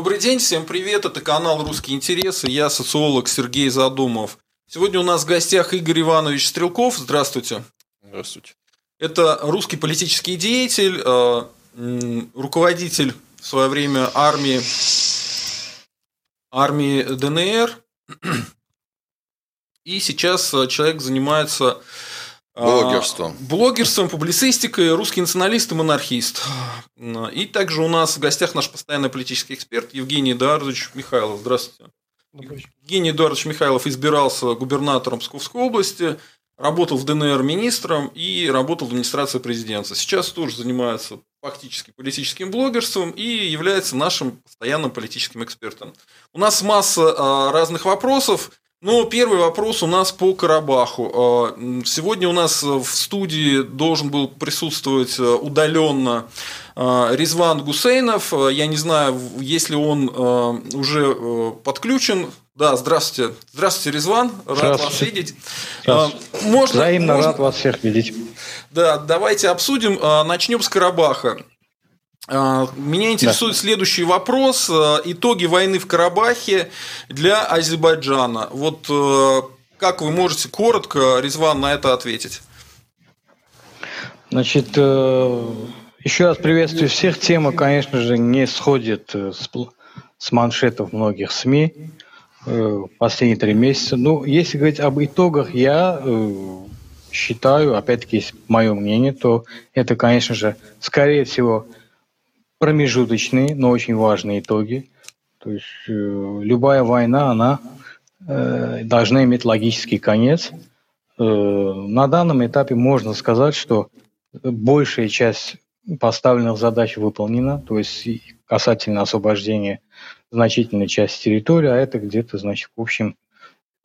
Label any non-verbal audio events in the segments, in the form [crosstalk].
Добрый день, всем привет, это канал «Русские интересы», я социолог Сергей Задумов. Сегодня у нас в гостях Игорь Иванович Стрелков, здравствуйте. Здравствуйте. Это русский политический деятель, э, руководитель в свое время армии, армии ДНР, и сейчас человек занимается Блогерством. Блогерством, публицистикой, русский националист и монархист. И также у нас в гостях наш постоянный политический эксперт Евгений Эдуардович Михайлов. Здравствуйте. Евгений Эдуардович Михайлов избирался губернатором Псковской области, работал в ДНР министром и работал в администрации президента. Сейчас тоже занимается фактически политическим блогерством и является нашим постоянным политическим экспертом. У нас масса разных вопросов. Ну, первый вопрос у нас по Карабаху. А, сегодня у нас в студии должен был присутствовать э, удаленно а, Резван Гусейнов. А, я не знаю, если он уже э, подключен. Да, здравствуйте. Здравствуйте, Резван. Рад вас видеть. Можно, Взаимно можно... рад вас всех видеть. Да, давайте обсудим. Начнем с Карабаха. А, меня интересует да. следующий вопрос. А, итоги войны в Карабахе для Азербайджана. Вот э, как вы можете коротко, Резван, на это ответить? Значит, э, еще раз приветствую всех. Тема, конечно же, не сходит э, с, с маншетов многих СМИ последние три месяца. Ну, если говорить об итогах, я считаю, опять-таки, мое мнение, то это, конечно же, скорее всего, промежуточные, но очень важные итоги. То есть э, любая война, она э, должна иметь логический конец. Э, на данном этапе можно сказать, что большая часть поставленных задач выполнена, то есть касательно освобождения значительной части территории, а это где-то, значит, в общем,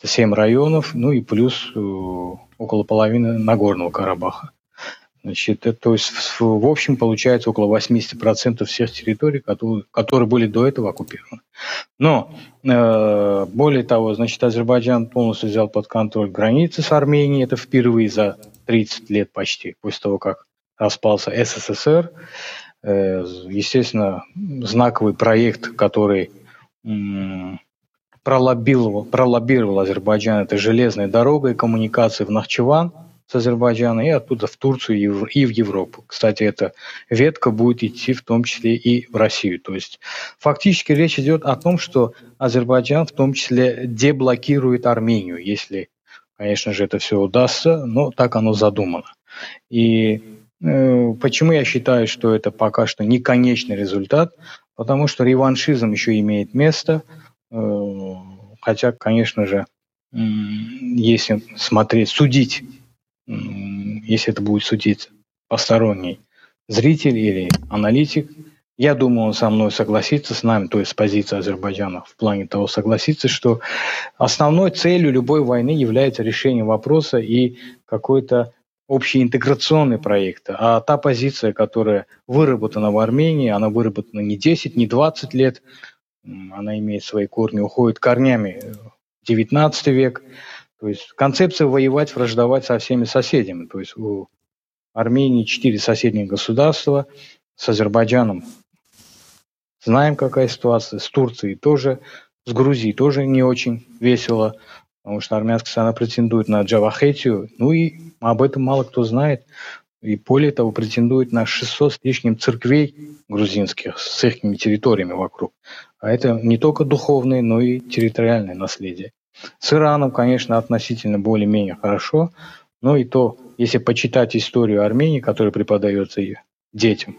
7 районов, ну и плюс э, около половины Нагорного Карабаха. Значит, это, то есть в, общем получается около 80% всех территорий, которые, которые были до этого оккупированы. Но э, более того, значит, Азербайджан полностью взял под контроль границы с Арменией. Это впервые за 30 лет почти, после того, как распался СССР. Э, естественно, знаковый проект, который м, пролоббировал, пролоббировал Азербайджан, это железная дорога и коммуникации в Нахчеван – с Азербайджана и оттуда в Турцию и в Европу. Кстати, эта ветка будет идти в том числе и в Россию. То есть фактически речь идет о том, что Азербайджан в том числе деблокирует Армению, если, конечно же, это все удастся, но так оно задумано. И э, почему я считаю, что это пока что не конечный результат? Потому что реваншизм еще имеет место, э, хотя, конечно же, если смотреть, судить если это будет судить посторонний зритель или аналитик, я думаю, он со мной согласится, с нами, то есть с позиции Азербайджана, в плане того согласится, что основной целью любой войны является решение вопроса и какой-то общий интеграционный проект. А та позиция, которая выработана в Армении, она выработана не 10, не 20 лет, она имеет свои корни, уходит корнями в 19 век. То есть концепция воевать, враждовать со всеми соседями. То есть у Армении четыре соседних государства, с Азербайджаном знаем, какая ситуация, с Турцией тоже, с Грузией тоже не очень весело, потому что армянская страна претендует на Джавахетию, ну и об этом мало кто знает. И более того, претендует на 600 с лишним церквей грузинских с их территориями вокруг. А это не только духовное, но и территориальное наследие. С Ираном, конечно, относительно более-менее хорошо, но и то, если почитать историю Армении, которая преподается детям,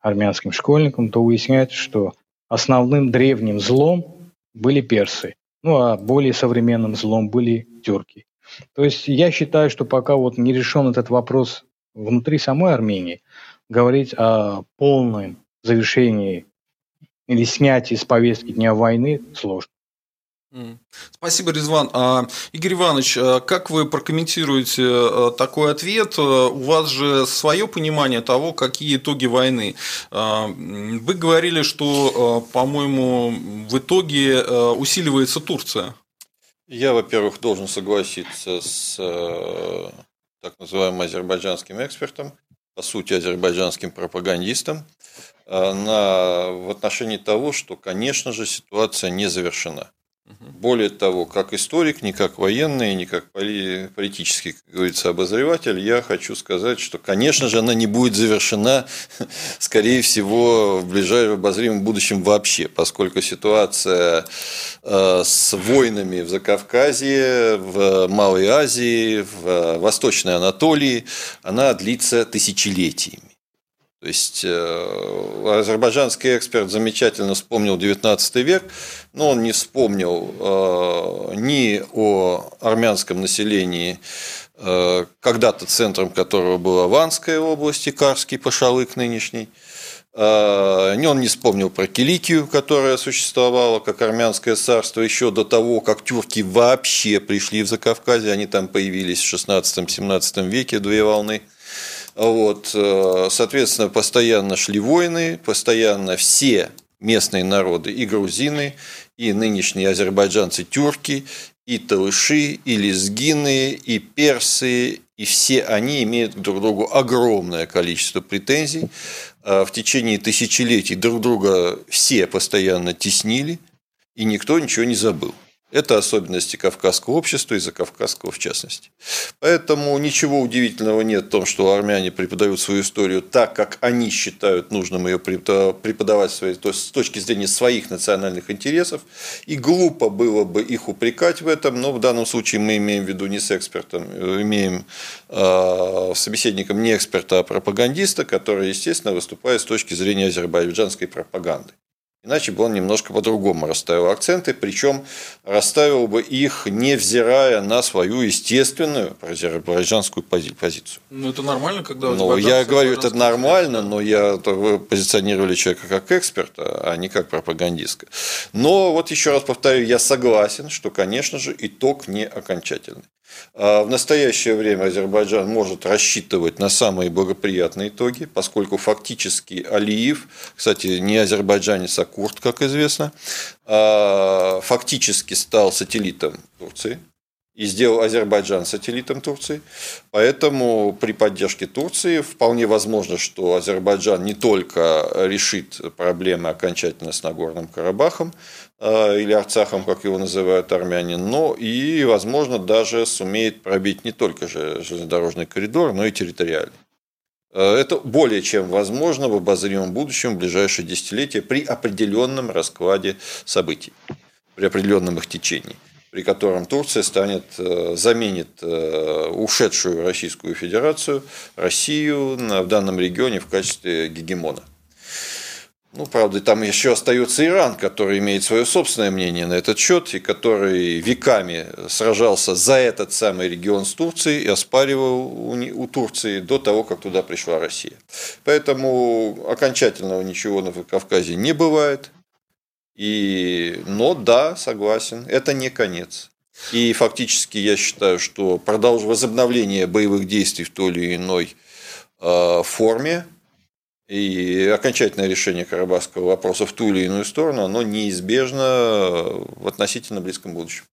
армянским школьникам, то выясняется, что основным древним злом были персы, ну а более современным злом были тюрки. То есть я считаю, что пока вот не решен этот вопрос внутри самой Армении, говорить о полном завершении или снятии с повестки дня войны сложно. Спасибо, Резван. А, Игорь Иванович, а как вы прокомментируете а, такой ответ? У вас же свое понимание того, какие итоги войны. Вы говорили, что, по-моему, в итоге усиливается Турция. Я, во-первых, должен согласиться с так называемым азербайджанским экспертом, по сути, азербайджанским пропагандистам на, в отношении того, что, конечно же, ситуация не завершена. Более того, как историк, не как военный, не как политический, как говорится, обозреватель, я хочу сказать, что, конечно же, она не будет завершена, [laughs] скорее всего, в ближайшем обозримом будущем вообще, поскольку ситуация э, с войнами в Закавказье, в Малой Азии, в Восточной Анатолии, она длится тысячелетиями. То есть э, азербайджанский эксперт замечательно вспомнил 19 век, но он не вспомнил э, ни о армянском населении, э, когда-то центром которого была Ванская область, Карский пошалык нынешний, ни он не вспомнил про Киликию, которая существовала как армянское царство еще до того, как тюрки вообще пришли в Закавказье. Они там появились в 16-17 веке, две волны. Вот, э, соответственно, постоянно шли войны, постоянно все местные народы, и грузины, и нынешние азербайджанцы, тюрки, и талыши, и лезгины, и персы, и все они имеют друг к другу огромное количество претензий. А в течение тысячелетий друг друга все постоянно теснили, и никто ничего не забыл. Это особенности кавказского общества и закавказского в частности. Поэтому ничего удивительного нет в том, что армяне преподают свою историю так, как они считают нужным ее преподавать то есть с точки зрения своих национальных интересов. И глупо было бы их упрекать в этом, но в данном случае мы имеем в виду не с экспертом, имеем э, собеседником не эксперта, а пропагандиста, который, естественно, выступает с точки зрения азербайджанской пропаганды. Иначе бы он немножко по-другому расставил акценты, причем расставил бы их, невзирая на свою естественную азербайджанскую позицию. Ну, это нормально, когда Ну, я говорю, это нормально, но я, вы позиционировали человека как эксперта, а не как пропагандистка. Но вот еще раз повторю, я согласен, что, конечно же, итог не окончательный. А в настоящее время Азербайджан может рассчитывать на самые благоприятные итоги, поскольку фактически Алиев, кстати, не азербайджанец, а курд, как известно, а фактически стал сателлитом Турции и сделал Азербайджан сателлитом Турции. Поэтому при поддержке Турции вполне возможно, что Азербайджан не только решит проблемы окончательно с Нагорным Карабахом, Э, или Арцахом, как его называют армяне, но и, возможно, даже сумеет пробить не только же железнодорожный коридор, но и территориальный. Э, это более чем возможно в обозримом будущем, в ближайшие десятилетия, при определенном раскладе событий, при определенном их течении, при котором Турция станет, э, заменит ушедшую Российскую Федерацию, Россию в данном регионе в качестве гегемона. Ну, правда, там еще остается Иран, который имеет свое собственное мнение на этот счет, и который веками сражался за этот самый регион с Турцией и оспаривал у Турции до того, как туда пришла Россия. Поэтому окончательного ничего на Кавказе не бывает. И, но да, согласен, это не конец. И фактически я считаю, что продолж возобновление боевых действий в той или иной э, форме и окончательное решение карабахского вопроса в ту или иную сторону, оно неизбежно в относительно близком будущем.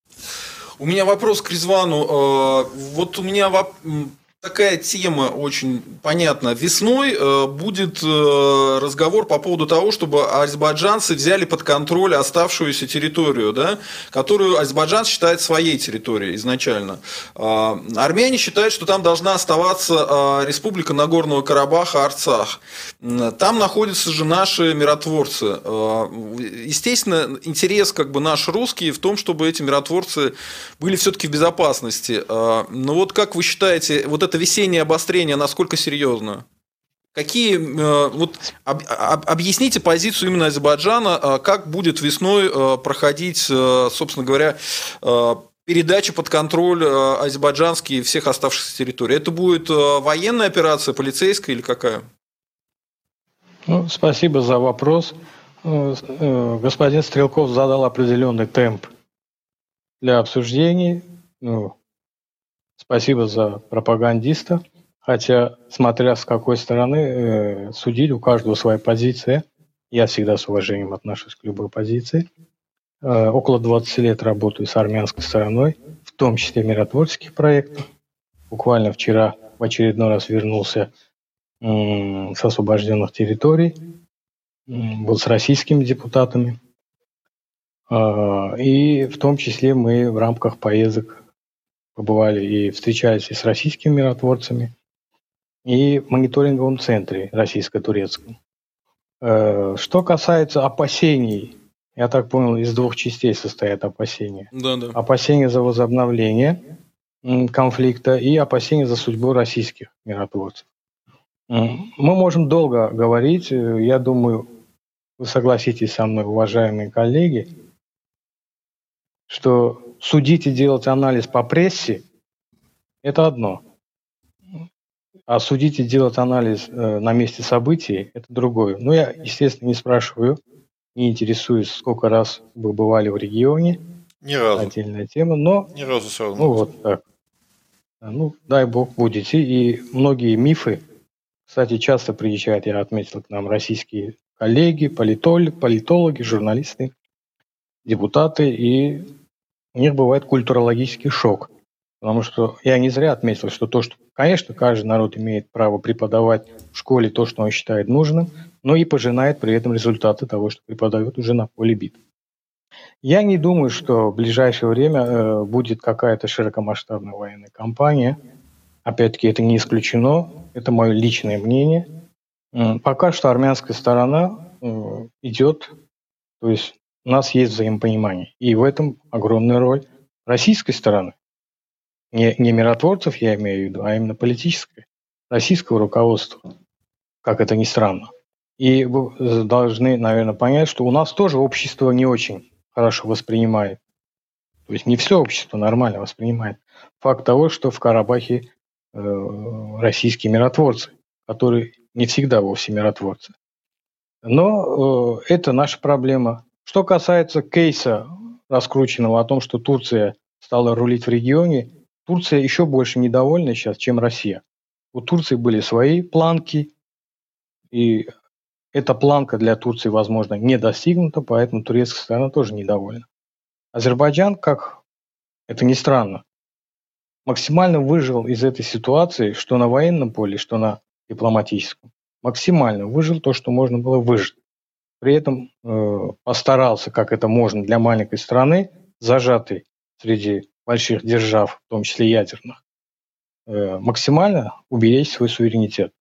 У меня вопрос к Резвану. Э, вот у меня такая тема очень понятна. Весной э, будет э, разговор по поводу того, чтобы азербайджанцы взяли под контроль оставшуюся территорию, да, которую Азербайджан считает своей территорией изначально. Э, армяне считают, что там должна оставаться э, республика Нагорного Карабаха, Арцах. Там находятся же наши миротворцы. Э, естественно, интерес как бы наш русский в том, чтобы эти миротворцы были все-таки в безопасности. Но вот как вы считаете, вот это весеннее обострение насколько серьезно? Какие, э, вот об, об, объясните позицию именно Азербайджана, э, как будет весной э, проходить, собственно говоря, передача под контроль азербайджанские всех оставшихся территорий? Это будет военная операция, полицейская или какая? Ну, спасибо за вопрос. Господин Стрелков задал определенный темп для обсуждений. Ну, Спасибо за пропагандиста. Хотя, смотря с какой стороны э, судить, у каждого своя позиция. Я всегда с уважением отношусь к любой позиции. Э, около 20 лет работаю с армянской стороной, в том числе миротворческих проектах. Буквально вчера в очередной раз вернулся с освобожденных территорий, был с российскими депутатами. А, и в том числе мы в рамках поездок побывали и встречались и с российскими миротворцами, и в мониторинговом центре российско-турецком. Э, что касается опасений, я так понял, из двух частей состоят опасения. Да, да. Опасения за возобновление конфликта и опасения за судьбу российских миротворцев. Мы можем долго говорить, э, я думаю, вы согласитесь со мной, уважаемые коллеги, что судить и делать анализ по прессе – это одно. А судить и делать анализ э, на месте событий – это другое. Но я, естественно, не спрашиваю, не интересуюсь, сколько раз вы бывали в регионе. Ни разу. Отдельная тема, но... Ни разу все равно. Ну, вот так. Ну, дай бог, будете. И многие мифы, кстати, часто приезжают, я отметил, к нам российские коллеги, политологи, политологи журналисты, депутаты, и у них бывает культурологический шок. Потому что я не зря отметил, что то, что, конечно, каждый народ имеет право преподавать в школе то, что он считает нужным, но и пожинает при этом результаты того, что преподает уже на поле битвы. Я не думаю, что в ближайшее время э, будет какая-то широкомасштабная военная кампания. Опять-таки, это не исключено, это мое личное мнение. Пока что армянская сторона э, идет, то есть у нас есть взаимопонимание. И в этом огромная роль российской стороны. Не, не миротворцев я имею в виду, а именно политической, российского руководства, как это ни странно. И вы должны, наверное, понять, что у нас тоже общество не очень хорошо воспринимает. То есть не все общество нормально воспринимает. Факт того, что в Карабахе э, российские миротворцы, которые не всегда вовсе миротворцы. Но э, это наша проблема. Что касается кейса раскрученного о том, что Турция стала рулить в регионе, Турция еще больше недовольна сейчас, чем Россия. У Турции были свои планки, и эта планка для Турции, возможно, не достигнута, поэтому турецкая сторона тоже недовольна. Азербайджан, как это ни странно, максимально выжил из этой ситуации, что на военном поле, что на дипломатическом. Максимально выжил то, что можно было выжить при этом э, постарался, как это можно для маленькой страны, зажатой среди больших держав, в том числе ядерных, э, максимально уберечь свой суверенитет.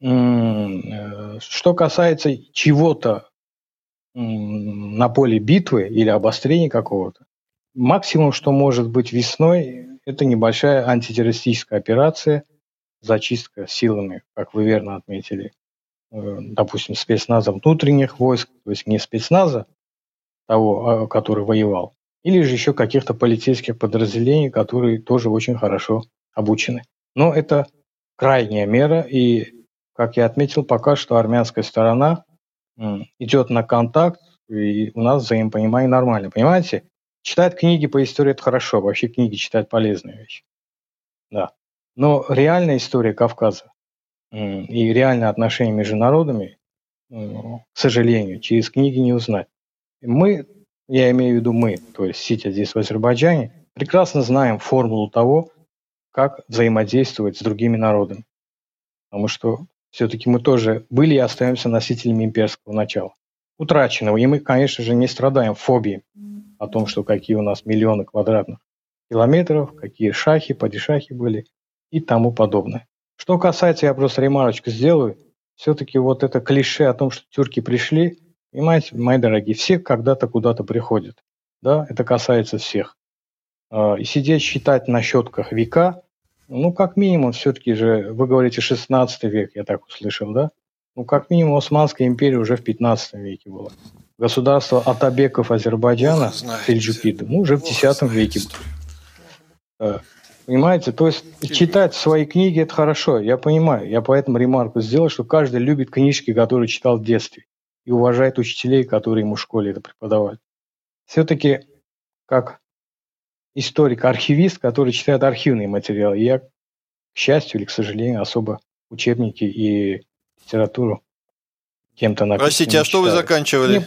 Э, что касается чего-то на поле битвы или обострения какого-то, максимум, что может быть весной, это небольшая антитеррористическая операция, зачистка силами, как вы верно отметили, допустим, спецназа внутренних войск, то есть не спецназа того, а, который воевал, или же еще каких-то полицейских подразделений, которые тоже очень хорошо обучены. Но это крайняя мера, и, как я отметил, пока что армянская сторона идет на контакт, и у нас взаимопонимание нормально. Понимаете? Читать книги по истории – это хорошо, вообще книги читать полезная вещь. Да. Но реальная история Кавказа и реальные отношения между народами, к сожалению, через книги не узнать. Мы, я имею в виду мы, то есть сидя здесь в Азербайджане, прекрасно знаем формулу того, как взаимодействовать с другими народами. Потому что все-таки мы тоже были и остаемся носителями имперского начала. Утраченного. И мы, конечно же, не страдаем фобией о том, что какие у нас миллионы квадратных километров, какие шахи, падишахи были и тому подобное. Что касается, я просто ремарочку сделаю, все-таки вот это клише о том, что тюрки пришли, понимаете, мои дорогие, все когда-то куда-то приходят. Да, это касается всех. А, и сидеть считать на щетках века, ну, как минимум, все-таки же, вы говорите, 16 век, я так услышал, да? Ну, как минимум, Османская империя уже в 15 веке была. Государство Атабеков Азербайджана, Сельджукиды, ну, уже в 10 веке. Было. Понимаете? То есть читать свои книги – это хорошо, я понимаю. Я поэтому ремарку сделал, что каждый любит книжки, которые читал в детстве, и уважает учителей, которые ему в школе это преподавали. Все-таки как историк-архивист, который читает архивные материалы, я, к счастью или к сожалению, особо учебники и литературу кем-то написано. Простите, а что вы заканчивали? Мне...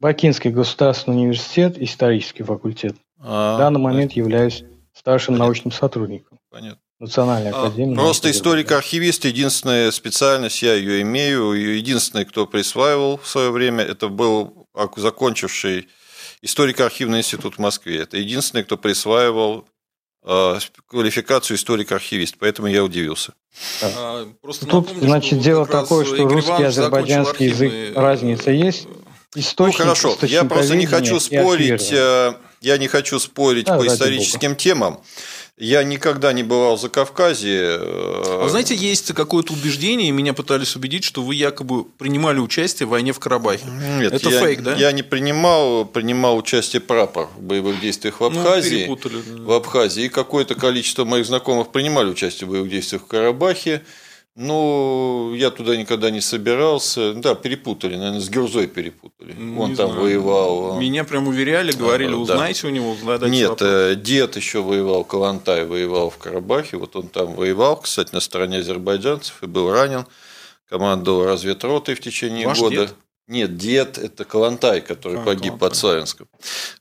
Бакинский государственный университет, исторический факультет. А, в данный момент являюсь старшим Понятно. научным сотрудником. Понятно. Национальная а, академия. Просто историк-архивист, единственная специальность, я ее имею, единственный, кто присваивал в свое время, это был закончивший историко-архивный институт в Москве. Это единственный, кто присваивал а, квалификацию историк-архивист, поэтому я удивился. А, просто Тут, напомню, значит, дело такое, что русский и азербайджанский язык разница есть. Источник, ну хорошо, я просто не хочу спорить, э, я не хочу спорить да, по историческим Бога. темам. Я никогда не бывал за Кавказе. А вы знаете, есть какое-то убеждение, и меня пытались убедить, что вы якобы принимали участие в войне в Карабахе. Нет, это я, фейк, да? Я не принимал, принимал участие прапор в боевых действиях в ну, Абхазии. Ну. В Абхазии. И какое-то количество моих знакомых принимали участие в боевых действиях в Карабахе. Ну, я туда никогда не собирался. Да, перепутали, наверное, с Гюрзой перепутали. Ну, Он там знаю. воевал. Меня прям уверяли, говорили, да. узнайте у него, задайте Нет, вопрос. Э, дед еще воевал, Калантай воевал в Карабахе. Вот он там воевал, кстати, на стороне азербайджанцев и был ранен. Командовал разведротой в течение Ваш года. Дед? Нет, дед – это Калантай, который а, погиб Калантай. под Славянском.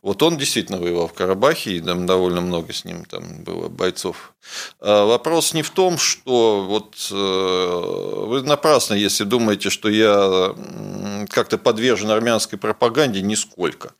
Вот он действительно воевал в Карабахе, и там довольно много с ним там было бойцов. А вопрос не в том, что вот э, вы напрасно, если думаете, что я как-то подвержен армянской пропаганде, нисколько.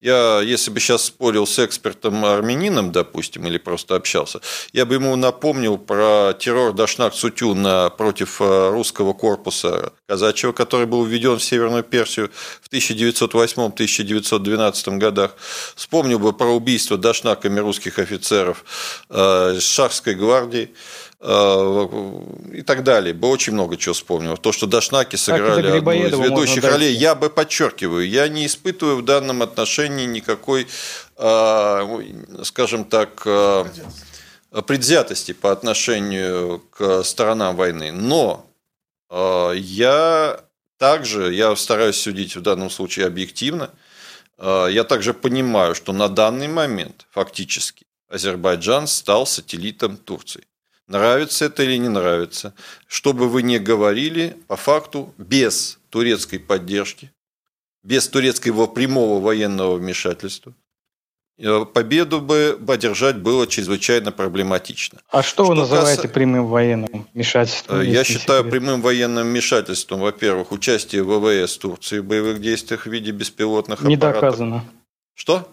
Я, если бы сейчас спорил с экспертом армянином, допустим, или просто общался, я бы ему напомнил про террор Дашнак Сутюна против э, русского корпуса казачьего, который был введен в Северную Персию в 1908-1912 годах. Вспомнил бы про убийство Дашнаками русских офицеров э, Шахской гвардии. Э, и так далее. Бы очень много чего вспомнил. То, что Дашнаки сыграли одну из ведущих ролей, я бы подчеркиваю, я не испытываю в данном отношении никакой, э, скажем так, э, предвзятости по отношению к сторонам войны. Но я также, я стараюсь судить в данном случае объективно, я также понимаю, что на данный момент фактически Азербайджан стал сателлитом Турции. Нравится это или не нравится. Что бы вы ни говорили, по факту, без турецкой поддержки, без турецкого прямого военного вмешательства, э, победу бы одержать было чрезвычайно проблематично. А что, что вы называете кас... прямым военным вмешательством? Э, я считаю себе? прямым военным вмешательством, во-первых, участие ВВС Турции в боевых действиях в виде беспилотных не аппаратов. Не доказано. Что?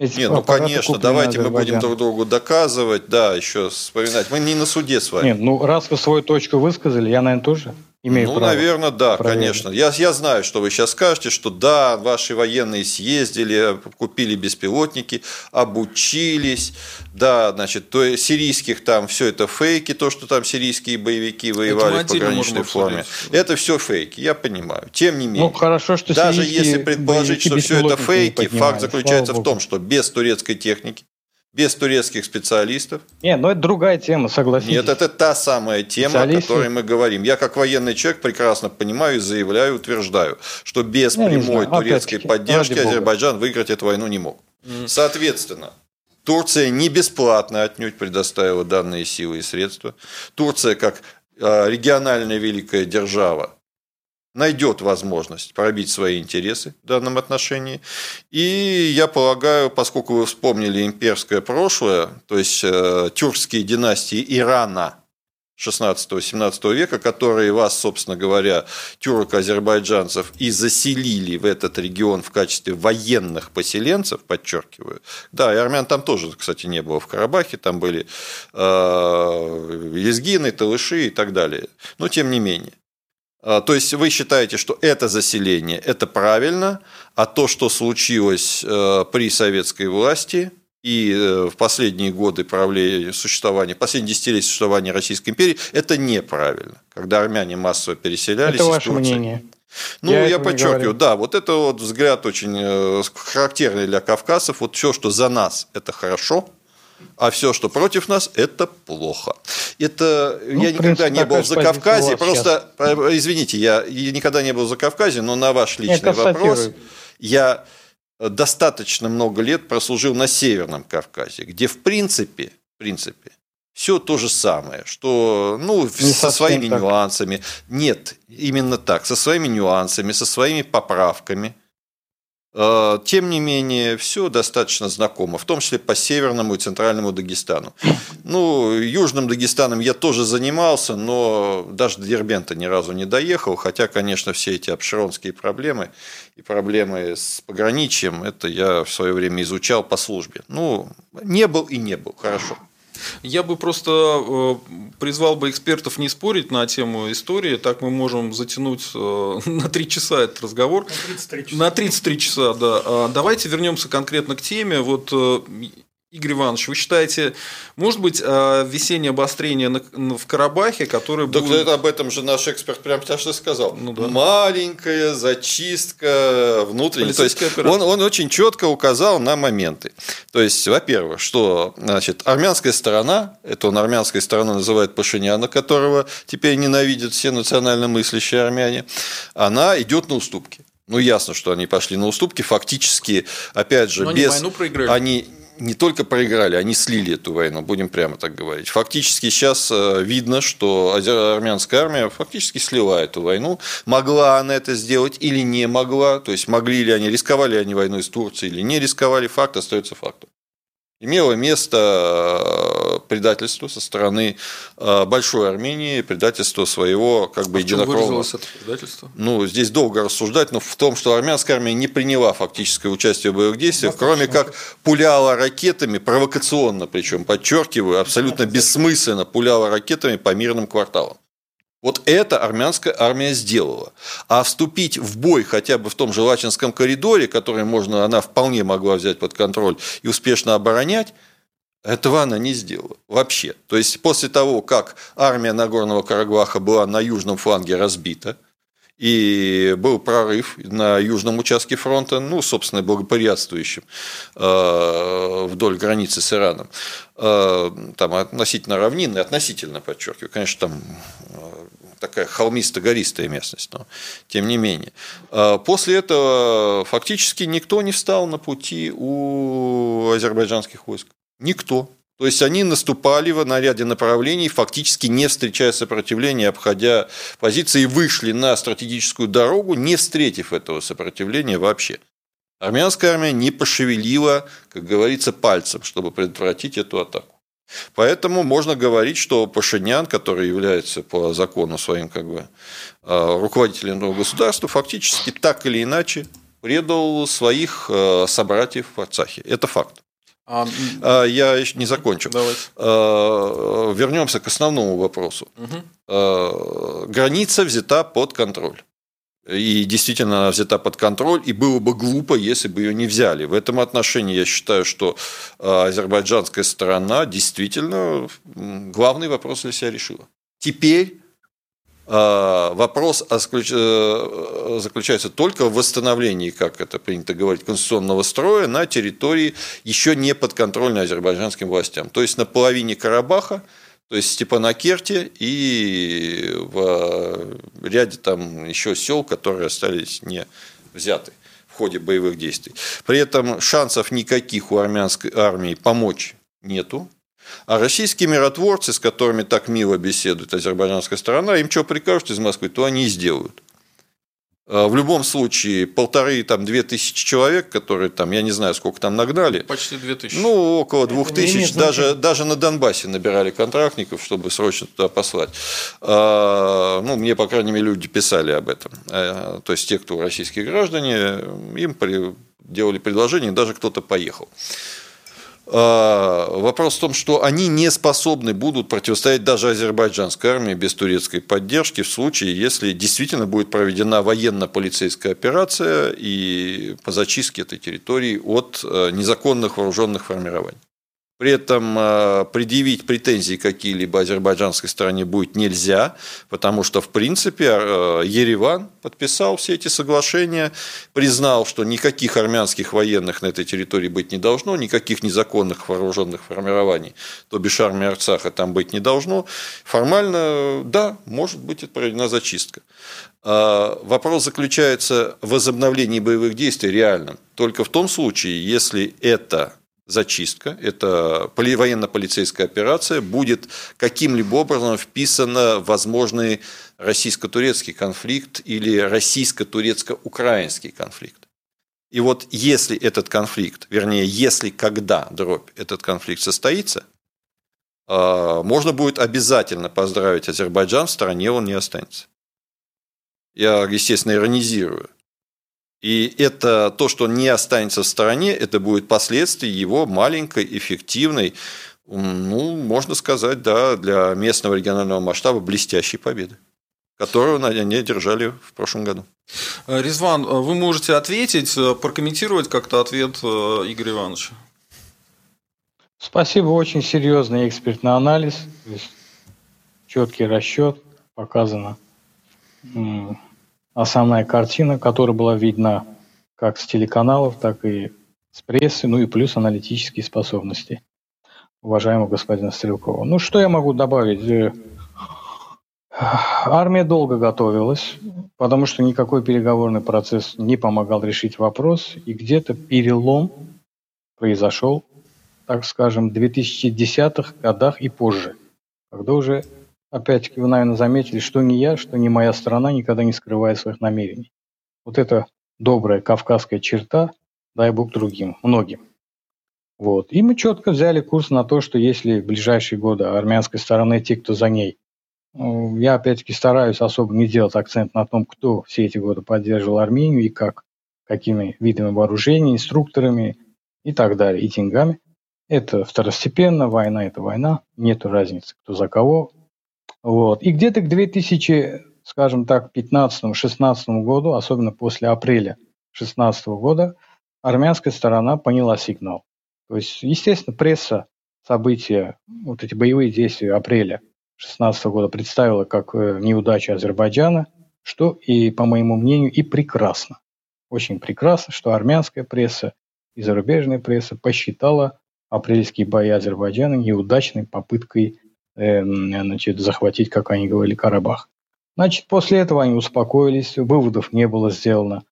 Эти Нет, ну конечно, давайте мы будем друг другу доказывать, да, еще вспоминать. Мы не на суде с вами. Нет, ну раз вы свою точку высказали, я, наверное, тоже имею ну, право. Ну, наверное, да, проверить. конечно. Я, я знаю, что вы сейчас скажете, что да, ваши военные съездили, купили беспилотники, обучились, да, значит, то сирийских там все это фейки, то, что там сирийские боевики воевали в пограничной форме. Это все фейки, я понимаю. Тем не ну, менее, ну, хорошо, что даже если предположить, что все это фейки, факт заключается в том, что без турецкой техники, без турецких специалистов. Нет, но это другая тема, согласитесь. Нет, это та самая тема, о которой мы говорим. Я как военный человек прекрасно понимаю и заявляю, утверждаю, что без Я прямой турецкой поддержки Азербайджан выиграть эту войну не мог. Соответственно, Турция не бесплатно отнюдь предоставила данные силы и средства. Турция, как а, региональная великая держава, найдет возможность пробить свои интересы в данном отношении. И я полагаю, поскольку вы вспомнили имперское прошлое, то есть э, тюркские династии Ирана 16-17 века, которые вас, собственно говоря, тюрок-азербайджанцев и заселили в этот регион в качестве военных поселенцев, подчеркиваю. Да, и армян там тоже, кстати, не было в Карабахе, там были э, лезгины, талыши и так далее. Но тем не менее. А, то есть вы считаете, что это заселение – это правильно, а то, что случилось э, при советской власти и э, в последние годы правления существования, последние десятилетия существования Российской империи, это неправильно, когда армяне массово переселялись Это ваше Турции. мнение. Ну, я, я подчеркиваю, да, вот это вот взгляд очень э, характерный для кавказцев. Вот все, что за нас, это хорошо, а все, что против нас, это плохо. Это ну, я никогда принципе, не был в Закавказье, просто, сейчас. извините, я никогда не был в Закавказье, но на ваш личный вопрос, я достаточно много лет прослужил на Северном Кавказе, где в принципе, в принципе, все то же самое, что, ну, не со своими так. нюансами. Нет, именно так, со своими нюансами, со своими поправками – Э, тем не менее, все достаточно знакомо, в том числе по северному и центральному Дагестану. Ну, южным Дагестаном я тоже занимался, но даже до Дербента ни разу не доехал, хотя, конечно, все эти обширонские проблемы и проблемы с пограничьем, это я в свое время изучал по службе. Ну, не был и не был, хорошо. Я бы просто э, призвал бы экспертов не спорить на тему истории, так мы можем затянуть э, [laughs] на три часа этот разговор. На 33 часа. На 33 часа, да. А давайте вернемся конкретно к теме. Вот э, Игорь Иванович, вы считаете, может быть, а, весеннее обострение в Карабахе, которое так будет... это об этом же наш эксперт прямо сейчас и сказал. Ну, да. Маленькая зачистка внутренняя. То есть он, он очень четко указал на моменты. То есть, во-первых, что значит, армянская сторона, это он армянской стороной называет Пашиняна, которого теперь ненавидят все национально мыслящие армяне, она идет на уступки. Ну, ясно, что они пошли на уступки. Фактически, опять же, Но без... Они войну проиграли. Они не только проиграли, они слили эту войну, будем прямо так говорить. Фактически сейчас э, видно, что армянская армия фактически слила эту войну. Могла она это сделать или не могла, то есть могли ли они, рисковали ли они войной с Турцией или не рисковали, факт остается фактом имело место э, предательство со стороны э, большой Армении, предательство своего как бы а единокровного. это предательство? Ну, здесь долго рассуждать, но в том, что армянская армия не приняла фактическое участие в боевых действиях, кроме как пуляла ракетами, провокационно причем, подчеркиваю, абсолютно бессмысленно пуляла ракетами по мирным кварталам. Вот это армянская армия сделала. А вступить в бой хотя бы в том же Лачинском коридоре, который можно, она вполне могла взять под контроль и успешно оборонять, этого она не сделала вообще. То есть после того, как армия Нагорного Карабаха была на южном фланге разбита, и был прорыв на южном участке фронта, ну, собственно, благоприятствующим э, вдоль границы с Ираном. Э, там относительно равнинный, относительно, подчеркиваю, конечно, там э, такая холмисто-гористая местность, но тем не менее. После этого фактически никто не встал на пути у азербайджанских войск. Никто. То есть они наступали в ряде направлений, фактически не встречая сопротивления, обходя позиции, вышли на стратегическую дорогу, не встретив этого сопротивления вообще. Армянская армия не пошевелила, как говорится, пальцем, чтобы предотвратить эту атаку. Поэтому можно говорить, что Пашинян, который является по закону своим как бы, э, руководителем государства, фактически так или иначе предал своих э, собратьев в Арцахе. Это факт. А, а, я еще не закончу. Давайте. А, вернемся к основному вопросу. Угу. Граница взята под контроль. И действительно она взята под контроль, и было бы глупо, если бы ее не взяли. В этом отношении я считаю, что азербайджанская сторона действительно главный вопрос для себя решила. Теперь а, вопрос э, заключается только в восстановлении, как это принято говорить, конституционного строя на территории еще не подконтрольной азербайджанским властям. То есть на половине Карабаха, то есть Степанакерте и в ряде там еще сел, которые остались не взяты в ходе боевых действий. При этом шансов никаких у армянской армии помочь нету. А российские миротворцы, с которыми так мило беседует азербайджанская сторона, им что прикажут из Москвы, то они и сделают. А в любом случае, полторы, там, две тысячи человек, которые там, я не знаю, сколько там нагнали. Почти две тысячи. Ну, около двух тысяч. Даже, даже на Донбассе набирали контрактников, чтобы срочно туда послать. А, ну, мне, по крайней мере, люди писали об этом. А, то есть, те, кто российские граждане, им делали предложение, даже кто-то поехал. А, вопрос в том, что они не способны будут противостоять даже азербайджанской армии без турецкой поддержки в случае, если действительно будет проведена военно-полицейская операция и по зачистке этой территории от э, незаконных вооруженных формирований. При этом э, предъявить претензии какие-либо азербайджанской стороне будет нельзя, потому что, в принципе, э, Ереван подписал все эти соглашения, признал, что никаких армянских военных на этой территории быть не должно, никаких незаконных вооруженных формирований, то бишь армии Арцаха там быть не должно. Формально, да, может быть проведена зачистка. А, вопрос заключается в возобновлении боевых действий реальном только в том случае, если это зачистка, это военно-полицейская операция, будет каким-либо образом вписана в возможный российско-турецкий конфликт или российско-турецко-украинский конфликт. И вот если этот конфликт, вернее, если когда дробь этот конфликт состоится, а, можно будет обязательно поздравить Азербайджан, в стороне он не останется. Я, естественно, иронизирую. И это то, что не останется в стороне, это будет последствия его маленькой, эффективной, ну, можно сказать, да, для местного регионального масштаба блестящей победы, которую они одержали в прошлом году. Резван, вы можете ответить, прокомментировать как-то ответ э, Игоря Ивановича? Спасибо, очень серьезный экспертный анализ, четкий расчет, показана основная картина, которая была видна как с телеканалов, так и с прессы, ну и плюс аналитические способности уважаемого господина Стрелкова. Ну, что я могу добавить? Э, армия долго готовилась, потому что никакой переговорный процесс не помогал решить вопрос, и где-то перелом произошел так скажем, 2010-х годах и позже, когда уже, опять-таки, вы, наверное, заметили, что ни я, что ни моя страна никогда не скрывает своих намерений. Вот это добрая кавказская черта, дай бог другим, многим. Вот. И мы четко взяли курс на то, что если в ближайшие годы армянской стороны, те, кто за ней, ну, я опять-таки стараюсь особо не делать акцент на том, кто все эти годы поддерживал Армению и как, какими видами вооружений, инструкторами и так далее, и деньгами. Это второстепенно, война – это война, нет разницы, кто за кого. Вот. И где-то к 2000, скажем так, 15-16 году, особенно после апреля 16 года, армянская сторона поняла сигнал. То есть, естественно, пресса события, вот эти боевые действия апреля 16 года представила как э, неудачу Азербайджана, что и, по моему мнению, и прекрасно. Очень прекрасно, что армянская пресса и зарубежная пресса посчитала апрельские бои Азербайджана неудачной попыткой значит, захватить, как они говорили, Карабах. Значит, после этого они успокоились, выводов не было сделано.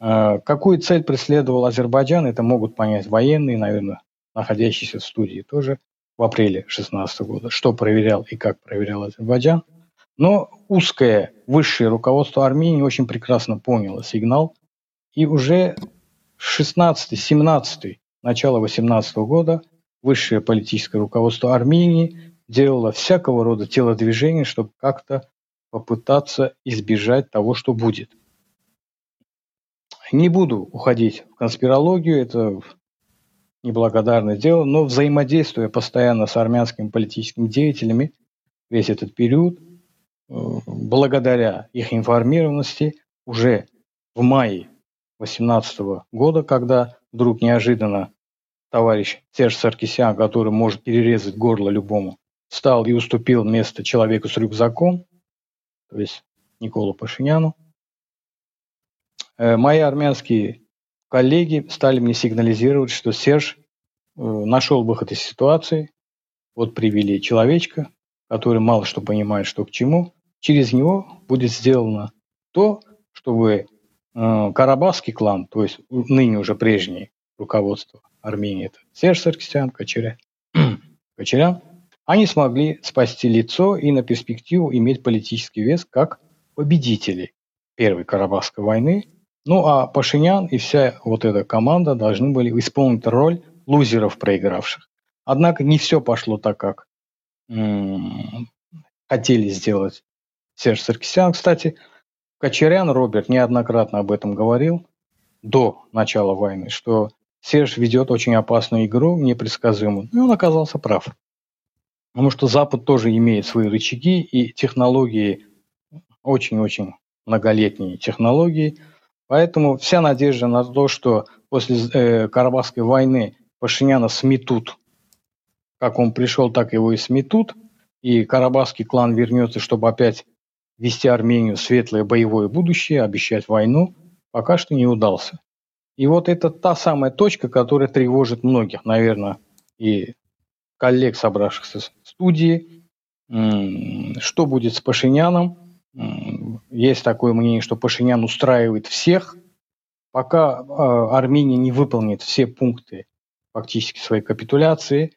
Э, какую цель преследовал Азербайджан, это могут понять военные, наверное, находящиеся в студии тоже в апреле 2016 года, что проверял и как проверял Азербайджан. Но узкое высшее руководство Армении очень прекрасно поняло сигнал, и уже 16-17 начала 18 года высшее политическое руководство Армении делало всякого рода телодвижения, чтобы как-то попытаться избежать того, что будет. Не буду уходить в конспирологию, это неблагодарное дело, но взаимодействуя постоянно с армянскими политическими деятелями весь этот период, э, благодаря их информированности, уже в мае 2018 года, когда вдруг неожиданно товарищ Серж Саркисян, который может перерезать горло любому, встал и уступил место человеку с рюкзаком, то есть Николу Пашиняну. Э, мои армянские коллеги стали мне сигнализировать, что Серж э, нашел выход из ситуации. Вот привели человечка, который мало что понимает, что к чему. Через него будет сделано то, чтобы э, Карабахский клан, то есть ныне уже прежнее руководство Армении, это Серж Саркисян, Кочеря, [clears throat] Кочерян, они смогли спасти лицо и на перспективу иметь политический вес как победители Первой Карабахской войны. Ну а Пашинян и вся вот эта команда должны были исполнить роль лузеров проигравших. Однако не все пошло так, как хотели сделать Серж Саркисян. Кстати, Кочерян Роберт неоднократно об этом говорил до начала войны, что Серж ведет очень опасную игру, непредсказуемую. И он оказался прав. Потому что Запад тоже имеет свои рычаги и технологии, очень-очень многолетние технологии. Поэтому вся надежда на то, что после э, Карабахской войны Пашиняна сметут, как он пришел, так его и сметут, и Карабахский клан вернется, чтобы опять вести Армению светлое боевое будущее, обещать войну, пока что не удался. И вот это та самая точка, которая тревожит многих, наверное, и коллег, собравшихся студии. Что будет с Пашиняном? Есть такое мнение, что Пашинян устраивает всех. Пока а, Армения не выполнит все пункты фактически своей капитуляции,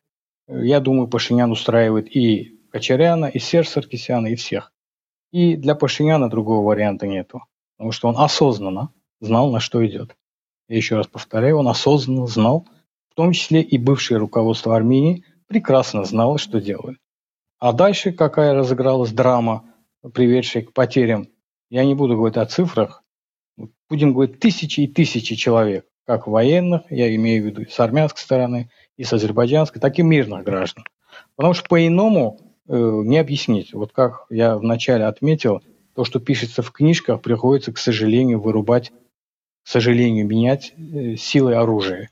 я думаю, Пашинян устраивает и Кочаряна, и Серж Саркисяна, и всех. И для Пашиняна другого варианта нету, потому что он осознанно знал, на что идет. я еще раз повторяю, он осознанно знал, в том числе и бывшее руководство Армении прекрасно знало, что делает. А дальше какая разыгралась драма, приведшая к потерям, я не буду говорить о цифрах, будем говорить тысячи и тысячи человек, как военных, я имею в виду с армянской стороны, и с азербайджанской, так и мирных граждан. Потому что по-иному э, не объяснить. Вот как я вначале отметил, то, что пишется в книжках, приходится, к сожалению, вырубать, к сожалению, менять э, силой оружия.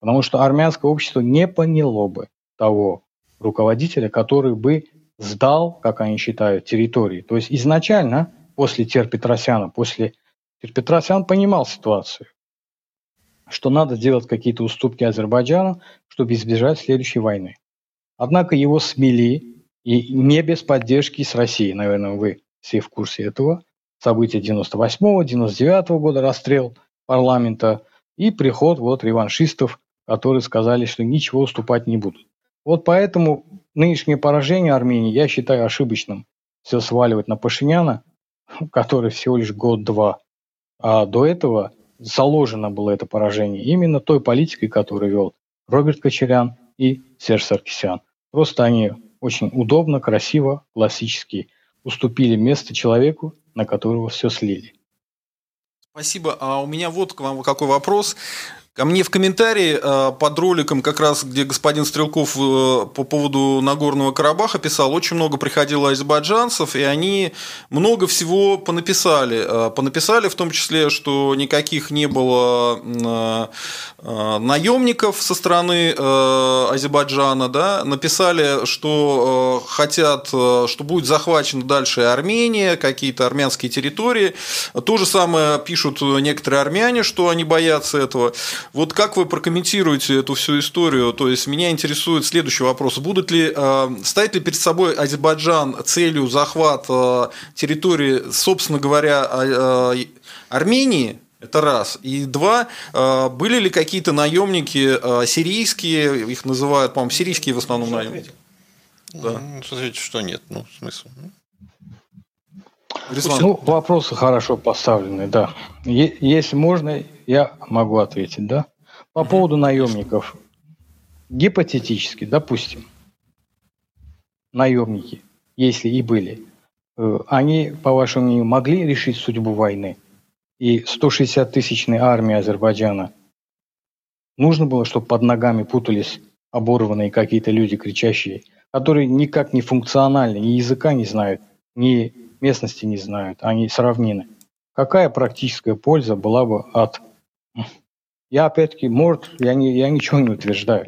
Потому что армянское общество не поняло бы того руководителя, который бы сдал, как они считают, территории. То есть изначально, после Терпетросяна, после Терпетросян понимал ситуацию, что надо сделать какие-то уступки Азербайджану, чтобы избежать следующей войны. Однако его смели, и не без поддержки с Россией, наверное, вы все в курсе этого. События 98-го, 99-го года, расстрел парламента и приход вот реваншистов, которые сказали, что ничего уступать не будут. Вот поэтому нынешнее поражение Армении я считаю ошибочным. Все сваливать на Пашиняна, который всего лишь год-два. А до этого заложено было это поражение именно той политикой, которую вел Роберт Кочерян и Серж Саркисян. Просто они очень удобно, красиво, классически уступили место человеку, на которого все слили. Спасибо. А у меня вот к вам какой вопрос. Ко мне в комментарии э, под роликом, как раз где господин Стрелков э, по поводу Нагорного Карабаха писал, очень много приходило азербайджанцев, и они много всего понаписали. Э, понаписали в том числе, что никаких не было наемников со стороны Азербайджана. Да? Написали, что хотят, что будет захвачена дальше Армения, какие-то армянские территории. То же самое пишут некоторые армяне, что они боятся этого. Вот как вы прокомментируете эту всю историю? То есть меня интересует следующий вопрос. Будут ли, э, стоит ли перед собой Азербайджан целью захват э, территории, собственно говоря, э, Армении? Это раз. И два, были ли какие-то наемники сирийские, их называют, по-моему, сирийские в основном наемники? Да. Ну, смотрите, что нет, ну, смысл. Руслан. Ну, вопросы хорошо поставлены, да. Если можно, я могу ответить, да. По поводу наемников. Гипотетически, допустим, наемники, если и были, э, они, по вашему мнению, могли решить судьбу войны? И 160-тысячной армии Азербайджана нужно было, чтобы под ногами путались оборванные какие-то люди, кричащие, которые никак не функциональны, ни языка не знают, ни местности не знают, они с равнины. Какая практическая польза была бы от... Я опять-таки, может, я, не, я ничего не утверждаю.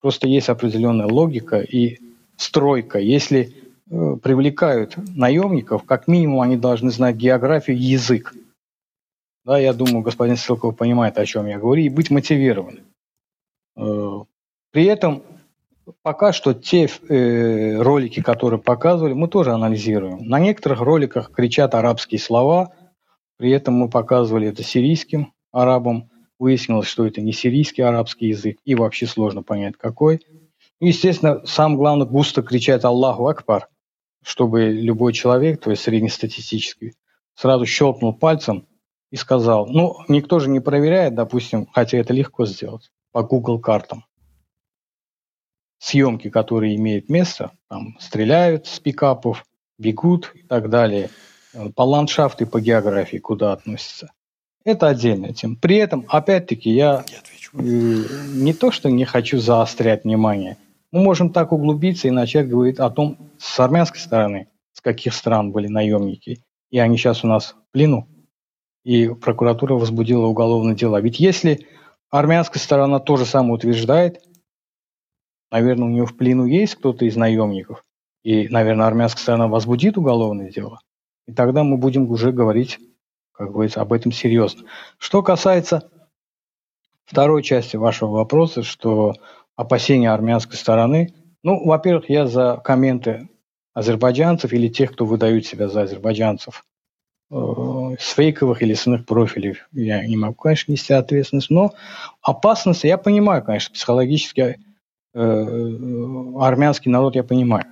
Просто есть определенная логика и стройка. Если э, привлекают наемников, как минимум они должны знать географию язык. Да, я думаю, господин Силков понимает, о чем я говорю, и быть мотивированным. Э, при этом Пока что те э, ролики, которые показывали, мы тоже анализируем. На некоторых роликах кричат арабские слова, при этом мы показывали это сирийским арабам. Выяснилось, что это не сирийский арабский язык, и вообще сложно понять, какой. И, естественно, самое главное, густо кричать «Аллаху Акбар», чтобы любой человек, то есть среднестатистический, сразу щелкнул пальцем и сказал, ну, никто же не проверяет, допустим, хотя это легко сделать, по Google картам съемки, которые имеют место, там стреляют с пикапов, бегут и так далее, э, по ландшафту и по географии, куда относятся. Это отдельная тема. При этом, опять-таки, я э, не то, что не хочу заострять внимание, мы можем так углубиться и начать говорить о том, с армянской стороны, с каких стран были наемники, и они сейчас у нас в плену. И прокуратура возбудила уголовное дело. Ведь если армянская сторона то же самое утверждает, Наверное, у него в плену есть кто-то из наемников. И, наверное, армянская сторона возбудит уголовное дело. И тогда мы будем уже говорить, как говорится, об этом серьезно. Что касается второй части вашего вопроса, что опасения армянской стороны. Ну, во-первых, я за комменты азербайджанцев или тех, кто выдают себя за азербайджанцев э, с фейковых или с иных профилей. Я не могу, конечно, нести ответственность, но опасность, я понимаю, конечно, психологически армянский народ я понимаю.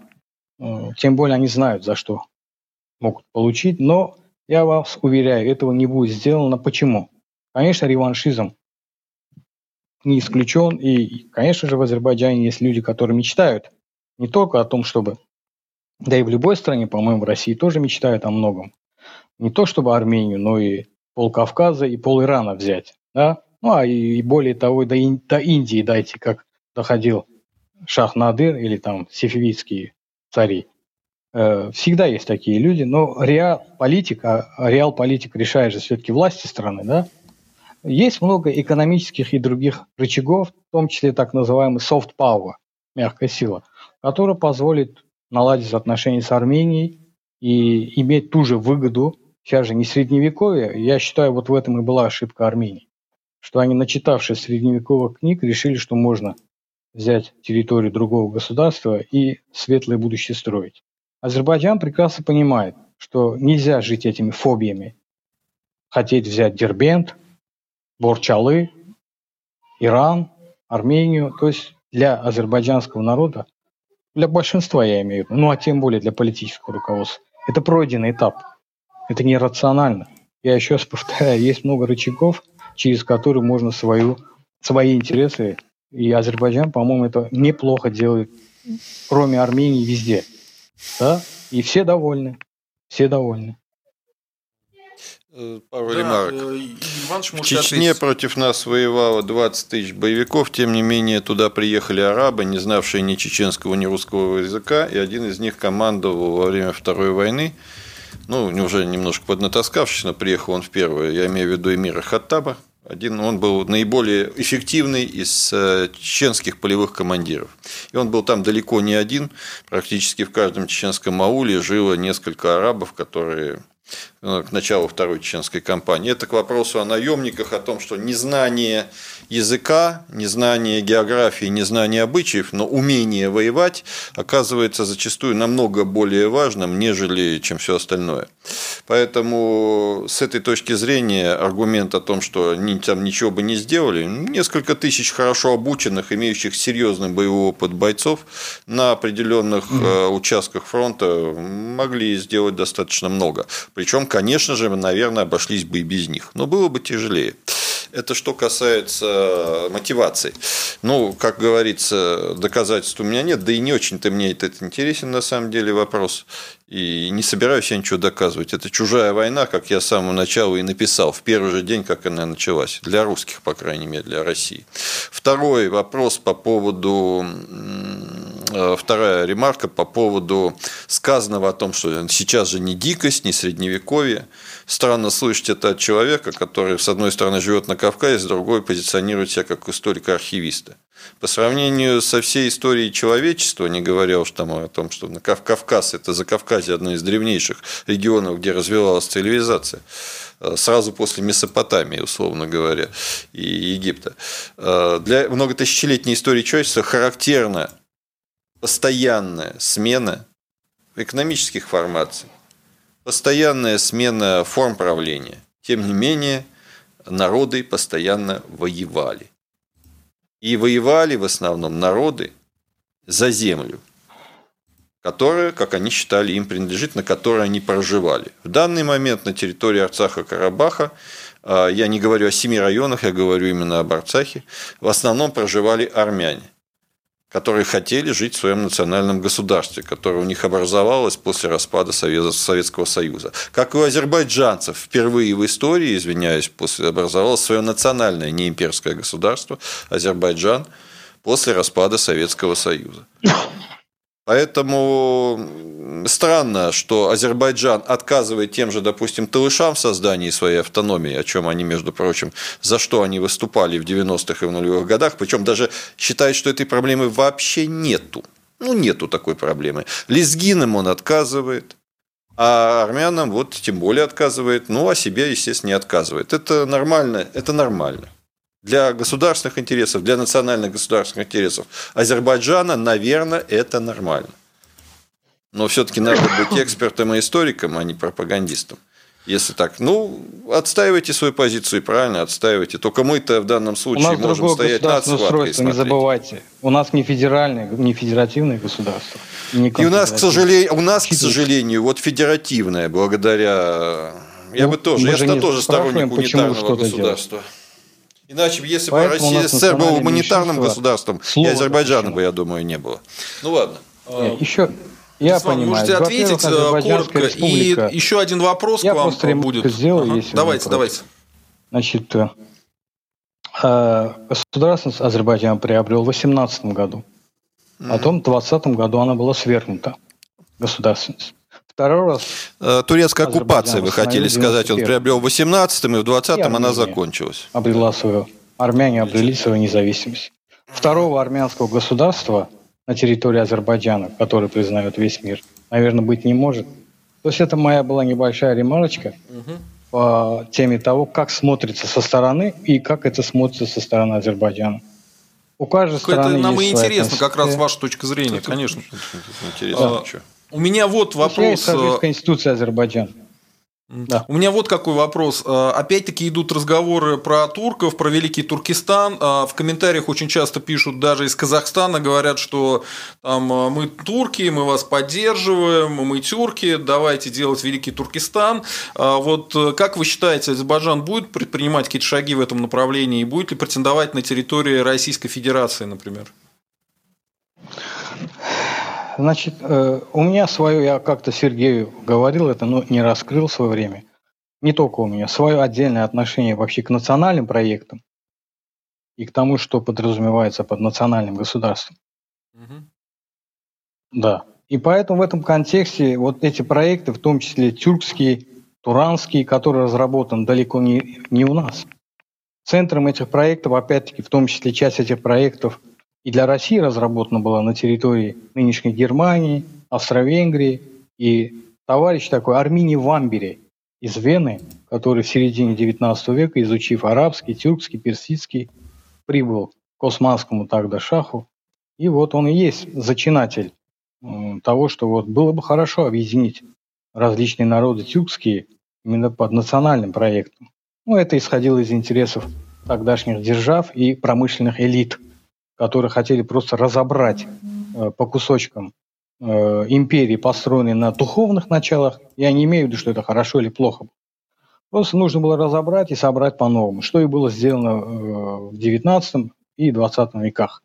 Э, тем более они знают, за что могут получить. Но я вас уверяю, этого не будет сделано. Почему? Конечно, реваншизм не исключен. И, конечно же, в Азербайджане есть люди, которые мечтают не только о том, чтобы, да и в любой стране, по-моему, в России тоже мечтают о многом. Не то чтобы Армению, но и пол Кавказа и пол Ирана взять. Да? Ну, а и, более того, до, до Индии дайте, как доходил Шах Надыр или там сифивидские цари. Э, всегда есть такие люди, но реал политик, а реал политик решает же все-таки власти страны, да? Есть много экономических и других рычагов, в том числе так называемый soft power, мягкая сила, которая позволит наладить отношения с Арменией и иметь ту же выгоду. Сейчас же не средневековье. Я считаю, вот в этом и была ошибка Армении. Что они, начитавшись средневековых книг, решили, что можно взять территорию другого государства и светлое будущее строить. Азербайджан прекрасно понимает, что нельзя жить этими фобиями. Хотеть взять Дербент, Борчалы, Иран, Армению. То есть для азербайджанского народа, для большинства я имею в виду, ну а тем более для политического руководства, это пройденный этап. Это нерационально. Я еще раз повторяю, есть много рычагов, через которые можно свою, свои интересы, и Азербайджан, по-моему, это неплохо делает, кроме Армении, везде. Да? И все довольны. Все довольны. Э, пару да, ремарок. Э, Иванович, в Чечне ответить. против нас воевало 20 тысяч боевиков, тем не менее туда приехали арабы, не знавшие ни чеченского, ни русского языка, и один из них командовал во время Второй войны. Ну, уже немножко поднатаскавшись, но приехал он в первую, я имею в виду эмира Хаттаба, один, он был наиболее эффективный из э, чеченских полевых командиров. И он был там далеко не один. Практически в каждом чеченском ауле жило несколько арабов, которые Э, к началу Второй Чеченской кампании. Это к вопросу о наемниках, о том, что незнание языка, незнание географии, незнание обычаев, но умение воевать оказывается зачастую намного более важным, нежели чем все остальное. Поэтому с этой точки зрения аргумент о том, что они там ничего бы не сделали, несколько тысяч хорошо обученных, имеющих серьезный боевой опыт бойцов на определенных mm участках фронта могли сделать достаточно много. Причем конечно же, наверное, обошлись бы и без них. Но было бы тяжелее. Это что касается мотивации. Ну, как говорится, доказательств у меня нет, да и не очень-то мне этот интересен на самом деле вопрос. И не собираюсь я ничего доказывать. Это чужая война, как я с самого начала и написал, в первый же день, как она началась. Для русских, по крайней мере, для России. Второй вопрос по поводу вторая ремарка по поводу сказанного о том, что сейчас же не дикость, не средневековье. Странно слышать это от человека, который, с одной стороны, живет на Кавказе, с другой позиционирует себя как историка-архивиста. По сравнению со всей историей человечества, не говоря уж там о том, что на Кавказ – это за Кавказе одно из древнейших регионов, где развивалась цивилизация, э, сразу после Месопотамии, условно говоря, и Египта. Э, для многотысячелетней истории человечества характерно постоянная смена экономических формаций, постоянная смена форм правления. Тем не менее, народы постоянно воевали. И воевали в основном народы за землю, которая, как они считали, им принадлежит, на которой они проживали. В данный момент на территории Арцаха-Карабаха, а, я не говорю о семи районах, я говорю именно об Арцахе, в основном проживали армяне – которые хотели жить в своем национальном государстве, которое у них образовалось после распада Советского Союза. Как и у азербайджанцев, впервые в истории, извиняюсь, после образовалось свое национальное неимперское государство Азербайджан после распада Советского Союза. Поэтому странно, что Азербайджан отказывает тем же, допустим, талышам в создании своей автономии, о чем они, между прочим, за что они выступали в 90-х и в нулевых годах, причем даже считает, что этой проблемы вообще нету. Ну, нету такой проблемы. Лезгинам он отказывает, а армянам вот тем более отказывает, ну, а себе, естественно, не отказывает. Это нормально, это нормально для государственных интересов, для национальных государственных интересов Азербайджана, наверное, это нормально. Но все-таки надо быть экспертом и историком, а не пропагандистом. Если так, ну, отстаивайте свою позицию, правильно, отстаивайте. Только мы-то в данном случае можем стоять над схваткой Не забывайте, у нас не федеральное, не федеративное государство. Не и у нас, к сожалению, у нас, к сожалению, вот федеративное, благодаря... Я ну, бы тоже, я тоже сторонник унитарного государства. Делать. Иначе, если Поэтому бы Россия СССР был гуманитарным государством, и Азербайджана бы, я думаю, не было. Ну ладно. Нет, еще, я Ислам, понимаю. Можете ответить э, коротко. И еще один вопрос я к вам просто будет. Сделал, ага. если давайте, давайте. Значит, э, э, государственность Азербайджан приобрел в 18 году. Потом в 20 году она была свергнута, государственность. Второй раз... Турецкая оккупация, вы хотели сказать, он приобрел в 18-м, и в 20-м она закончилась. Обрела свою... Армяне обрели свою независимость. Второго армянского государства на территории Азербайджана, который признает весь мир, наверное, быть не может. То есть это моя была небольшая ремарочка угу. по теме того, как смотрится со стороны и как это смотрится со стороны Азербайджана. У каждой стороны это нам и интересно, как раз ваша точка зрения, это, конечно. Интересно. А, у меня вот вопрос. Я из э, Конституции Азербайджана. Да. У меня вот какой вопрос. А, опять-таки идут разговоры про турков, про Великий Туркестан. А, в комментариях очень часто пишут, даже из Казахстана говорят, что там, мы турки, мы вас поддерживаем, мы тюрки, давайте делать Великий Туркестан. Вот э, как вы считаете, Азербайджан будет предпринимать какие-то шаги в этом направлении и будет ли претендовать на территории Российской Федерации, например? Значит, э, у меня свое, я как-то Сергею говорил это, но не раскрыл в свое время. Не только у меня, свое отдельное отношение вообще к национальным проектам и к тому, что подразумевается под национальным государством. Угу. Да. И поэтому в этом контексте вот эти проекты, в том числе тюркские, туранские, которые разработаны далеко не, не у нас. Центром этих проектов, опять-таки, в том числе часть этих проектов и для России разработана была на территории нынешней Германии, Австро-Венгрии. И товарищ такой Армини Вамбери из Вены, который в середине XIX века, изучив арабский, тюркский, персидский, прибыл к османскому тогда шаху. И вот он и есть зачинатель того, что вот было бы хорошо объединить различные народы тюркские именно под национальным проектом. Ну, это исходило из интересов тогдашних держав и промышленных элит – которые хотели просто разобрать э, по кусочкам э, империи, построенные на духовных началах. Я не имею в виду, что это хорошо или плохо. Просто нужно было разобрать и собрать по-новому, что и было сделано э, в XIX и XX веках.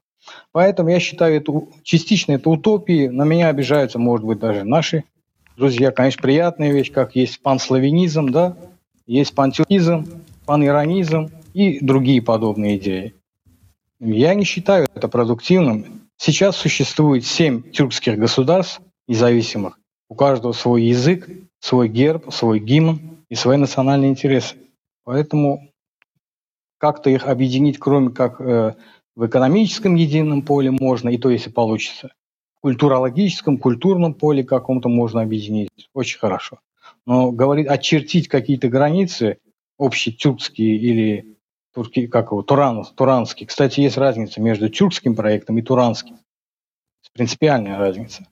Поэтому я считаю, это, частично это утопии. На меня обижаются, может быть, даже наши друзья. Конечно, приятная вещь, как есть панславянизм, да, есть пантюризм, паниронизм и другие подобные идеи. Я не считаю это продуктивным. Сейчас существует семь тюркских государств независимых. У каждого свой язык, свой герб, свой гимн и свои национальные интересы. Поэтому как-то их объединить, кроме как э, в экономическом едином поле можно, и то, если получится. В культурологическом, культурном поле каком-то можно объединить. Очень хорошо. Но говорить, очертить какие-то границы, общие тюркские или турки, как его, Туран, Туранский. Кстати, есть разница между тюркским проектом и туранским. Принципиальная разница.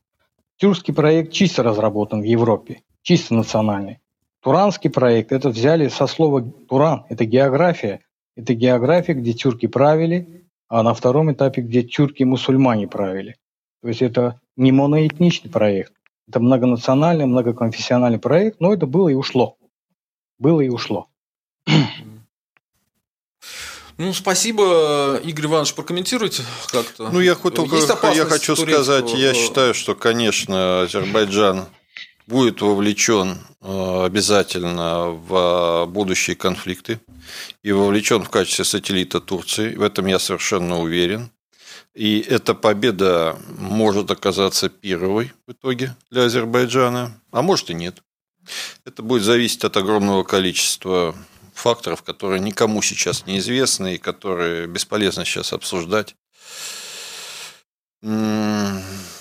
Тюркский проект чисто разработан в Европе, чисто национальный. Туранский проект, это взяли со слова Туран, это география. Это география, где тюрки правили, а на втором этапе, где тюрки и мусульмане правили. То есть это не моноэтничный проект. Это многонациональный, многоконфессиональный проект, но это было и ушло. Было и ушло. Ну, спасибо, Игорь Иванович, прокомментируйте как-то. Ну, я, только, я хочу сказать, я считаю, что, конечно, Азербайджан будет вовлечен э, обязательно в будущие конфликты и вовлечен в качестве сателлита Турции. В этом я совершенно уверен. И эта победа может оказаться первой в итоге для Азербайджана, а может и нет. Это будет зависеть от огромного количества факторов, которые никому сейчас не известны и которые бесполезно сейчас обсуждать.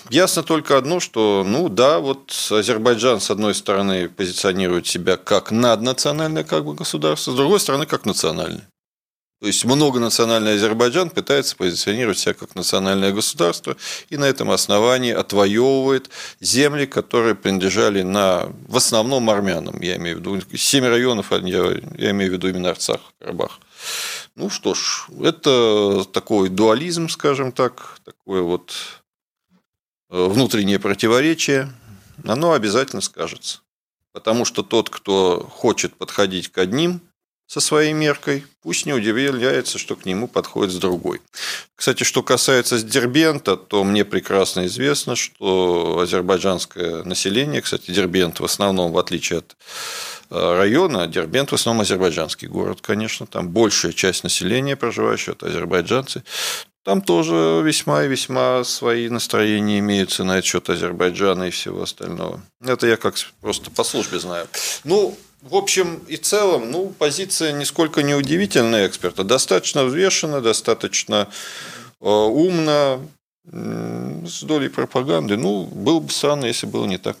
Ясно только одно, что, ну да, вот Азербайджан, с одной стороны, позиционирует себя как наднациональное как бы, государство, с другой стороны, как национальное. То есть многонациональный Азербайджан пытается позиционировать себя как национальное государство и на этом основании отвоевывает земли, которые принадлежали на, в основном армянам. Я имею в виду семь районов, я, я имею в виду именно Арцах, Карабах. Ну что ж, это такой дуализм, скажем так, такое вот э, внутреннее противоречие, оно обязательно скажется. Потому что тот, кто хочет подходить к одним со своей меркой, пусть не удивляется, что к нему подходит с другой. Кстати, что касается Дербента, то мне прекрасно известно, что азербайджанское население, кстати, Дербент в основном, в отличие от э, района, Дербент в основном азербайджанский город, конечно, там большая часть населения проживающего, это азербайджанцы, там тоже весьма и весьма свои настроения имеются на счет Азербайджана и всего остального. Это я как просто по службе знаю. Ну, в общем и целом, ну, позиция нисколько не удивительная эксперта. Достаточно взвешена, достаточно э, умно, с долей пропаганды. Ну, было бы странно, если было не так.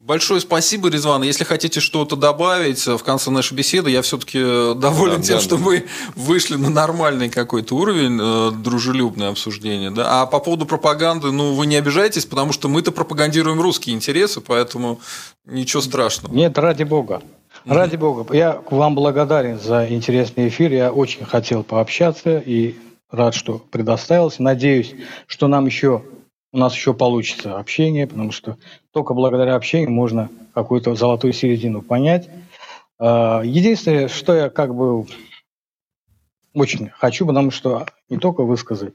Большое спасибо, Резван. Если хотите что-то добавить в конце нашей беседы, я все-таки доволен да, тем, да, что да. мы вышли на нормальный какой-то уровень, э, дружелюбное обсуждение. Да? А по поводу пропаганды, ну, вы не обижайтесь, потому что мы-то пропагандируем русские интересы, поэтому ничего страшного. Нет, ради бога. Ради бога. Я вам благодарен за интересный эфир. Я очень хотел пообщаться и рад, что предоставился. Надеюсь, что нам еще у нас еще получится общение, потому что только благодаря общению можно какую-то золотую середину понять. А, единственное, что я как бы очень хочу, потому что не только высказать,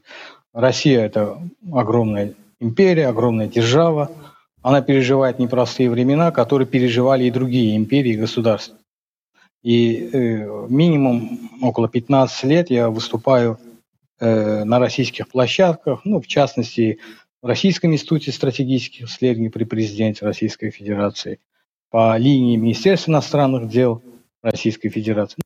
Россия – это огромная империя, огромная держава, она переживает непростые времена, которые переживали и другие империи и государства. И э, минимум около 15 лет я выступаю э, на российских площадках, ну, в частности, в Российском институте стратегических исследований при президенте Российской Федерации, по линии Министерства иностранных дел Российской Федерации,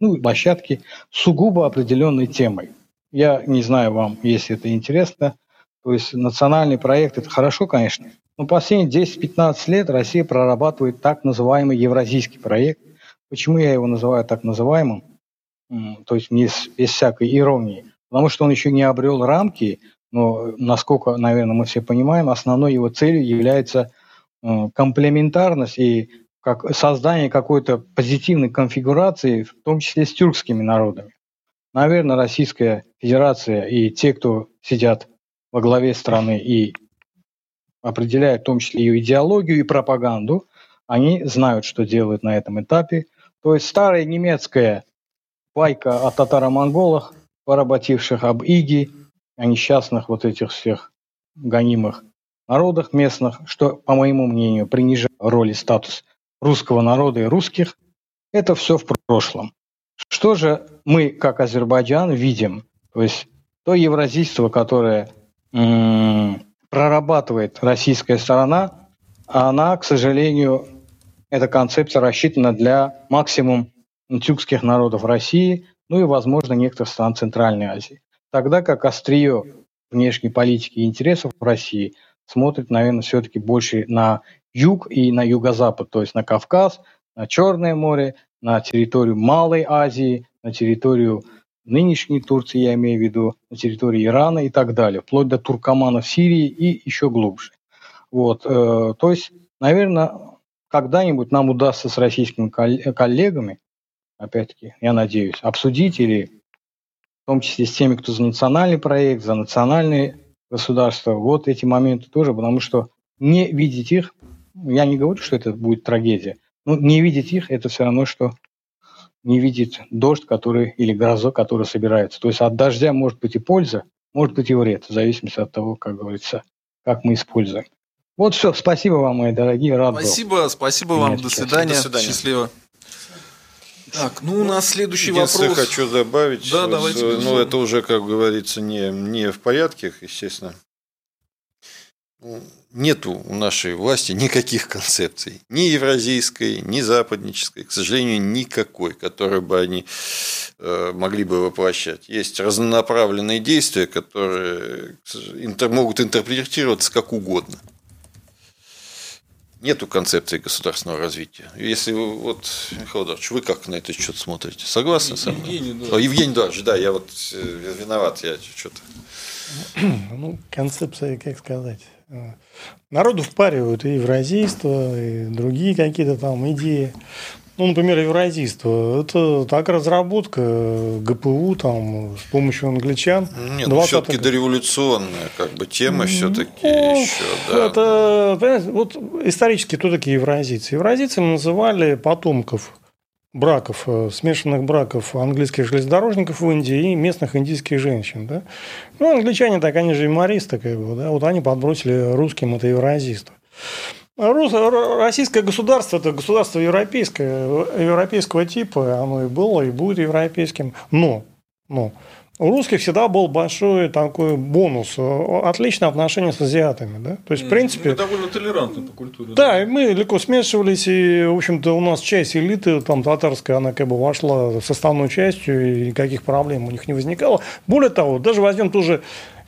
ну, площадки сугубо определенной темой. Я не знаю вам, если это интересно. То есть национальный проект – это хорошо, конечно, но последние 10-15 лет Россия прорабатывает так называемый евразийский проект. Почему я его называю так называемым? То есть без, без всякой иронии. Потому что он еще не обрел рамки, но, насколько, наверное, мы все понимаем, основной его целью является э, комплементарность и как создание какой-то позитивной конфигурации, в том числе с тюркскими народами. Наверное, Российская Федерация и те, кто сидят во главе страны и определяют в том числе ее идеологию и пропаганду, они знают, что делают на этом этапе. То есть старая немецкая байка о татаро-монголах, поработивших об Иги, о несчастных вот этих всех гонимых народах местных, что, по моему мнению, принижает роль и статус русского народа и русских, это все в прошлом. Что же мы, как Азербайджан, видим? То есть то евразийство, которое м- прорабатывает российская сторона, она, к сожалению, эта концепция рассчитана для максимум тюркских народов России, ну и, возможно, некоторых стран Центральной Азии тогда как острие внешней политики и интересов России смотрит, наверное, все-таки больше на юг и на юго-запад, то есть на Кавказ, на Черное море, на территорию Малой Азии, на территорию нынешней Турции, я имею в виду, на территории Ирана и так далее, вплоть до Туркоманов Сирии и еще глубже. Вот, э, то есть, наверное, когда-нибудь нам удастся с российскими коллегами, опять-таки, я надеюсь, обсудить или в том числе с теми, кто за национальный проект, за национальные государства. Вот эти моменты тоже, потому что не видеть их, я не говорю, что это будет трагедия, но не видеть их, это все равно, что не видеть дождь, который или гроза, который собирается. То есть от дождя может быть и польза, может быть и вред, в зависимости от того, как говорится, как мы используем. Вот все. Спасибо вам, мои дорогие. Рад спасибо, был. спасибо вам. До свидания. До свидания. Счастливо. Так, ну у нас следующий Единственное, вопрос. хочу добавить. Да, давайте. Ну, это уже, как говорится, не, не в порядке, естественно. Ну, нету у нашей власти никаких концепций. Ни евразийской, ни западнической. К сожалению, никакой, которую бы они э, могли бы воплощать. Есть разнонаправленные действия, которые могут интерпретироваться как угодно нету концепции государственного развития. Если вы, вот, Михаил Эдуардович, вы как на этот счет смотрите? Согласны со мной? Евгений, да. О, Евгений Эдуардович, да, я вот э, виноват, я что-то... [clears throat] Ну, концепция, как сказать, э, народу впаривают и евразийство, и другие какие-то там идеи. Ну, например, евразийство. Это так разработка ГПУ там с помощью англичан. Нет, ну, все-таки дореволюционная как бы тема все-таки ну, еще. Да. Это, понимаете, вот исторически кто такие евразийцы? Евразийцы называли потомков браков, э, смешанных браков английских железнодорожников в Индии и местных индийских женщин. Да? Ну, англичане так, они же юмористы, как бы, да? вот они подбросили русским это евразийство. Российское государство – это государство европейское, европейского типа, оно и было, и будет европейским, но, но у русских всегда был большой такой бонус, отличное отношение с азиатами. Да? То есть, в принципе... Мы довольно толерантны по культуре. Да, и мы легко смешивались, и, в общем-то, у нас часть элиты, там, татарская, она как бы вошла составной частью, и никаких проблем у них не возникало. Более того, даже возьмем ту же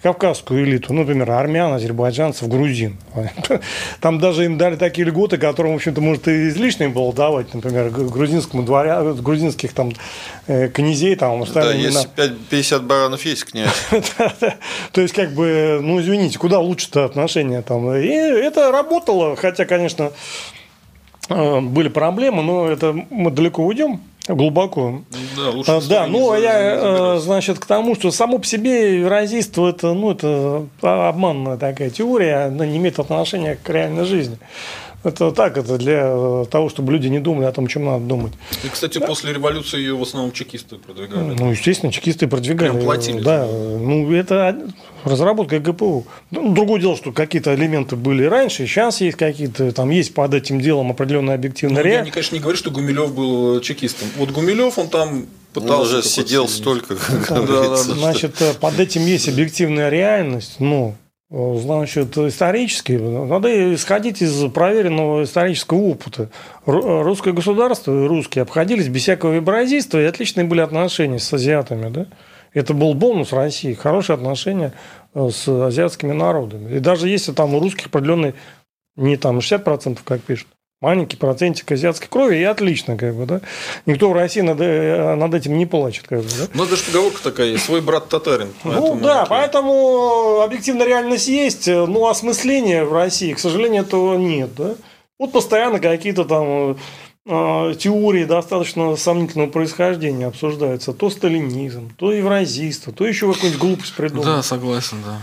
кавказскую элиту, ну, например, армян, азербайджанцев, грузин. [laughs] Там даже им дали такие льготы, которым, в общем-то, может, и излишне было давать, например, грузинскому дворя, грузинских там э, князей там Да, если 50 баранов есть князь. [laughs] То есть, как бы, ну, извините, куда лучше-то отношения там. И это работало, хотя, конечно, э, были проблемы, но это мы далеко уйдем глубоко. Да, лучше а, да ну а я, значит, к тому, что само по себе евразийство это, ну, это обманная такая теория, она не имеет отношения к реальной жизни. Это так, это для э, того, чтобы люди не думали о том, чем надо думать. И, кстати, да? после революции ее в основном чекисты продвигали. Ну, естественно, чекисты продвигали. Прям платили. Да, ну, это разработка ГПУ. Ну, другое дело, что какие-то элементы были раньше, сейчас есть какие-то, там есть под этим делом определенная объективная ну, реальность. Я, конечно, не говорю, что Гумилев был чекистом. Вот Гумилев, он там пытался... Он уже сидел столько, как да, да, да, Значит, э, под этим есть объективная реальность, ну, Значит, исторически, надо исходить из проверенного исторического опыта. Русское государство и русские обходились без всякого евразийства, и отличные были отношения с азиатами. Да? Это был бонус России, хорошие отношения э, с азиатскими народами. И даже если там у русских определенный не там 60%, как пишут, маленький процентик азиатской крови, и отлично, как бы, да. Никто в России над, э, над этим не плачет, как бы, да. Ну, даже поговорка такая есть, свой брат татарин. Ну, да, окей. поэтому объективная реальность есть, но осмысления в России, к сожалению, этого нет, да. Вот постоянно какие-то там э, теории достаточно сомнительного происхождения обсуждаются. То сталинизм, то евразийство, то еще какую-нибудь глупость придумать. Да, согласен, да.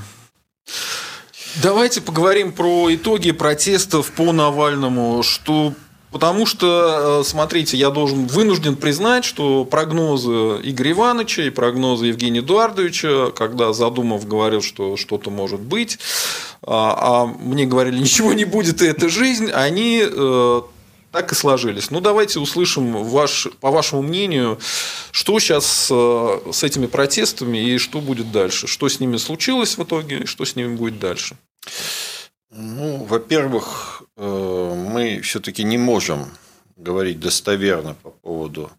Давайте поговорим про итоги протестов по Навальному, что Потому что, э, смотрите, я должен вынужден признать, что прогнозы Игоря Ивановича и прогнозы Евгения Эдуардовича, когда Задумов говорил, что что-то может быть, а, а мне говорили, ничего не будет, и это жизнь, они э, так и сложились. Ну, давайте услышим, ваш, по вашему мнению, что сейчас э, с этими протестами и что будет дальше? Что с ними случилось в итоге и что с ними будет дальше? Ну, во-первых, э, мы все-таки не можем говорить достоверно по поводу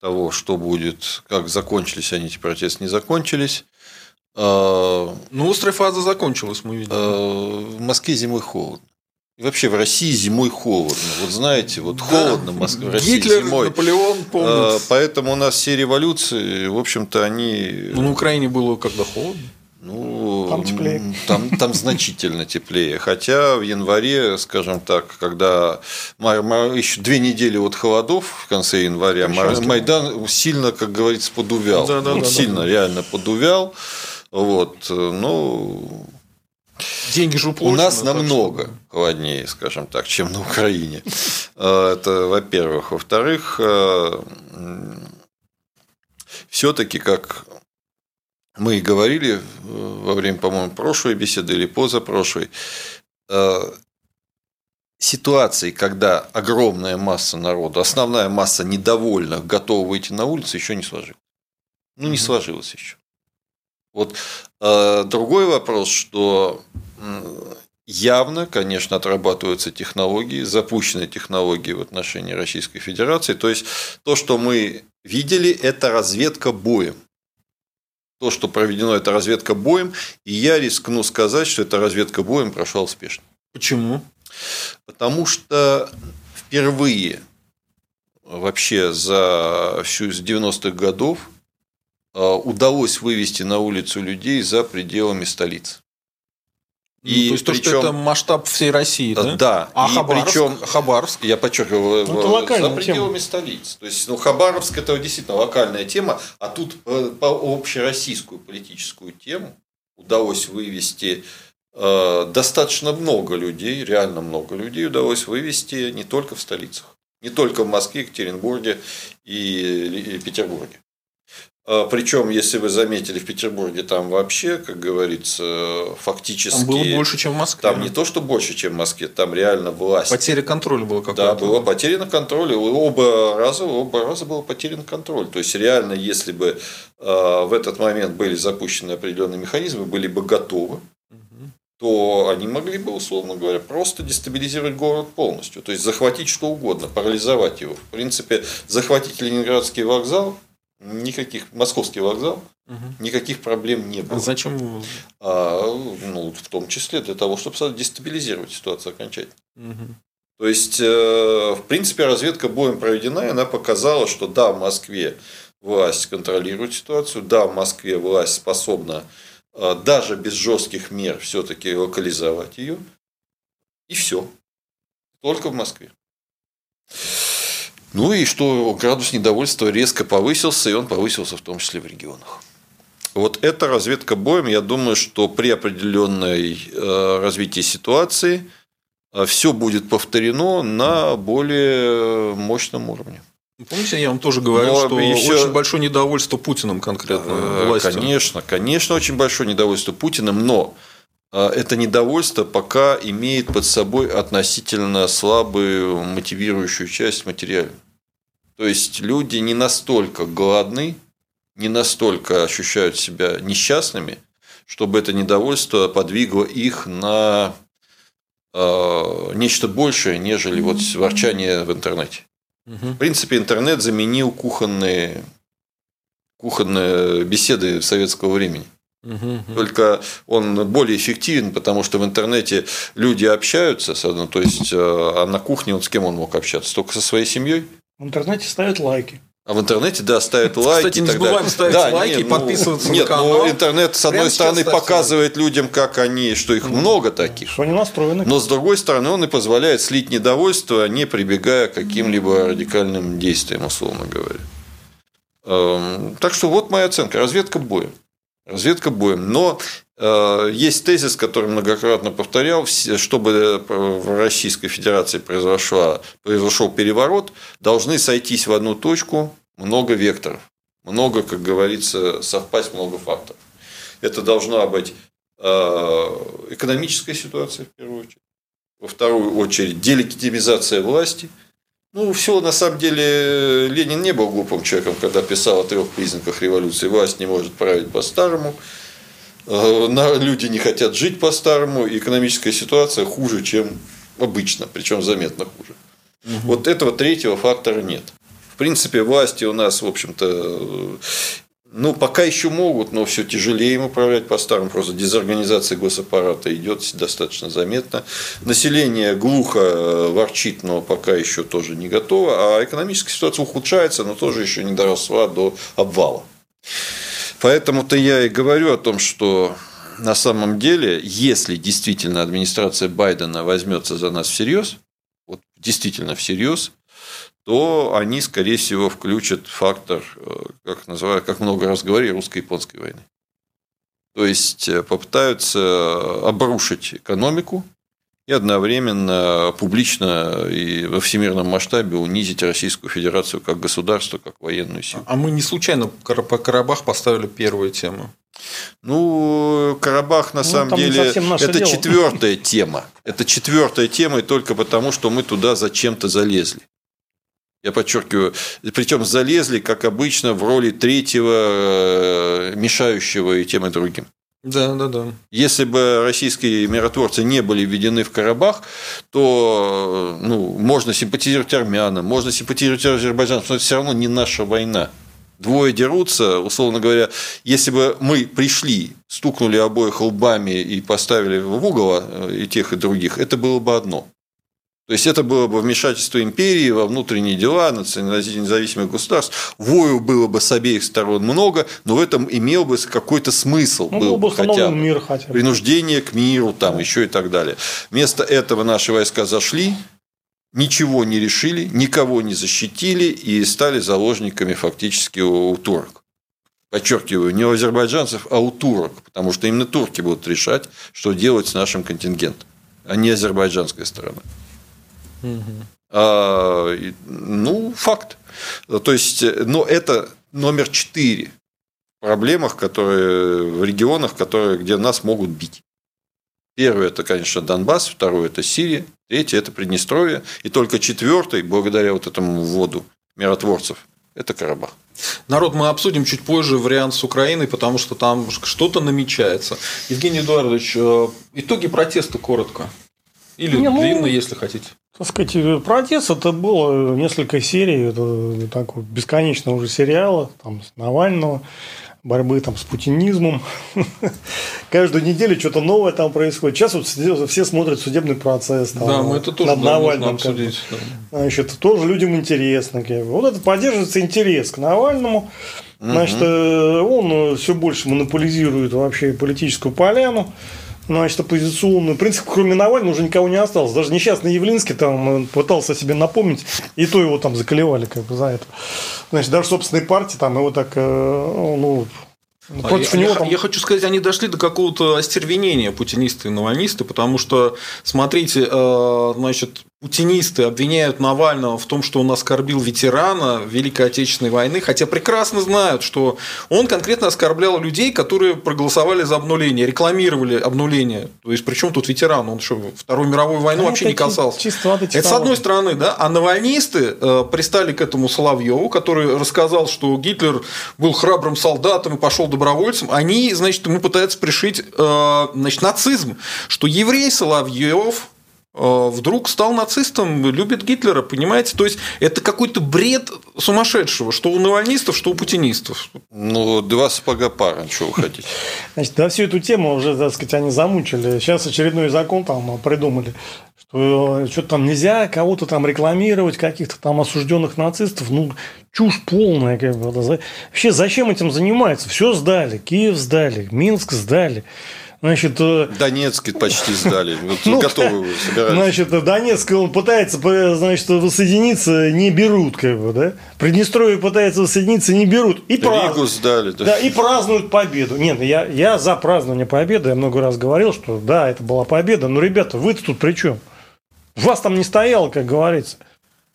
того, что будет, как закончились они эти протесты, не закончились. Э, ну, острая фаза закончилась, мы видим. В Москве зимой холодно. И вообще в России зимой холодно. Вот знаете, вот холодно в Москве, в России Гитлер, зимой. Наполеон помнит. А, поэтому у нас все революции, в общем-то, они... Ну, на Украине было когда холодно. Ну, там теплее. Там, там значительно теплее. Хотя в январе, скажем так, когда еще две недели от холодов в конце января, Майдан сильно, как говорится, подувял. Да, да, да, сильно да. реально подувял. Вот, ну, Деньги же уплочены. У нас намного что... холоднее, скажем так, чем на Украине. Э, это, во-первых. Во-вторых, э, все-таки, как мы и говорили э, во время, по-моему, прошлой беседы или позапрошлой, ситуации, когда огромная масса народа, основная масса недовольных, готова выйти на улицу, еще не сложилась. Ну, не сложилось еще. Вот э, другой вопрос, что явно, конечно, отрабатываются технологии, запущены технологии в отношении Российской Федерации. То есть то, что мы видели, это разведка боем. То, что проведено, это разведка боем. И я рискну сказать, что эта разведка боем прошла успешно. Почему? Потому что впервые вообще за всю с 90-х годов удалось вывести на улицу людей за пределами столицы. И ну, то есть причем, то, что это масштаб всей России, да? Да. А и Хабаровск, причем, Хабаровск, я подчеркиваю, ну, за пределами тема. столиц. То есть, ну, Хабаровск это действительно локальная тема, а тут э, по общероссийскую политическую тему удалось вывести э, достаточно много людей, реально много людей удалось вывести не только в столицах. Не только в Москве, Екатеринбурге и Петербурге. А, Причем, если вы заметили, в Петербурге там вообще, как говорится, фактически... Там было больше, чем в Москве. Там не то, что больше, чем в Москве, там реально власть. Потеря контроля была какая-то. Да, было потеряно контроль. Оба раза, оба раза был потерян контроль. То есть, реально, если бы э, в этот момент были запущены определенные механизмы, были бы готовы, то они могли бы, условно говоря, просто дестабилизировать город полностью. То есть, захватить что угодно, парализовать его. В принципе, захватить Ленинградский вокзал никаких московский вокзал, угу. никаких проблем не было. А зачем? А, ну, в том числе для того, чтобы дестабилизировать ситуацию окончательно. Угу. То есть, э, в принципе, разведка боем проведена, и она показала, что да, в Москве власть контролирует ситуацию, да, в Москве власть способна э, даже без жестких мер все-таки локализовать ее. И все. Только в Москве. Ну и что градус недовольства резко повысился, и он повысился в том числе в регионах. Вот эта разведка боем, я думаю, что при определенной э, развитии ситуации э, все будет повторено на более мощном уровне. Помните, я вам тоже говорил, Но что еще... очень большое недовольство Путиным конкретно э, властью. Конечно, конечно, очень большое недовольство Путиным, но это недовольство пока имеет под собой относительно слабую мотивирующую часть материальную. То есть люди не настолько голодны, не настолько ощущают себя несчастными, чтобы это недовольство подвигло их на э, нечто большее, нежели вот ворчание в интернете. В принципе, интернет заменил кухонные, кухонные беседы советского времени. Угу, Только он более эффективен, потому что в интернете люди общаются, то есть, э, а на кухне он с кем он мог общаться? Только со своей семьей? В интернете ставят лайки. А в интернете, да, ставят лайки. Кстати, не забываем ставить да, лайки нет, и подписываться нет, на канал. Нет, ну, интернет, с одной стороны, показывает лайки. людям, как они, что их много таких. Что они настроены. Но, с другой стороны, он и позволяет слить недовольство, не прибегая к каким-либо радикальным действиям, условно говоря. Эм, так что вот моя оценка. Разведка боем. Разведка боем. Но э, есть тезис, который многократно повторял, чтобы в Российской Федерации произошла, произошел переворот, должны сойтись в одну точку много векторов. Много, как говорится, совпасть много факторов. Это должна быть э, экономическая ситуация, в первую очередь. Во вторую очередь, делегитимизация власти – ну, все, на самом деле, Ленин не был глупым человеком, когда писал о трех признаках революции. Власть не может править по-старому, э, люди не хотят жить по-старому, экономическая ситуация хуже, чем обычно, причем заметно хуже. Угу. Вот этого третьего фактора нет. В принципе, власти у нас, в общем-то, ну, пока еще могут, но все тяжелее им управлять по-старому. Просто дезорганизация госаппарата идет достаточно заметно. Население глухо э, ворчит, но пока еще тоже не готово. А экономическая ситуация ухудшается, но тоже еще не доросла до обвала. Поэтому-то я и говорю о том, что на самом деле, если действительно администрация Байдена возьмется за нас всерьез, вот действительно всерьез, то они, скорее всего, включат фактор, э, как, называют, как много раз говорили, русско-японской войны. То есть э, попытаются обрушить экономику и одновременно публично и во всемирном масштабе унизить Российскую Федерацию как государство, как военную силу. А мы не случайно по Карабах поставили первую тему? Ну, Карабах на ну, самом деле это дело. четвертая тема. Это четвертая тема, и только потому, что мы туда зачем-то залезли. Я подчеркиваю, причем залезли, как обычно, в роли третьего э, мешающего и тем и другим. Да, да, да. Если бы российские миротворцы не были введены в Карабах, то ну, можно симпатизировать армянам, можно симпатизировать азербайджанцам, но это все равно не наша война. Двое дерутся, условно говоря, если бы мы пришли, стукнули обоих лбами и поставили в угол э, и тех, и других, это было бы одно. То есть это было бы вмешательство империи во внутренние дела независимых государств. Вою было бы с обеих сторон много, но в этом имел бы какой-то смысл. Ну, был бы хотя бы. Мир хотя бы. Принуждение к миру, там да. еще и так далее. Вместо этого наши войска зашли, ничего не решили, никого не защитили и стали заложниками фактически у, у турок. Подчеркиваю, не у азербайджанцев, а у турок, потому что именно турки будут решать, что делать с нашим контингентом, а не азербайджанская сторона. А, ну, факт. То есть, но это номер четыре в проблемах, которые в регионах, которые, где нас могут бить. Первый – это, конечно, Донбасс, второй – это Сирия, третий – это Приднестровье, и только четвертый, благодаря вот этому вводу миротворцев, это Карабах. Народ, мы обсудим чуть позже вариант с Украиной, потому что там что-то намечается. Евгений Эдуардович, э, итоги протеста коротко. Или Не, ну, длинно, если хотите. Так сказать, протест это было несколько серий, это так вот бесконечно уже сериала, там, с Навального борьбы там, с путинизмом. [laughs] Каждую неделю что-то новое там происходит. Сейчас вот все смотрят судебный процесс. Там, да, мы это тоже над Навальным. Обсудить, да. Значит, тоже людям интересно. Вот это поддерживается интерес к Навальному. Значит, э, он все больше монополизирует вообще политическую поляну значит, оппозиционную. В принципе, кроме Навального уже никого не осталось. Даже несчастный Явлинский там пытался себе напомнить, и то его там заколевали как бы за это. Значит, даже собственной партии там его так, э, ну, ну, против я, него там... я хочу сказать, они дошли до какого-то остервенения путинисты и навальнисты, потому что, смотрите, э, значит, путинисты обвиняют Навального в том, что он оскорбил ветерана Великой Отечественной войны, хотя прекрасно знают, что он конкретно оскорблял людей, которые проголосовали за обнуление, рекламировали обнуление. То есть, причем тут ветеран, он что, Вторую мировую войну а вообще не касался. Чисто Это с одной стороны, да, а навальнисты э, пристали к этому Соловьеву, который рассказал, что Гитлер был храбрым солдатом и пошел добровольцем. Они, значит, ему пытаются пришить э, значит, нацизм, что еврей Соловьев вдруг стал нацистом, любит Гитлера, понимаете? То есть это какой-то бред сумасшедшего, что у навальнистов, что у путинистов. Ну, два сапога пара, чего вы хотите. [laughs] Значит, да, всю эту тему уже, так сказать, они замучили. Сейчас очередной закон там придумали, что что-то там нельзя кого-то там рекламировать, каких-то там осужденных нацистов. Ну, чушь полная. Как бы. Вообще, зачем этим занимаются? Все сдали, Киев сдали, Минск сдали. Значит, э, Донецк почти сдали. [laughs] Вот ну, готовы собирались. Значит, Донецк он пытается значит, воссоединиться, не берут, как бы, да? Приднестровье пытается воссоединиться, не берут. И Ригу празднуют. сдали. Да. да, и празднуют победу. Нет, я, я за празднование победы. Я много раз говорил, что да, это была победа. Но, ребята, вы тут при чем? Вас там не стояло, как говорится.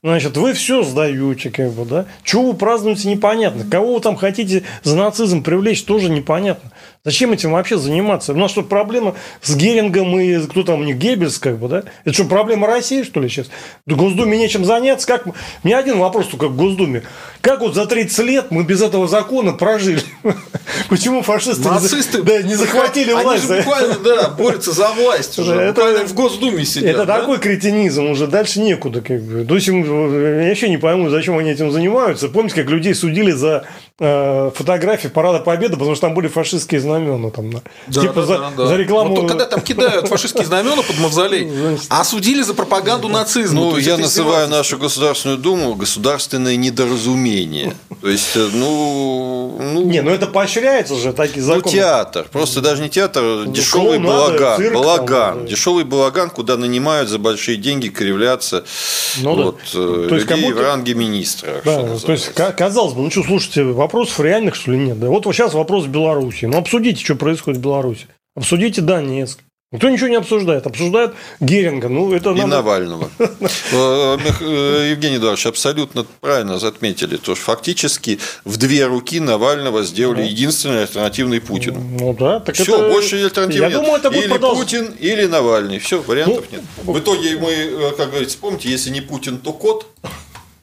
Значит, вы все сдаете, как бы, да? Чего вы празднуете, непонятно. Кого вы там хотите за нацизм привлечь, тоже непонятно. Зачем этим вообще заниматься? У нас что, проблема с Герингом и кто там у них, Геббельс, как бы, да? Это что, проблема России, что ли, сейчас? В Госдуме нечем заняться? Как... Мне один вопрос только в Госдуме. Как вот за 30 лет мы без этого закона прожили? [laughs] Почему фашисты Нацисты, да, не захватили власть? Они же буквально, да, борются за власть уже. Это, в Госдуме сидят. Это да? такой кретинизм, уже дальше некуда. Как бы. То есть, я вообще не пойму, зачем они этим занимаются. Помните, как людей судили за э, фотографии Парада Победы, потому что там были фашистские знамена. Там, да, типа да, за, да, да. за рекламу. Ну, когда там кидают фашистские знамена под мавзолей, [laughs] а судили за пропаганду нацизма. Ну, я называю нашу Государственную Думу государственное недоразумение. То есть, э, ну... ну не, ну это поощряется же, такие ну, законы. Ну, театр. Просто даже не театр, ну, дешевый балаган. Балаган. Дешевый балаган, куда нанимают за большие деньги кривляться ну, вот, да. Э, то есть, людей в ранге министра. Да, то есть, казалось бы, ну что, слушайте, вопросов реальных, что ли, нет? Да? Вот сейчас вопрос Беларуси. Ну, обсудите, что происходит в Беларуси. Обсудите Донецк. Никто ничего не обсуждает. Обсуждают Геринга. Ну, это И нам... Навального. [laughs] Э, э, Евгений Эдуардович, абсолютно правильно отметили. То, что фактически в две руки Навального сделали единственный альтернативный Путину. Ну да. Так Все, это... больше альтернативы нет. Думаю, это будет или продолж... Путин, или Навальный. Все, вариантов ну, нет. В итоге мы, э, как говорится, помните, если не Путин, то кот.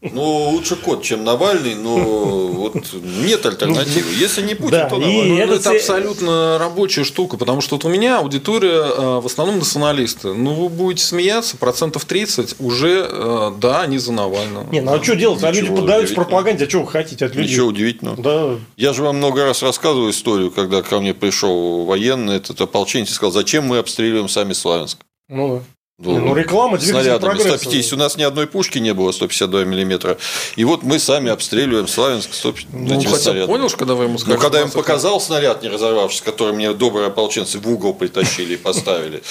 Ну, лучше кот, чем Навальный, но вот нет альтернативы. Если не Путин, да, то Навальный. Ну, это абсолютно рабочая штука, потому что вот у меня аудитория э, в основном националисты. Ну, вы будете смеяться, процентов 30 уже, э, да, они за Навального. Не, ну а что делать? а люди поддаются пропаганде, а что вы хотите от людей? Ничего удивительного. Да. Я же вам много раз рассказывал историю, когда ко мне пришел военный, этот ополченец, и сказал, зачем мы обстреливаем сами Славянск? Ну да. Ну, ну, реклама снарядами. 150. У нас ни одной пушки не было 152 миллиметра. И вот мы сами обстреливаем Славянск 150 ну, хотя понял, когда вы ему сказали? Ну, когда ему показал снаряд, не разорвавшись, который мне добрые ополченцы в угол притащили и поставили.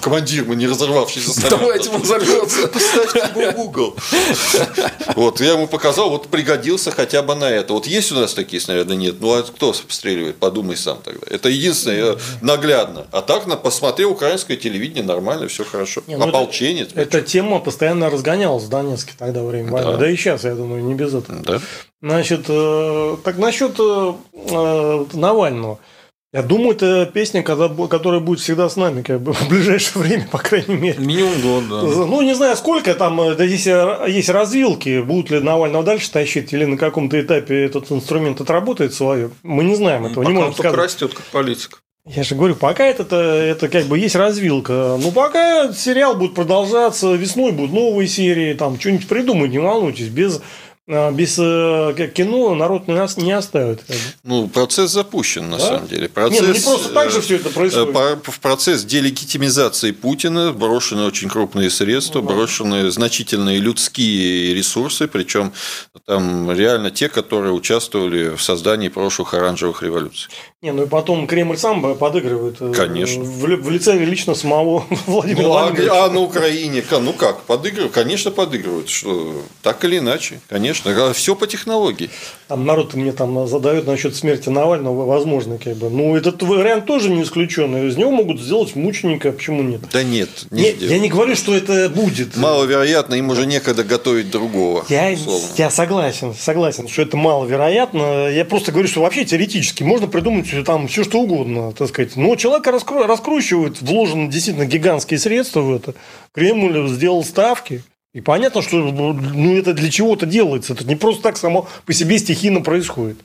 Командир, мы не разорвавшийся снаряд. Давайте он взорвется. Поставьте его в угол. Вот, я ему показал, вот пригодился хотя бы на это. Вот есть у нас такие снаряды? Нет. Ну, а кто обстреливает? Подумай сам тогда. Это единственное наглядно. А так, посмотрел украинское телевидение, нормально, все хорошо. Не, ну Ополченец. Это, эта тема постоянно разгонялась в Донецке тогда во время войны. Да. и сейчас, я думаю, не без этого. Да. Значит, э, так насчет э, э, Навального. Я думаю, это песня, которая будет всегда с нами, как бы [laughs] в ближайшее время, по крайней мере. Минимум год, да. Ну, не знаю, сколько там, да, здесь есть развилки, будут ли Навального дальше тащить, или на каком-то этапе этот инструмент отработает свое. Мы не знаем этого, ну, не можем сказать. растет как политик. Я же говорю, пока это, это как бы есть развилка. Ну, пока сериал будет продолжаться, весной будут новые серии, там что-нибудь придумать, не волнуйтесь, без а, без э, кино народ нас не оставит. Ну, процесс запущен, на да? самом деле. Процесс, Нет, ну не просто так же все это происходит. Э, в процесс делегитимизации Путина брошены очень крупные средства, ну, брошены значительные людские ресурсы, причем там реально те, которые участвовали в создании прошлых оранжевых революций. Не, ну и потом Кремль сам подыгрывает. Э, Конечно. В, в лице лично самого [laughs] Владимира ну, Владимировича. А на Украине, ну как, подыгрывают? Конечно, подыгрывают. Что, так или иначе, конечно конечно, все по технологии. Там народ мне там задает насчет смерти Навального, возможно, как бы. Ну, этот вариант тоже не исключен. Из него могут сделать мученика, почему нет? Да нет, не нет я не говорю, что это будет. Маловероятно, им уже некогда готовить другого. Я, я согласен, согласен, что это маловероятно. Я просто говорю, что вообще теоретически можно придумать там все что угодно, так сказать. Но человека раскру... раскручивают, вложены действительно гигантские средства в это. Кремль сделал ставки. И понятно, что ну, это для чего-то делается. Это не просто так само по себе стихийно происходит.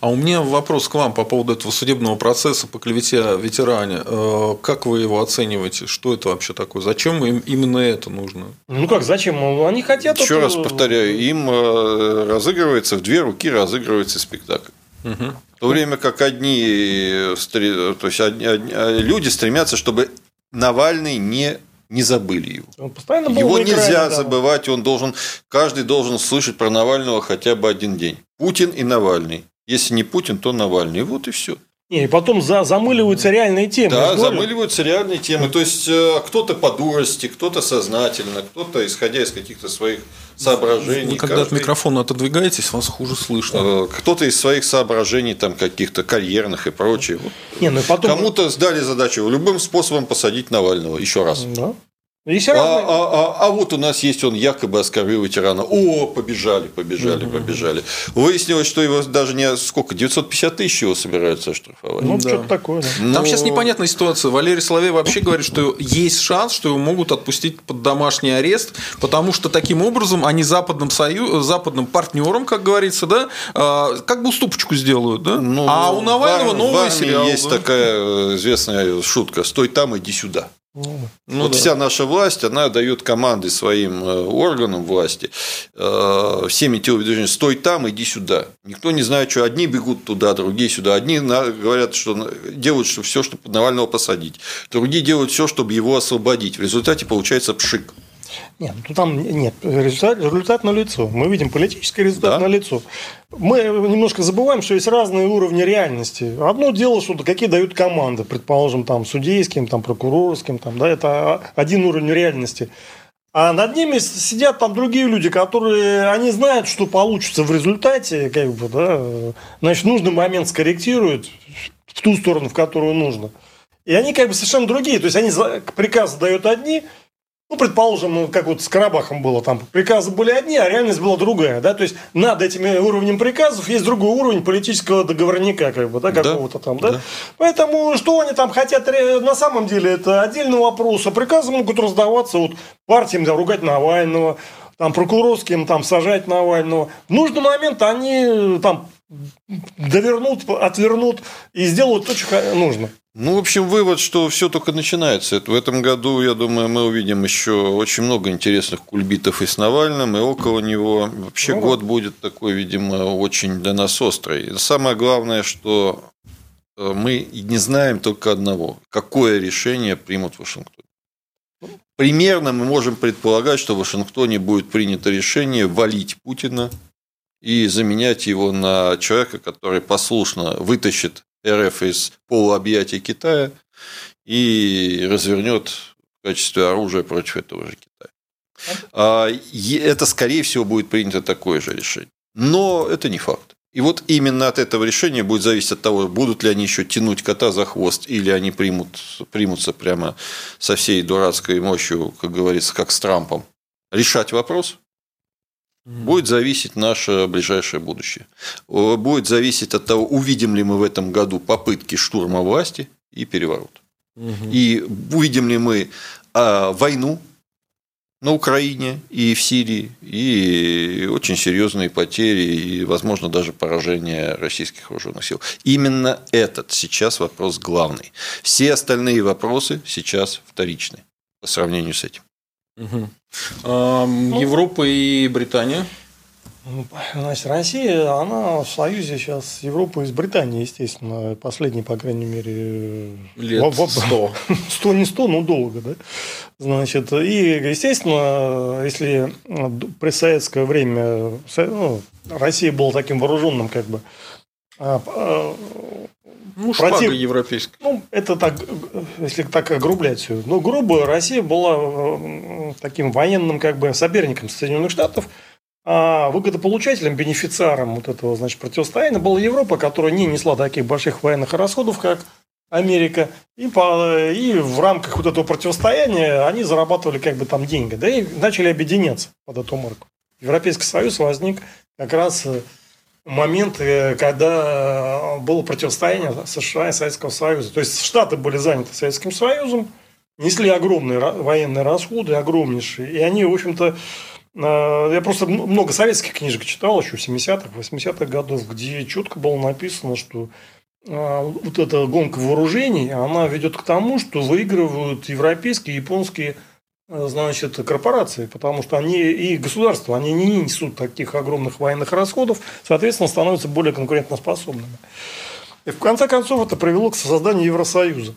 А у меня вопрос к вам по поводу этого судебного процесса по клевете ветеране. Э, как вы его оцениваете? Что это вообще такое? Зачем им именно это нужно? Ну как, зачем? Они хотят... Еще это... раз повторяю, им э, разыгрывается, в две руки разыгрывается спектакль. Угу. В то время как одни, э, то есть одни, одни, люди стремятся, чтобы Навальный не не забыли его. Он постоянно был его нельзя экране, да. забывать, он должен, каждый должен слышать про Навального хотя бы один день. Путин и Навальный. Если не Путин, то Навальный. Вот и все. Не, и потом за, замыливаются реальные темы. Да, замыливаются реальные темы. То есть э, кто-то по дурости, кто-то сознательно, кто-то исходя из каких-то своих соображений. Вы когда каждый... от микрофона отодвигаетесь, вас хуже слышно. Э, кто-то из своих соображений, там каких-то карьерных и прочее. Не, ну потом... Кому-то сдали задачу любым способом посадить Навального еще раз. Да. И все равно... а, а, а, а вот у нас есть он якобы оскорбил ветерана. О, побежали, побежали, побежали. Выяснилось, что его даже не сколько, 950 тысяч его собираются оштрафовать. Ну, да. что-то такое. Да. Но... Там сейчас непонятная ситуация. Валерий Соловей вообще говорит, что есть шанс, что его могут отпустить под домашний арест, потому что таким образом они западным, сою... западным партнерам, как говорится, да, а, как бы уступочку сделают. Да? Ну, а у Навального новый сериал. Есть да? такая известная шутка «Стой там, иди сюда». Ну, вот да. вся наша власть, она дает команды своим э, органам власти, э, всеми телевидениям, стой там, иди сюда. Никто не знает, что одни бегут туда, другие сюда. Одни говорят, что делают все, чтобы Навального посадить. Другие делают все, чтобы его освободить. В результате получается пшик. Нет, ну там нет, результат, результат на лицо. Мы видим политический результат да? на лицо. Мы немножко забываем, что есть разные уровни реальности. Одно дело, что какие дают команды, предположим, там судейским, там прокурорским, там, да, это один уровень реальности. А над ними сидят там другие люди, которые, они знают, что получится в результате, как бы, да, значит, нужный момент скорректируют в ту сторону, в которую нужно. И они как бы совершенно другие. То есть, они приказы дают одни, ну, предположим, ну, как вот с Карабахом было, там приказы были одни, а реальность была другая, да, то есть над этими уровнем приказов есть другой уровень политического договорника, как бы, да, какого-то там, да? да. Поэтому что они там хотят, на самом деле, это отдельный вопрос, а приказы могут раздаваться вот партиям, да, ругать Навального, там, прокурорским, там, сажать Навального. В нужный момент они там довернут, отвернут и сделают то, что нужно. Ну, в общем, вывод, что все только начинается. В этом году, я думаю, мы увидим еще очень много интересных кульбитов и с Навальным, и около него. Вообще ну, год будет такой, видимо, очень для нас острый. самое главное, что э, мы не знаем только одного. Какое решение примут в Вашингтоне. Примерно мы можем предполагать, что в Вашингтоне будет принято решение валить Путина и заменять его на человека, который послушно вытащит РФ из полуобъятий Китая и развернет в качестве оружия против этого же Китая. А, это, скорее всего, будет принято такое же решение. Но это не факт. И вот именно от этого решения будет зависеть от того, будут ли они еще тянуть кота за хвост, или они примут, примутся прямо со всей дурацкой мощью, как говорится, как с Трампом, решать вопрос. Будет зависеть наше ближайшее будущее. Будет зависеть от того, увидим ли мы в этом году попытки штурма власти и переворот. Угу. И увидим ли мы а, войну на Украине и в Сирии, и очень серьезные потери, и, возможно, даже поражение российских вооруженных сил. Именно этот сейчас вопрос главный. Все остальные вопросы сейчас вторичны по сравнению с этим. Угу. А, Европа и Британия? Значит, Россия, она в союзе сейчас с Европой и с Британией, естественно, последний, по крайней мере... Лет сто. [laughs] Сто не сто, но долго, да? Значит, и, естественно, если при советское время ну, Россия была таким вооруженным, как бы, ну, против... европейская. Ну, это так, если так огрублять все. Но грубо Россия была таким военным как бы соперником Соединенных Штатов – а выгодополучателем, бенефициаром вот этого значит, противостояния была Европа, которая не несла таких больших военных расходов, как Америка. И, по, и в рамках вот этого противостояния они зарабатывали как бы там деньги. Да и начали объединяться под эту марку. Европейский Союз возник как раз момент, э, когда было противостояние США и Советского Союза. То есть Штаты были заняты Советским Союзом, несли огромные военные расходы, огромнейшие. И они, в общем-то, а, я просто много советских книжек читал еще 70-х, 80-х годов, где четко было написано, что вот эта гонка вооружений, она ведет к тому, что выигрывают европейские, японские значит, корпорации, потому что они и государства, они не несут таких огромных военных расходов, соответственно, становятся более конкурентоспособными. И в конце концов это привело к созданию Евросоюза.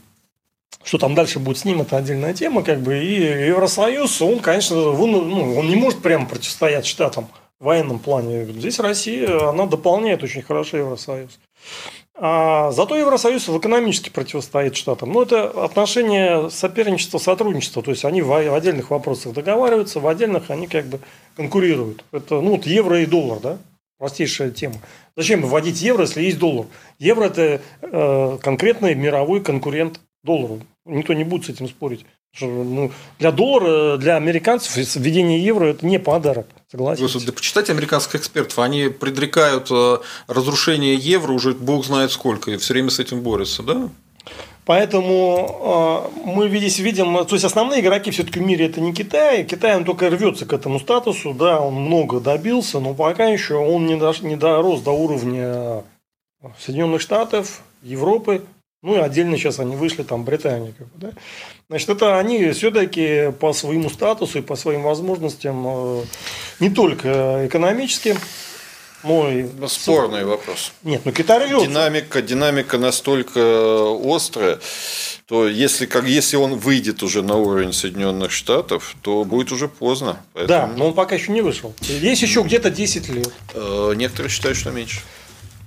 Что там дальше будет с ним, это отдельная тема, как бы. И Евросоюз, он, конечно, он, ну, он не может прямо противостоять Штатам в военном плане. Здесь Россия, она дополняет очень хорошо Евросоюз. А зато Евросоюз в экономически противостоит Штатам. Ну, это отношение соперничества, сотрудничества. То есть, они в отдельных вопросах договариваются, в отдельных они как бы конкурируют. Это, ну, вот евро и доллар, да? Простейшая тема. Зачем вводить евро, если есть доллар? Евро – это э, конкретный мировой конкурент доллару. Никто не будет с этим спорить. Что, ну, для доллара, для американцев введение евро – это не подарок. Согласен. Да почитайте американских экспертов. Они предрекают э, разрушение евро уже бог знает сколько, и все время с этим борются, да? Поэтому э, мы здесь видим, то есть основные игроки все-таки в мире это не Китай. Китай он только рвется к этому статусу, да, он много добился, но пока еще он не, до, не дорос до уровня Соединенных Штатов, Европы, ну и отдельно сейчас они вышли, там, Британия. Как бы, да? Значит, это они все-таки по своему статусу и по своим возможностям э, не только экономически, но и... Спорный вопрос. Нет, ну Китай рвется. Динамика, динамика настолько острая, то если, как, если он выйдет уже на уровень Соединенных Штатов, то будет уже поздно. Поэтому... Да, но он пока еще не вышел. Есть еще где-то 10 лет. Э, некоторые считают, что меньше.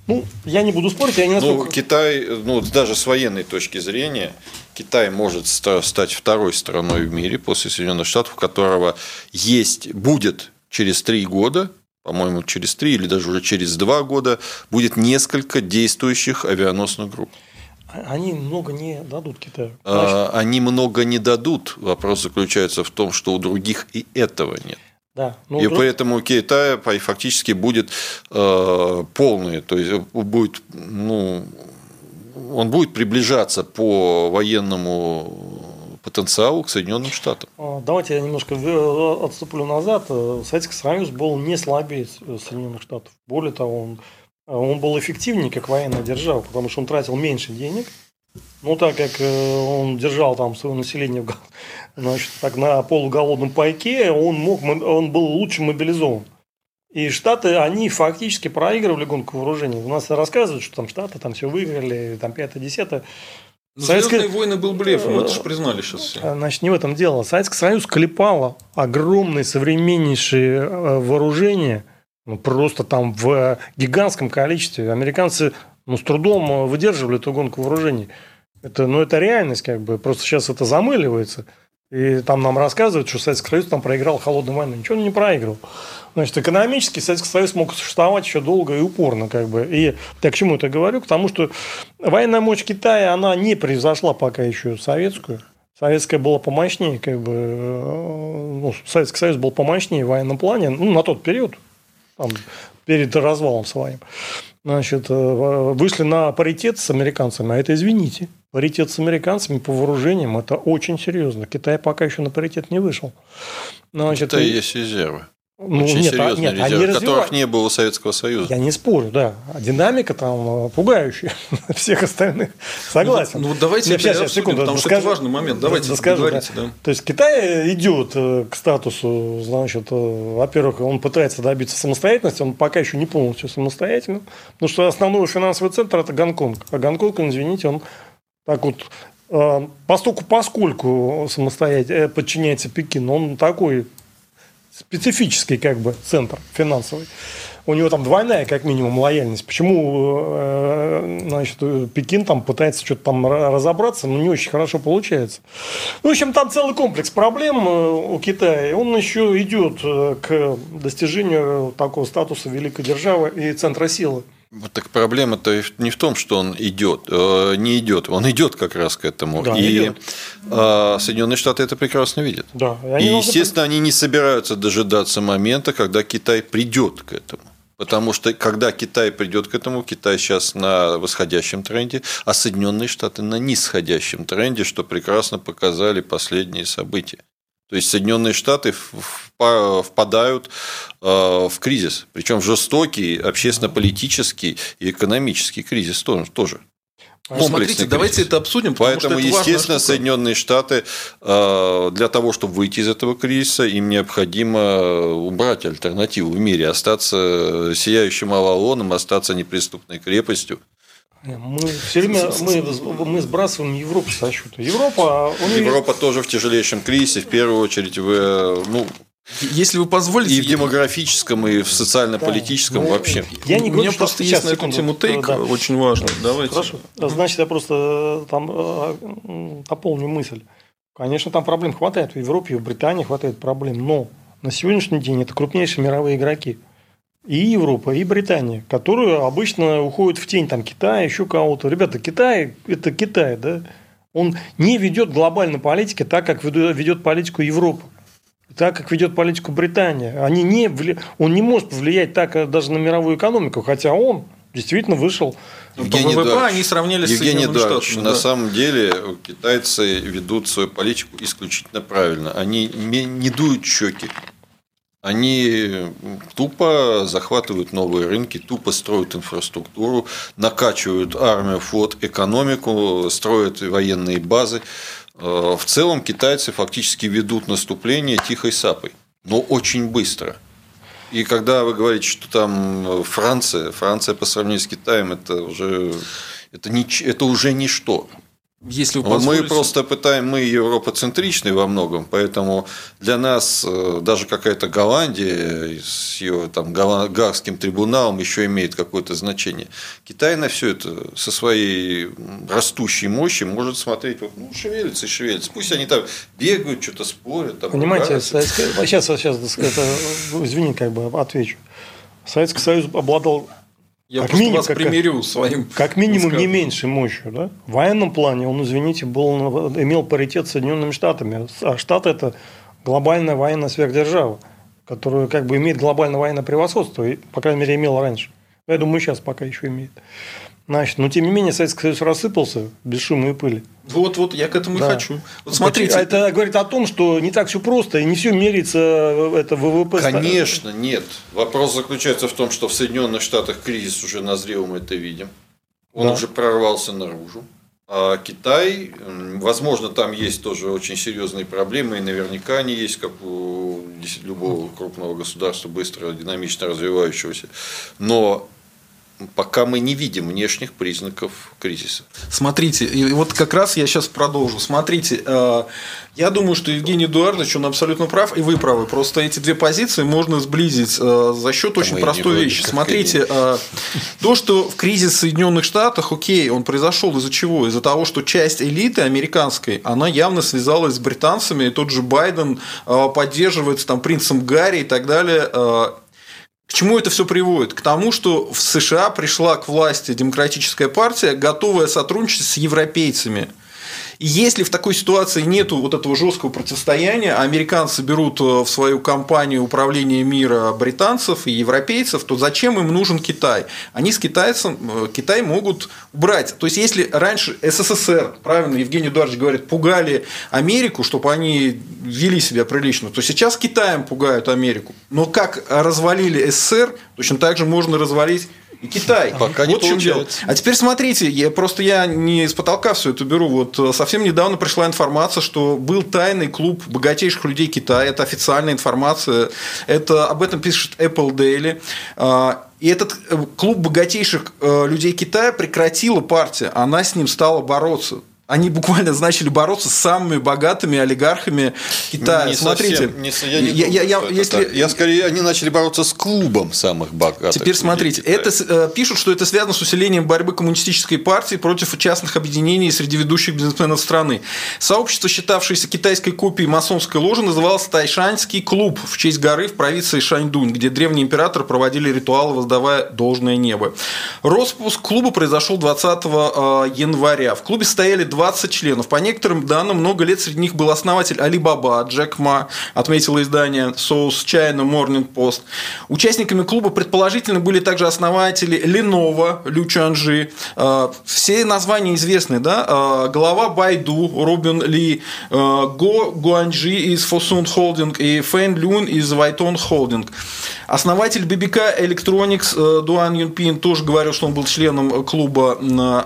Ну, я не буду спорить, я не ну, настолько... Ну, Китай, ну, даже с военной точки зрения, Китай может стать второй страной в мире после Соединенных Штатов, у которого есть, будет через три года, по-моему, через три или даже уже через два года, будет несколько действующих авианосных групп. А, они много не дадут Китаю. А, они много не дадут. Вопрос заключается в том, что у других и этого нет. Да. Ну, и друг... поэтому у Китая фактически будет э, полный, то есть будет, ну, он будет приближаться по военному потенциалу к Соединенным Штатам. А, давайте я немножко отступлю назад. Советский Союз был не слабее Соединенных Штатов. Более того, он, он был эффективнее как военная держава, потому что он тратил меньше денег. Ну, так как э, он держал там свое население [laughs] значит, так, на полуголодном пайке, он, мог, он был лучше мобилизован. И Штаты, они фактически проигрывали гонку вооружений. У нас рассказывают, что там Штаты там все выиграли, там пятое-десятое. Но Советские войны был блефом, это же признали сейчас все. Значит, не в этом дело. Советский Союз клепало огромные современнейшие э, вооружения, ну, просто там в гигантском количестве. Американцы ну, с трудом выдерживали эту гонку вооружений. Это, ну, это реальность, как бы. Просто сейчас это замыливается. И там нам рассказывают, что Советский Союз там проиграл холодную войну. Ничего он не проиграл. Значит, экономически Советский Союз мог существовать еще долго и упорно. Как бы. И я к чему это говорю? К тому, что военная мощь Китая, она не превзошла пока еще советскую. Советская была помощнее, как бы, э, ну, Советский Союз был помощнее в военном плане, ну, на тот период, там, перед развалом своим. Значит, э, вышли на паритет с американцами, а это, извините, паритет с американцами по вооружениям – это очень серьезно. Китай пока еще на паритет не вышел. Значит, это и есть резервы. Ну, Очень нет, а, серьезные нет, резервы, которых не было у Советского Союза. Я не спорю, да. А динамика там э, пугающая [laughs] всех остальных. Согласен. Ну, ну давайте нет, сейчас, сейчас, секунду, потому что это важный момент. Давайте доскажу, да. да. То есть Китай идет э, к статусу, значит, э, во-первых, он пытается добиться самостоятельности, он пока еще не полностью самостоятельным, потому что основной финансовый центр это Гонконг. А Гонконг, извините, он так вот Поскольку, поскольку самостоятельно подчиняется Пекину, он такой специфический как бы центр финансовый. У него там двойная, как минимум, лояльность. Почему э, значит, Пекин там пытается что-то там разобраться, но не очень хорошо получается. Ну, в общем, там целый комплекс проблем э, у Китая. Он еще идет э, к достижению такого статуса великой державы и центра силы. Вот так проблема-то не в том, что он идет, э, не идет, он идет как раз к этому. Да, и идет. Э, Соединенные Штаты это прекрасно видят. Да, и, и естественно, они не собираются дожидаться момента, когда Китай придет к этому. Потому что когда Китай придет к этому, Китай сейчас на восходящем тренде, а Соединенные Штаты на нисходящем тренде, что прекрасно показали последние события. То есть Соединенные Штаты впадают э, в кризис, причем жестокий общественно-политический и экономический кризис тоже. Ну, смотрите, давайте это обсудим. Поэтому, это естественно, Соединенные Штаты э, для того, чтобы выйти из этого кризиса, им необходимо убрать альтернативу в мире, остаться сияющим Авалоном, остаться неприступной крепостью. Мы все время мы, мы сбрасываем Европу со счета. Европа, у нее... Европа тоже в тяжелейшем кризисе, в первую очередь, в, ну, если вы позволите... И в демографическом, и в социально-политическом да, вообще. Я не говорю, У меня просто есть на эту тему тейк, да. очень важно. Давайте. Хорошо. Значит, я просто э, там э, дополню мысль. Конечно, там проблем хватает. В Европе, в Британии хватает проблем. Но на сегодняшний день это крупнейшие мировые игроки и Европа, и Британия, которые обычно уходят в тень там Китая, еще кого-то. Ребята, Китай – это Китай, да? Он не ведет глобальной политики так, как ведет политику Европа, так, как ведет политику Британия. Они не, он не может повлиять так даже на мировую экономику, хотя он действительно вышел Евгений по ВВП Дарч, они сравнялись Евгений с Дарч, Штатами. На да. самом деле китайцы ведут свою политику исключительно правильно. Они не дуют щеки они тупо захватывают новые рынки, тупо строят инфраструктуру, накачивают армию, флот, экономику, строят военные базы. Э, в целом китайцы фактически ведут наступление тихой сапой, но очень быстро. И когда вы говорите, что там Франция, Франция по сравнению с Китаем, это уже, это, не, это уже ничто. Если вы позволите... Мы просто пытаем, мы европоцентричны во многом, поэтому для нас э, даже какая-то Голландия с ее там Гаагским трибуналом еще имеет какое-то значение. Китай на все это со своей растущей мощью может смотреть, ну, шевелится и шевелится. Пусть они там бегают, что-то спорят. Там Понимаете, сейчас, сейчас это, извини, как бы отвечу. Советский Союз обладал я как минимум, вас как, примирю своим. Как минимум не меньше мощью. Да? В военном плане он, извините, был, имел паритет с Соединенными Штатами. А Штаты – это глобальная военная сверхдержава, которая как бы имеет глобальное военное превосходство, и, по крайней мере, имела раньше. Я думаю, сейчас пока еще имеет. Значит, но тем не менее Советский Союз рассыпался без шума и пыли. Вот, вот, я к этому да. и хочу. Вот смотрите. Это говорит о том, что не так все просто, и не все меряется э, это ВВП. Конечно, нет. Вопрос заключается в том, что в Соединенных Штатах кризис уже назрел, мы это видим. Он да. уже прорвался наружу. А Китай, возможно, там есть тоже очень серьезные проблемы, и наверняка они есть, как у любого крупного государства, быстро, динамично развивающегося. Но пока мы не видим внешних признаков кризиса. Смотрите, и вот как раз я сейчас продолжу. Смотрите, э, я думаю, что Евгений Эдуардович, он абсолютно прав, и вы правы. Просто эти две позиции можно сблизить э, за счет очень простой вещи. Смотрите, э, то, что в кризис в Соединенных Штатах, окей, он произошел из-за чего? Из-за того, что часть элиты американской, она явно связалась с британцами, и тот же Байден поддерживается там принцем Гарри и так далее к чему это все приводит? К тому, что в США пришла к власти демократическая партия, готовая сотрудничать с европейцами. Если в такой ситуации нет вот этого жесткого противостояния, а американцы берут э, в свою компанию управление мира британцев и европейцев, то зачем им нужен Китай? Они с китайцем э, Китай могут убрать. То есть, если раньше СССР, правильно Евгений Эдуардович говорит, пугали Америку, чтобы они вели себя прилично, то сейчас Китаем пугают Америку. Но как развалили СССР, точно так же можно развалить и Китай. Пока не вот чем дело. А теперь смотрите, я просто я не с потолка все это беру. Вот э, совсем недавно пришла информация, что был тайный клуб богатейших людей Китая. Это официальная информация. Это об этом пишет Apple Daily. А, и этот э, клуб богатейших э, людей Китая прекратила партия. Она с ним стала бороться. Они буквально начали бороться с самыми богатыми олигархами Китая. Не Смотрите, совсем, не, я, не я, думаю, я, я, если... я скорее они начали бороться с клубом самых богатых. Теперь смотрите, это э, пишут, что это связано с усилением борьбы коммунистической партии против частных объединений среди ведущих бизнесменов страны. Сообщество, считавшееся китайской копией масонской ложи, называлось Тайшанский клуб в честь горы в провинции Шаньдунь, где древние императоры проводили ритуалы, воздавая должное небо. Распуск клуба произошел 20 э, января. В клубе стояли два 20 членов. По некоторым данным, много лет среди них был основатель Алибаба, Джек Ма, отметило издание South China Morning Post. Участниками клуба предположительно были также основатели Lenovo, Лю Чанжи. А, все названия известны, да? А, глава Байду, Робин Ли, а, Го Гуанджи из Fosun Holding и Фэн Люн из Вайтон Holding. Основатель BBK Electronics э, Дуан Юнпин тоже говорил, что он был членом клуба.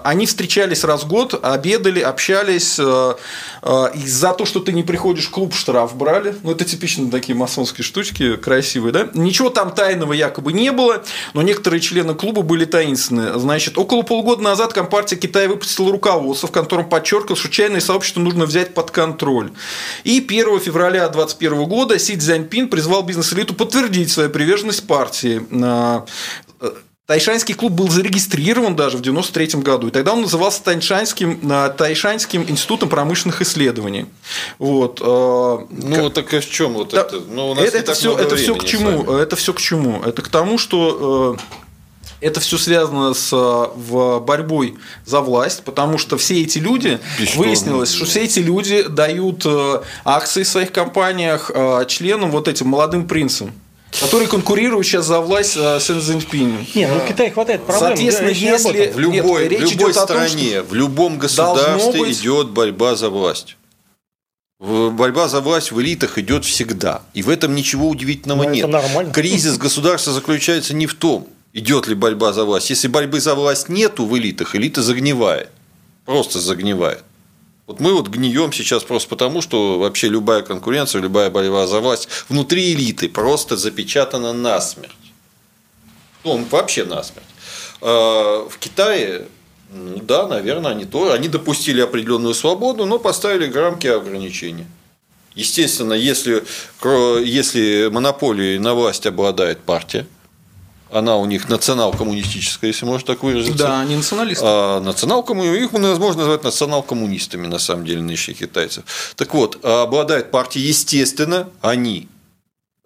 Они встречались раз в год, обедали, общались. Э, э, и за то, что ты не приходишь в клуб, штраф брали. Ну, это типично такие масонские штучки, красивые, да? Ничего там тайного якобы не было, но некоторые члены клуба были таинственные. Значит, около полгода назад Компартия Китая выпустила руководство, в котором подчеркивал, что чайное сообщество нужно взять под контроль. И 1 февраля 2021 года Си Цзяньпин призвал бизнес-элиту подтвердить свою приверженность партии. Э, Тайшанский клуб был зарегистрирован даже в 1993 году, и тогда он назывался Тайшанским, а, Тайшанским институтом промышленных исследований. Вот. А, ну, как... так и в чем вот да, это? Ну, у нас это, это все, это все к чему? Это все к чему? Это к тому, что э, это все связано с в борьбой за власть, потому что все эти люди, Бесчетно. выяснилось, что все эти люди дают э, акции в своих компаниях членам вот этим молодым принцам который конкурирует сейчас за власть э, с Цзиньпинем. Не, ну в Китае хватает проблем. Соответственно, если в любой, нет, в любой стране, том, в любом государстве быть... идет борьба за власть. Борьба за власть в элитах идет всегда. И в этом ничего удивительного Но ну, нет. нормально. Кризис государства заключается не в том, идет ли борьба за власть. Если борьбы за власть нету в элитах, элита загнивает. Просто загнивает. Вот мы вот гнием сейчас просто потому, что вообще любая конкуренция, любая борьба за власть внутри элиты просто запечатана насмерть. Ну, вообще насмерть. А в Китае, ну да, наверное, они то, они допустили определенную свободу, но поставили рамки ограничения. Естественно, если, если монополией на власть обладает партия, она у них национал-коммунистическая, если можно так выразиться. Да, они националисты. А национал их можно назвать национал-коммунистами, на самом деле, нынешних китайцев. Так вот, обладает партией, естественно, они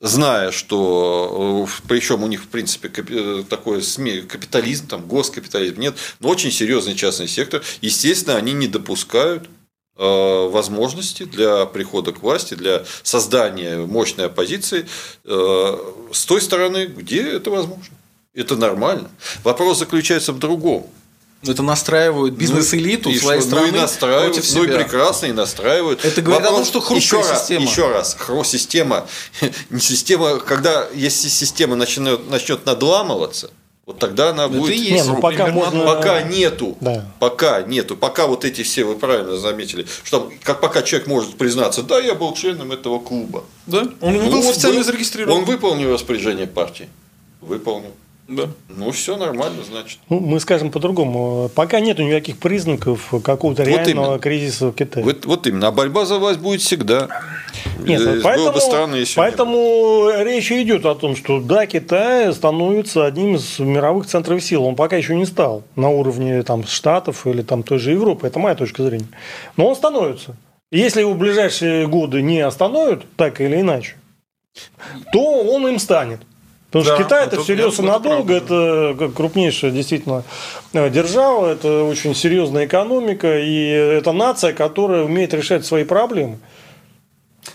зная, что причем у них, в принципе, такой капитализм, там, госкапитализм нет, но очень серьезный частный сектор, естественно, они не допускают Э, возможности для прихода к власти, для создания мощной оппозиции э, с той стороны, где это возможно. Это нормально. Вопрос заключается в другом. Это настраивают бизнес-элиту ну, своей что, страны ну и настраивают, против себя. Ну и прекрасно, и настраивают. Это говорит Вопрос, о том, что хрупкая еще раз, система. Еще раз, система, [laughs] не система, когда если система начнет, начнет надламываться, вот тогда она ну, будет. Есть, не, ну, пока, можно... пока нету, да. пока нету, пока вот эти все вы правильно заметили, что как пока человек может признаться, да, я был членом этого клуба, да, он ну, был официально зарегистрирован, он выполнил распоряжение партии, выполнил. Да. Ну, все нормально, значит. Ну, мы скажем по-другому. Пока нет никаких признаков какого-то вот реального именно. кризиса в Китае. Вот, вот именно. А борьба за власть будет всегда. Нет, Было поэтому, бы странно, если поэтому речь идет о том, что да, Китай становится одним из мировых центров сил. Он пока еще не стал на уровне там, Штатов или там, той же Европы. Это моя точка зрения. Но он становится. Если его в ближайшие годы не остановят, так или иначе, то он им станет. Потому да, что Китай это, это всерьез и надолго, это крупнейшая действительно э, держава, это очень серьезная экономика, и это нация, которая умеет решать свои проблемы.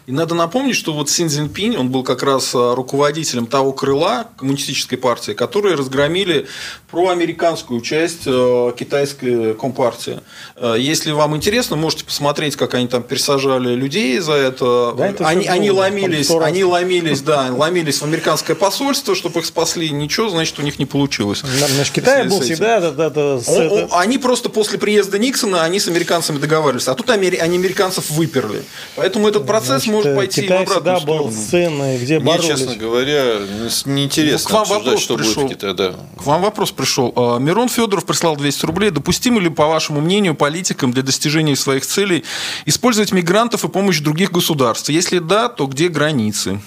И надо напомнить, что вот Син Цзиньпинь, он был как раз а, руководителем того крыла коммунистической партии, которые разгромили проамериканскую часть а, китайской компартии. А, если вам интересно, можете посмотреть, как они там пересажали людей за это. Да, это они, они ломились, они ломились, да, ломились в американское посольство, чтобы их спасли. Ничего, значит, у них не получилось. Значит, Китай был всегда это, это, это... Они просто после приезда Никсона, они с американцами договаривались. А тут они американцев выперли. Поэтому этот процесс может пойти Китай в всегда был сценой, где Мне, боролись. честно говоря, неинтересно ну, к вам вопрос что пришел. будет в Да. К вам вопрос пришел. А, Мирон Федоров прислал 200 рублей. Допустимо ли, по вашему мнению, политикам для достижения своих целей использовать мигрантов и помощь других государств? Если да, то где границы?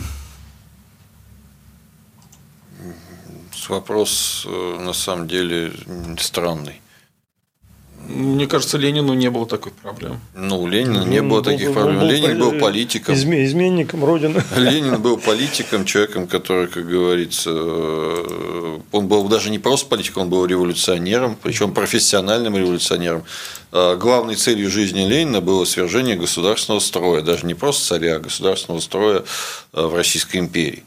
Вопрос э, на самом деле странный. Мне кажется, Ленину не было такой проблемы. Ну, у Ленина не было таких проблем. Был, Ленин был политиком. Изменником Родины. [laughs] Ленин был политиком, человеком, который, как говорится, э, он был даже не просто политиком, он был революционером, причем профессиональным революционером. А главной целью жизни Ленина было свержение государственного строя, даже не просто царя, а государственного строя э, в Российской империи.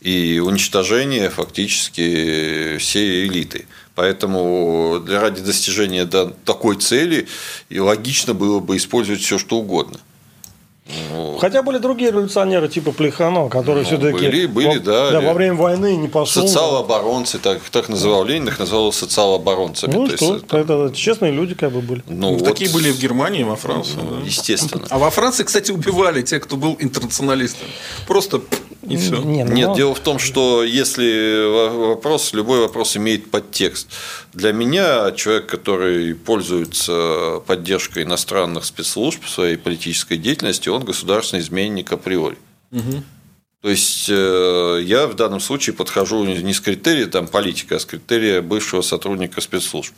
И уничтожение фактически всей элиты. Поэтому ради достижения такой цели и логично было бы использовать все, что угодно. Ну, Хотя были другие революционеры, типа Плеханова, которые ну, все-таки были, были, во, да, да, во время войны не пошел. Социалоборонцы, так, так называл Ленин, их называл социалоборонцами. Ну, То что, есть, это, это честные люди как бы были. Ну, вот, такие были в Германии, во Франции. Ну, да. Естественно. А во Франции, кстати, убивали тех, кто был интернационалистом. Просто и все. Не, ну, Нет, дело в том, что если вопрос, любой вопрос имеет подтекст. Для меня человек, который пользуется поддержкой иностранных спецслужб в своей политической деятельности, он государственный изменник априори. Угу. То есть э, я в данном случае подхожу не с критерия там, политика, а с критерия бывшего сотрудника спецслужб.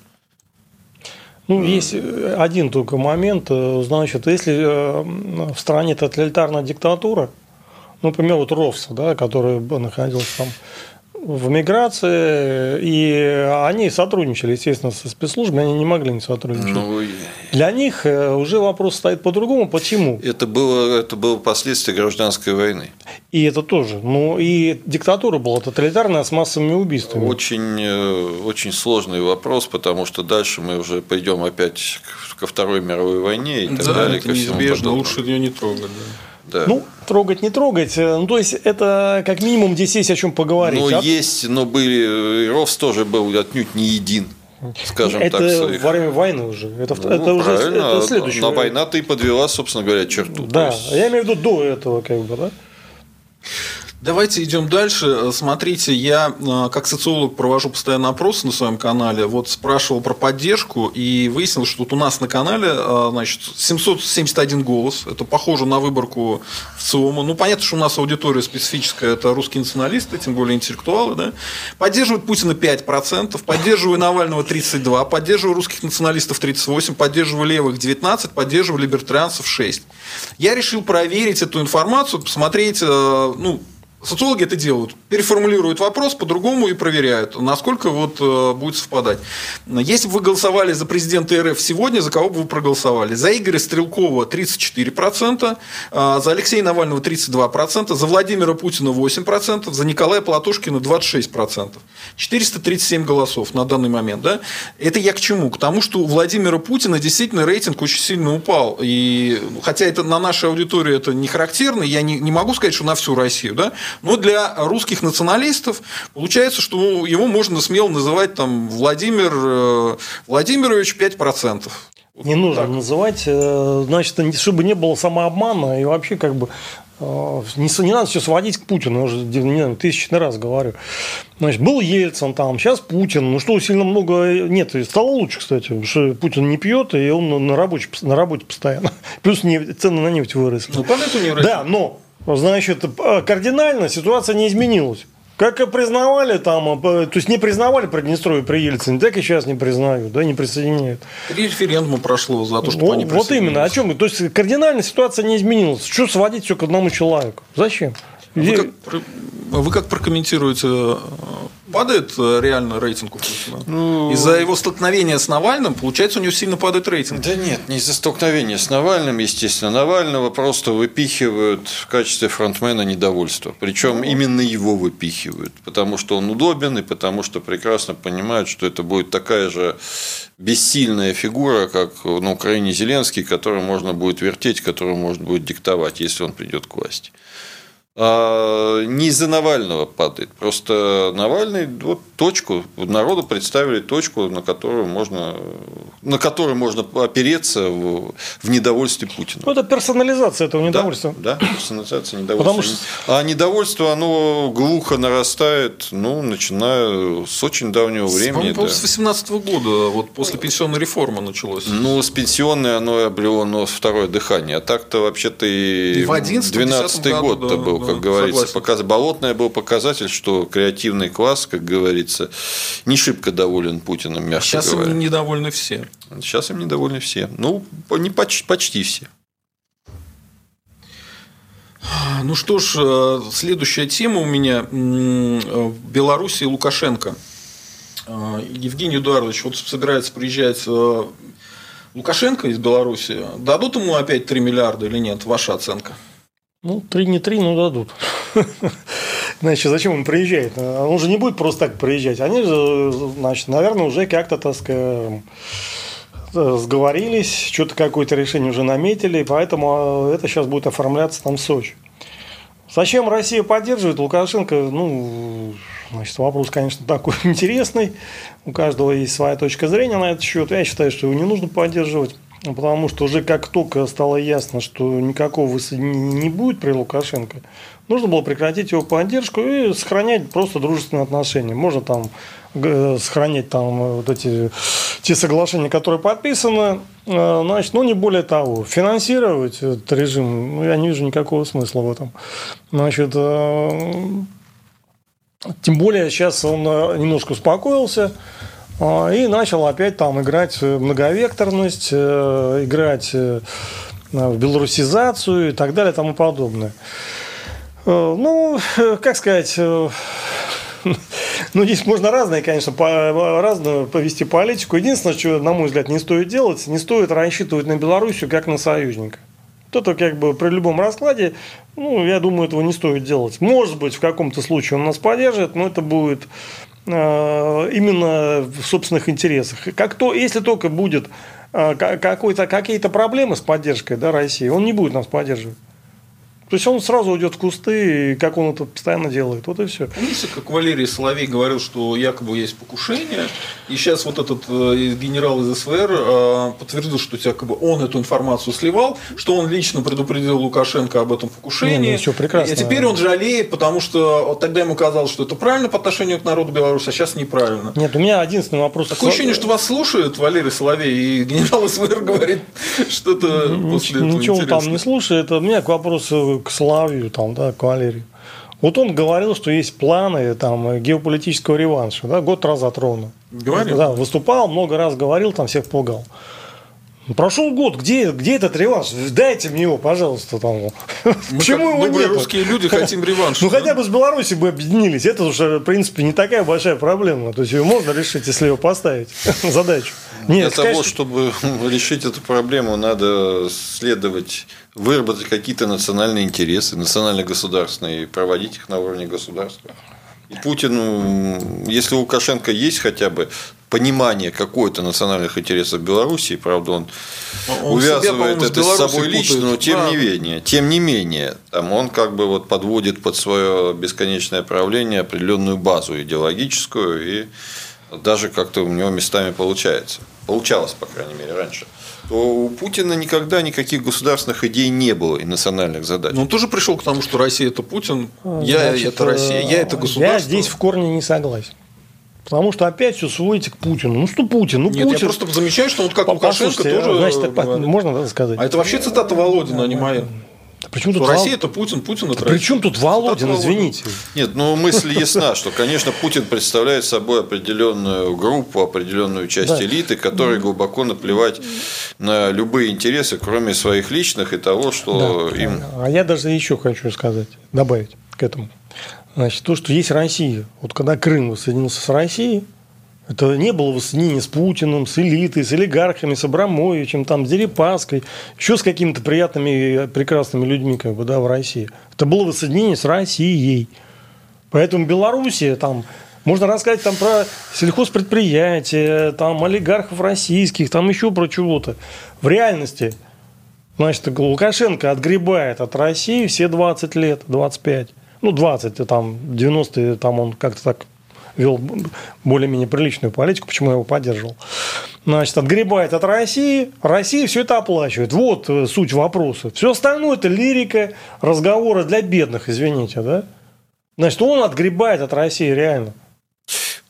Ну, есть один только момент. Э, значит, если э, в стране тоталитарная диктатура, например, вот Ровса, да, который находился там в миграции, и они сотрудничали, естественно, со спецслужбами, они не могли не сотрудничать. Ну, Для них э, уже вопрос стоит по-другому. Почему? Это было, это было последствие гражданской войны. И это тоже. Ну, и диктатура была тоталитарная с массовыми убийствами. Очень, э, очень сложный вопрос, потому что дальше мы уже пойдем опять ко Второй мировой войне и так да, далее. Это неизбежно, лучше ее не трогать. Да. Да. Ну, трогать, не трогать. Э, ну, то есть, это как минимум здесь есть о чем поговорить. Ну, а? есть, но были. Ровс тоже был отнюдь не един. Скажем это так, своих. во время войны уже. Это, ну, это уже это следующее. Но война-то и подвела, собственно говоря, черту. Да, есть... я имею в виду до этого, как бы, да. Давайте идем дальше. Смотрите, я э, как социолог провожу постоянно опросы на своем канале. Вот спрашивал про поддержку и выяснил, что вот у нас на канале э, значит, 771 голос. Это похоже на выборку в ЦИОМа. Ну, понятно, что у нас аудитория специфическая. Это русские националисты, тем более интеллектуалы. Да? Поддерживают Путина 5%, поддерживаю Навального 32%, поддерживаю русских националистов 38%, поддерживаю левых 19%, поддерживаю либертарианцев 6%. Я решил проверить эту информацию, посмотреть, э, ну, Социологи это делают. Переформулируют вопрос по-другому и проверяют, насколько вот э, будет совпадать. Если бы вы голосовали за президента РФ сегодня, за кого бы вы проголосовали? За Игоря Стрелкова 34%, э, за Алексея Навального 32%, за Владимира Путина 8%, за Николая Платошкина 26%. 437 голосов на данный момент. Да? Это я к чему? К тому, что у Владимира Путина действительно рейтинг очень сильно упал. И, хотя это на нашей аудитории это не характерно, я не, не могу сказать, что на всю Россию. Да? Но для русских националистов получается, что его можно смело называть там Владимир э, Владимирович 5%. Не нужно так. называть, э, значит, чтобы не было самообмана и вообще как бы А, не, не надо все сводить к Путину, я уже не знаю, тысячный раз говорю. Значит, был Ельцин там, сейчас Путин. Ну что, сильно много нет. И стало лучше, кстати, потому что Путин не пьет, и он на, рабочей, на работе постоянно. [laughs] Плюс нефть, цены на нефть выросли. Ну, понятно, не Да, но, значит, кардинально ситуация не изменилась. Как и признавали там, то есть не признавали Приднестровье при Ельцине, так и сейчас не признают, да, не присоединяют. Три референдума прошло за то, что они Вот именно, о чем? То есть кардинально ситуация не изменилась. Что сводить все к одному человеку? Зачем? А вы, как, вы как прокомментируете э, падает э, реально рейтинг у Путина? Ну... Из-за его столкновения с Навальным, получается, у него сильно падает рейтинг. Да нет, не из-за столкновения с Навальным, естественно. Навального просто выпихивают в качестве фронтмена недовольства. Причем ну... именно его выпихивают, потому что он удобен и потому что прекрасно понимают, что это будет такая же бессильная фигура, как на Украине Зеленский, которую можно будет вертеть, которую можно будет диктовать, если он придет к власти. А, не из-за Навального падает. Просто Навальный вот точку, народу представили точку, на которую можно, на которую можно опереться в, в недовольстве Путина. Ну, это персонализация этого недовольства. Да, да персонализация [laughs] недовольства. Потому что... А недовольство, оно глухо нарастает, ну, начиная с очень давнего времени. С, да. с 18 года, вот после пенсионной реформы началось. Ну, с пенсионной оно обрело но второе дыхание. А так-то вообще-то и, и в 12 год-то да, был как говорится. Показ... Болотное был показатель, что креативный класс, как говорится, не шибко доволен Путиным, мягко Сейчас говоря. им недовольны все. Сейчас им недовольны все. Ну, не почти, почти все. Ну что ж, э, следующая тема у меня в Беларуси Лукашенко. Э, Евгений Эдуардович вот собирается приезжать э, Лукашенко из Беларуси. Дадут ему опять 3 миллиарда или нет? Ваша оценка? Ну, три не три, но дадут. [laughs] Значит, зачем он приезжает? Он же не будет просто так приезжать. Они же, значит, наверное, уже как-то, так сказать, сговорились, что-то какое-то решение уже наметили, поэтому это сейчас будет оформляться там в Сочи. Зачем Россия поддерживает Лукашенко? Ну, значит, вопрос, конечно, такой [laughs] интересный. У каждого есть своя точка зрения на этот счет. Я считаю, что его не нужно поддерживать. Потому что уже как только стало ясно, что никакого воссоединения не будет при Лукашенко, нужно было прекратить его поддержку и сохранять просто дружественные отношения. Можно там сохранять там вот эти те соглашения, которые подписаны, э, значит, ну не более того, финансировать этот режим, ну, я не вижу никакого смысла в этом. Значит, э, тем более сейчас он э, немножко успокоился, и начал опять там играть в многовекторность, э, играть э, в белорусизацию и так далее и тому подобное. Э, ну, [laughs] как сказать, [laughs] ну, здесь можно разное, конечно, по, разную повести политику. Единственное, что, на мой взгляд, не стоит делать, не стоит рассчитывать на Белоруссию как на союзника. Это как бы при любом раскладе, ну, я думаю, этого не стоит делать. Может быть, в каком-то случае он нас поддержит, но это будет Э, именно в собственных интересах. Как то, если только будет э, какие-то проблемы с поддержкой да, России, он не будет нас поддерживать. То есть он сразу уйдет в кусты, как он это постоянно делает. Вот и все. Помните, как Валерий Соловей говорил, что якобы есть покушение, и сейчас вот этот э, генерал из СВР э, подтвердил, что якобы он эту информацию сливал, что он лично предупредил Лукашенко об этом покушении. Ну, все прекрасно. И теперь он жалеет, потому что вот тогда ему казалось, что это правильно по отношению к народу Беларуси, а сейчас неправильно. Нет, у меня единственный вопрос. Такое ощущение, что вас слушает Валерий Соловей, и генерал СВР говорит [laughs] что-то после этого Ничего он там не слушает. У меня к вопросу к Славию, там, да, к Валерию. Вот он говорил, что есть планы там, геополитического реванша, да, год назад ровно. Говорил? Да, выступал, много раз говорил, там всех пугал. Прошел год, где, где этот реванш? Дайте мне его, пожалуйста. Там. Мы [laughs] Почему его нет? русские люди хотим реванш. Ну, хотя бы с Беларуси бы объединились. Это уже, в принципе, не такая большая проблема. То есть, ее можно решить, если ее поставить. [laughs] Задачу. Нет, Для того, чтобы [laughs] решить эту проблему, надо следовать, выработать какие-то национальные интересы, национально-государственные, и проводить их на уровне государства. И Путин, если у Лукашенко есть хотя бы понимание какой-то национальных интересов Беларуси, правда, он, он увязывает себя, это с, с собой лично, но тем да. не менее, тем не менее, там он как бы вот подводит под свое бесконечное правление определенную базу идеологическую и даже как-то у него местами получается. Получалось, по крайней мере, раньше то у Путина никогда никаких государственных идей не было и национальных задач. Но он тоже пришел к тому, что Россия это Путин, я Значит, это Россия, я это государство. Я здесь в корне не согласен. Потому что опять все сводите к Путину. Ну что Путин? Ну Нет, Путин. я просто замечаю, что он как Лукашенко тоже. Значит, так, можно сказать. А это вообще цитата Володина, а не моя. Почему тут Россия это Путин, Путин это. Причем тут Володин, извините. Нет, ну мысль ясна, что, конечно, Путин представляет собой определенную группу, определенную часть да. элиты, которой глубоко наплевать на любые интересы, кроме своих личных и того, что да. им. А я даже еще хочу сказать, добавить к этому. Значит, то, что есть Россия. Вот когда Крым воссоединился с Россией, это не было воссоединения с Путиным, с элитой, с олигархами, с Абрамовичем, там, с Дерипаской, еще с какими-то приятными, прекрасными людьми как бы, да, в России. Это было воссоединение с Россией. Поэтому Белоруссия, там, можно рассказать там про сельхозпредприятия, там, олигархов российских, там еще про чего-то. В реальности, значит, Лукашенко отгребает от России все 20 лет, 25. Ну, 20, там, 90-е, там он как-то так вел более-менее приличную политику, почему я его поддерживал. Значит, отгребает от России, Россия все это оплачивает. Вот э, суть вопроса. Все остальное это лирика, разговоры для бедных, извините, да? Значит, он отгребает от России реально.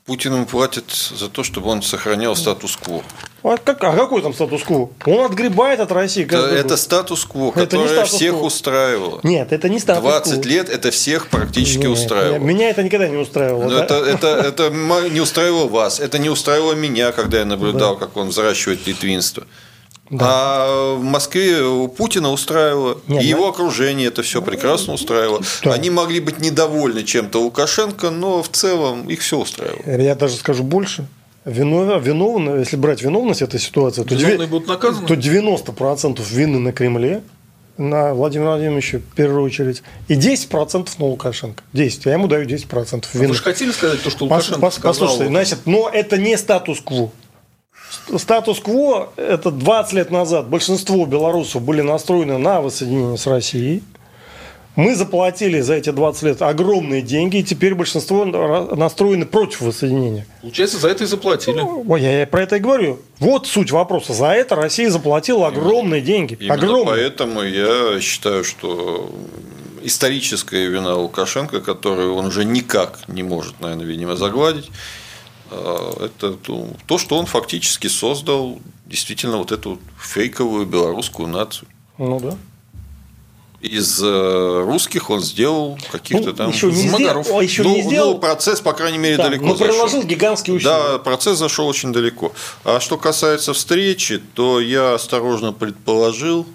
Путин ему платит за то, чтобы он сохранял статус-кво. А, как, а какой там статус-кво? Он отгребает от России. Это, это статус-кво, которое статус всех устраивало. Нет, это не статус-кво. 20 лет это всех практически Нет, устраивало. Меня это никогда не устраивало. да? это, это, это не устраивало вас, это не устраивало меня, когда я наблюдал, да. как он взращивает литвинство. Да. А в Москве Путина устраивало, Нет, и его окружение это все прекрасно устраивало. Да. Они могли быть недовольны чем-то Лукашенко, но в целом их все устраивало. Я даже скажу больше. Виновны, если брать виновность этой ситуации, то, 9, будут наказаны? то 90% вины на Кремле, на Владимира Владимировича в первую очередь, и 10% на Лукашенко. 10. Я ему даю 10% вины. А вы же хотели сказать то, что Лукашенко Пос, сказал? Послушайте, значит, но это не статус-кво статус-кво – это 20 лет назад большинство белорусов были настроены на воссоединение с Россией. Мы заплатили за эти 20 лет огромные деньги, и теперь большинство настроены против воссоединения. Получается, за это и заплатили. Ой, я, я про это и говорю. Вот суть вопроса. За это Россия заплатила огромные именно, деньги. Именно огромные. поэтому я считаю, что историческая вина Лукашенко, которую он уже никак не может, наверное, видимо, загладить, а, это то, что он фактически создал действительно вот эту фейковую белорусскую нацию. Ну да. Из э, русских он сделал каких-то ну, там еще не Змагаров. Сделал, еще ну, не сделал. Ну, процесс, по крайней мере, да, далеко но зашел. приложил гигантские усилия. Да, процесс зашел очень далеко. А что касается встречи, то я осторожно предположил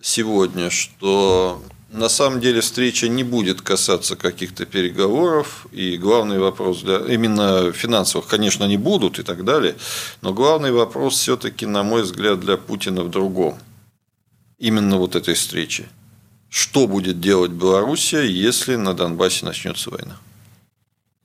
сегодня, что на самом деле встреча не будет касаться каких-то переговоров, и главный вопрос, для, именно финансовых, конечно, не будут и так далее, но главный вопрос все-таки, на мой взгляд, для Путина в другом. Именно вот этой встречи. Что будет делать Белоруссия, если на Донбассе начнется война?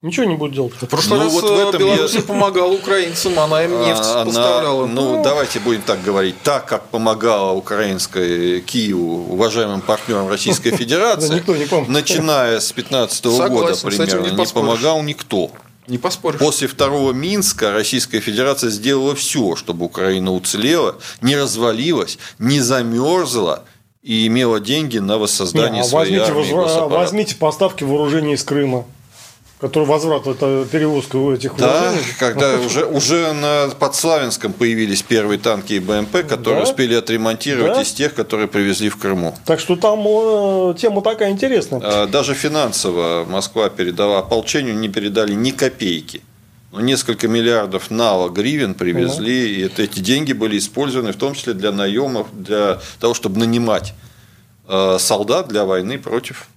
Ничего не будет делать. В прошлый ну, раз вот в этом Беларусь я... помогала украинцам, она им нефть она, поставляла. Ну, давайте будем так говорить. Так, как помогала украинская Киеву, уважаемым партнерам Российской [laughs] Федерации, начиная с 2015 года примерно, не помогал никто. Не поспоришь. После второго Минска Российская Федерация сделала все, чтобы Украина уцелела, не развалилась, не замерзла и имела деньги на воссоздание не, а своей возьмите, армии. Возьмите поставки вооружений из Крыма который возврат, это перевозка этих да, вооружений. когда уже, уже на Подславянском появились первые танки и БМП, которые да? успели отремонтировать да? из тех, которые привезли в Крыму. Так что там э, тема такая интересная. А, даже финансово Москва передала, ополчению не передали ни копейки. Но ну, несколько миллиардов нала гривен привезли, да. и это, эти деньги были использованы в том числе для наемов, для того, чтобы нанимать э, солдат для войны против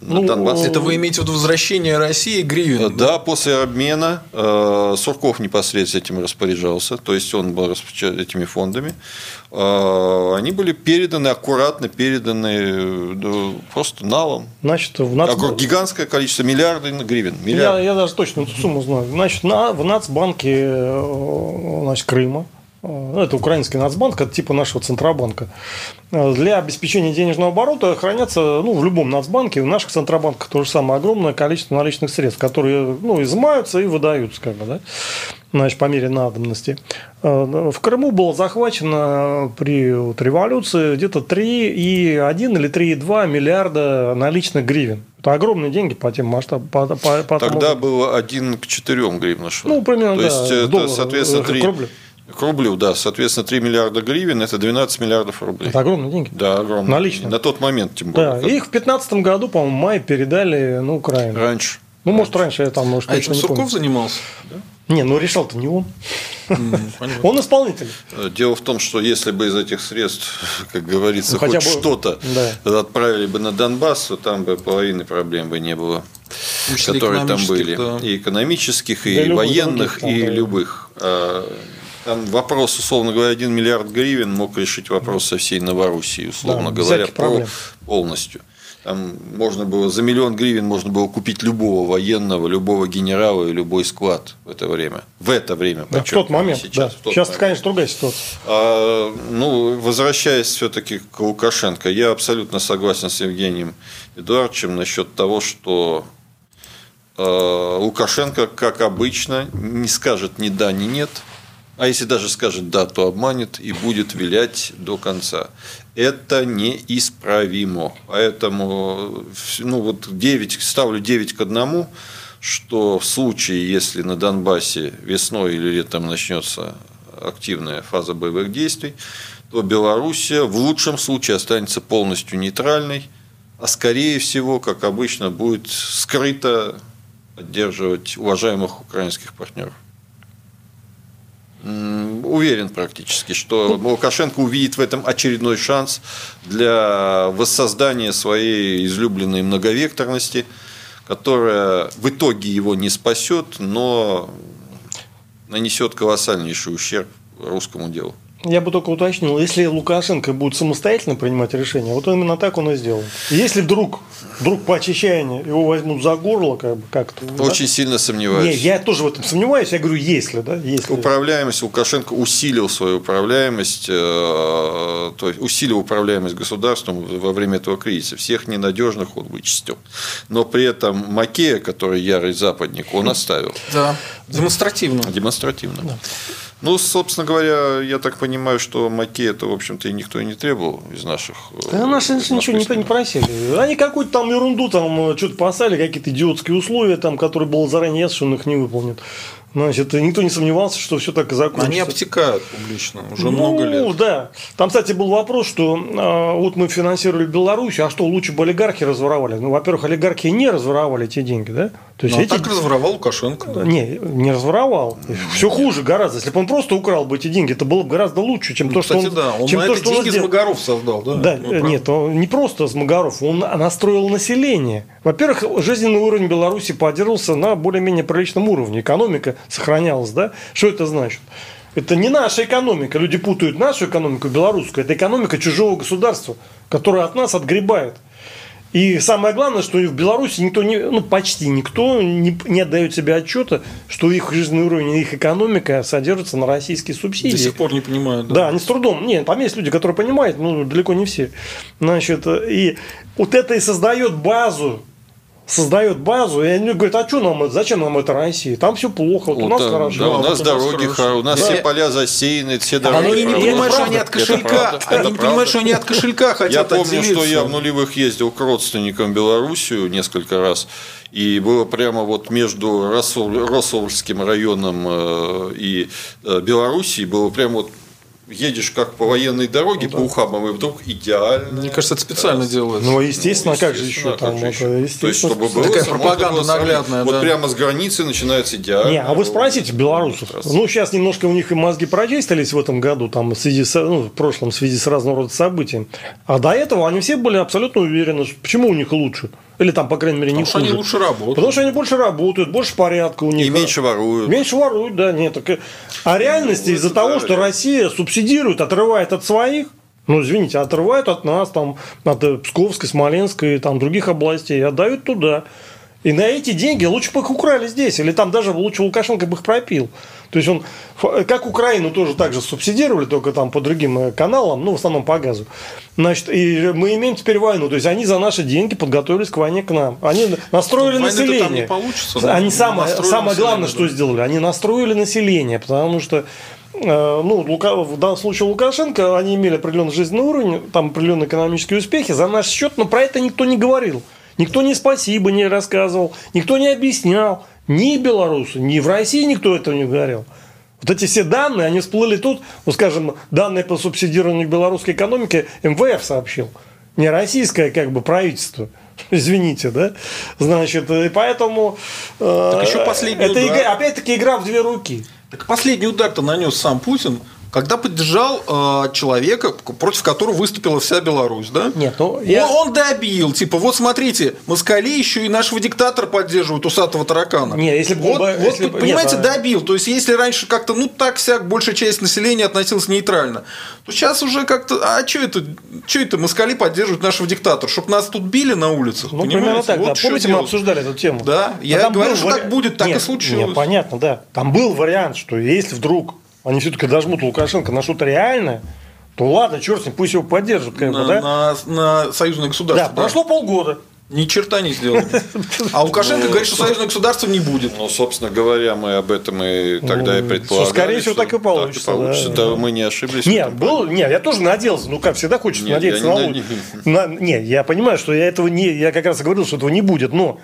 ну, Донбасс. Это вы имеете в виду возвращение России гривен? Да, да? после обмена э, Сурков непосредственно этим распоряжался, то есть он был этими фондами. Э, они были переданы, аккуратно переданы э, просто налом. Значит, в нац... Гигантское количество, миллиарды гривен. Миллиарды. Я, я даже точно эту сумму знаю. Значит, на, в Нацбанке значит, Крыма ну, это украинский Нацбанк, это типа нашего Центробанка. Для обеспечения денежного оборота хранятся ну, в любом Нацбанке, в наших Центробанках то же самое огромное количество наличных средств, которые ну, изымаются и выдаются как бы, да? значит, по мере надобности. В Крыму было захвачено при вот, революции где-то 3,1 или 3,2 миллиарда наличных гривен. Это огромные деньги по тем масштабам. По, по, по Тогда тому... было 1 к 4 гривен шло. Ну, примерно, То да. есть, это, соответственно, 3... К рублю, да. Соответственно, 3 миллиарда гривен – это 12 миллиардов рублей. Это огромные деньги. Да, огромные. Налично. На тот момент, тем более. Да, их в 2015 году, по-моему, май передали на Украину. Раньше. Ну, может, раньше я там, может, А этим Сурков помню. занимался? Да? Не, ну решал-то не он. [laughs] Он исполнитель. Дело в том, что если бы из этих средств, [laughs] как говорится, ну, хоть что-то отправили бы на Донбасс, то там бы половины проблем бы не было, которые там были. И экономических, и военных, и любых. А, там вопрос, условно говоря, 1 миллиард гривен мог решить вопрос со всей Новороссией, условно говоря, полностью. Там можно было за миллион гривен можно было купить любого военного, любого генерала и любой склад в это время. В это время. Да, в тот момент. Сейчас, да. сейчас момент. конечно, другая ситуация. А, ну, возвращаясь все-таки к Лукашенко, я абсолютно согласен с Евгением Эдуардовичем насчет того, что э, Лукашенко, как обычно, не скажет ни да, ни нет. А если даже скажет да, то обманет и будет вилять до конца это неисправимо. Поэтому ну, вот 9, ставлю 9 к 1, что в случае, если на Донбассе весной или летом начнется активная фаза боевых действий, то Белоруссия в лучшем случае останется полностью нейтральной, а скорее всего, как обычно, будет скрыто поддерживать уважаемых украинских партнеров. Уверен практически, что Лукашенко увидит в этом очередной шанс для воссоздания своей излюбленной многовекторности, которая в итоге его не спасет, но нанесет колоссальнейший ущерб русскому делу. Я бы только уточнил, если Лукашенко будет самостоятельно принимать решения, вот именно так он и сделал. Если вдруг, вдруг по отчаянию его возьмут за горло, как бы как-то. Очень да? сильно сомневаюсь. Не, я тоже в этом сомневаюсь. Я говорю, если, да, если. Управляемость Лукашенко усилил свою управляемость, э, то есть усилил управляемость государством во время этого кризиса. Всех ненадежных он вычистил. Но при этом Макея, который ярый западник, он оставил. Да, демонстративно. Демонстративно. Да. Ну, собственно говоря, я так понимаю, что Маке это, в общем-то, и никто и не требовал из наших. Да, э, наши ничего никто не просили. Они какую-то там ерунду там э, что-то поставили, какие-то идиотские условия, там, которые было заранее ясно, что он их не выполнит. Значит, никто не сомневался, что все так и закончится. Они обтекают публично уже ну, много лет. Ну, да. Там, кстати, был вопрос, что а, вот мы финансировали Беларусь, а что, лучше бы олигархи разворовали? Ну, во-первых, олигархи не разворовали эти деньги, да? То есть ну, а эти... так разворовал Лукашенко. Да. Не, не разворовал. Все хуже гораздо. Если бы он просто украл бы эти деньги, это было бы гораздо лучше, чем ну, то, кстати, что он... да. Он чем на то, что деньги он сделал. Смогаров создал, да? Да, ну, нет, он не просто Смогаров, он настроил население. Во-первых, жизненный уровень Беларуси поддерживался на более-менее приличном уровне. Экономика сохранялась, да? Что это значит? Это не наша экономика. Люди путают нашу экономику белорусскую. Это экономика чужого государства, которая от нас отгребает. И самое главное, что в Беларуси никто не, ну почти никто не, не отдает себе отчета, что их жизненный уровень, их экономика содержится на российские субсидии. До сих пор не понимают. Да, да они с трудом. Нет, там есть люди, которые понимают, но далеко не все. Значит, и вот это и создает базу создает базу, и они говорят, а что нам это, зачем нам это Россия? Там все плохо, вот, вот у нас да, хорошо. Да, у нас дороги хорошо, у нас да. все поля засеяны, все дороги. Они не понимают, что они от кошелька, они не понимают, что они от кошелька хотят Я помню, что я в нулевых ездил к родственникам в Белоруссию несколько раз, и было прямо вот между Росовским районом э, и э, Белоруссией было прямо вот едешь как по военной дороге, ну, по да. ухабам, и вдруг идеально. Мне кажется, это специально да. делают. Ну, естественно, ну, естественно, как же еще там? Же еще. Это, То есть, чтобы было Такая пропаганда наглядная. Вот прямо с границы начинается идеально. Не, а вы спросите белорусов. Ну, сейчас немножко у них и мозги прочистились в этом году, там, в связи с, ну, в прошлом, в связи с разного рода событиями. А до этого они все были абсолютно уверены, что почему у них лучше. Или там, по крайней мере, не Потому хуже. что они лучше работают. Потому что они больше работают, больше порядка у них. И меньше воруют. Меньше воруют, да, нет. Так... А реальности ну, из-за того, что Россия субсидирует, отрывает от своих, ну, извините, отрывают от нас, там, от Псковской, Смоленской, там, других областей, отдают туда. И на эти деньги лучше бы их украли здесь, или там даже лучше Лукашенко бы их пропил. То есть он, как Украину тоже так же субсидировали, только там по другим э, каналам, ну, в основном по газу. Значит, и мы имеем теперь войну. То есть они за наши деньги подготовились к войне к нам. Они настроили Ну, население. там не получится, да? Они самое, Настроили самое главное, население, что сделали, они настроили население, потому что э, ну, Лука- в данном случае Лукашенко, они имели определенный жизненный уровень, там определенные экономические успехи за наш счет, но про это никто не говорил. Никто ни спасибо не рассказывал, никто не объяснял. Ни белорусы, ни в России никто этого не говорил. Вот эти все данные, они всплыли тут, ну, скажем, данные по субсидированию белорусской экономики МВФ сообщил. Не российское как бы правительство. [laughs] Извините, да? Значит, и поэтому... э, Так еще последний это удар. игра- опять-таки игра в две руки. Так последний удар-то нанес сам Путин, когда поддержал э, человека, против которого выступила вся Беларусь, да? Нет, ну, Он- я- Он, добил, типа, вот смотрите, москали еще и нашего диктатора поддерживают, усатого таракана. Не, если бы- вот, вот, если понимаете, нет, а- добил. То есть, если раньше как-то, ну, так всяк, большая часть населения относилась нейтрально, то сейчас уже как-то, а что это, что это москали поддерживают нашего диктатора? Чтобы нас тут били на улицах, Ну, понимаете? примерно так, Вот да. Помните, мы делать. обсуждали эту тему? Да, А я говорю, был что так будет, так и Нет, случилось. нет, понятно, да. Там был вариант, что если вдруг они все-таки дожмут Лукашенко на что-то реальное, то ладно, черт с ним, пусть его поддержат, как бы, на, да? на, на союзное Да, государство. да. прошло полгода. Ни черта не сделали. [laughs] А Лукашенко Ну, говорит, что союзного государства не будет. Ну, собственно говоря, мы об этом и тогда и Ну, предполагали. скорее всего, так и получится, да. получится. Да, мы не ошиблись. Нет, был, нет, я тоже надеялся, ну как всегда хочется Нет, надеяться я на не. На- Не, я понимаю, что я этого не, я как раз и говорил, что этого не будет, но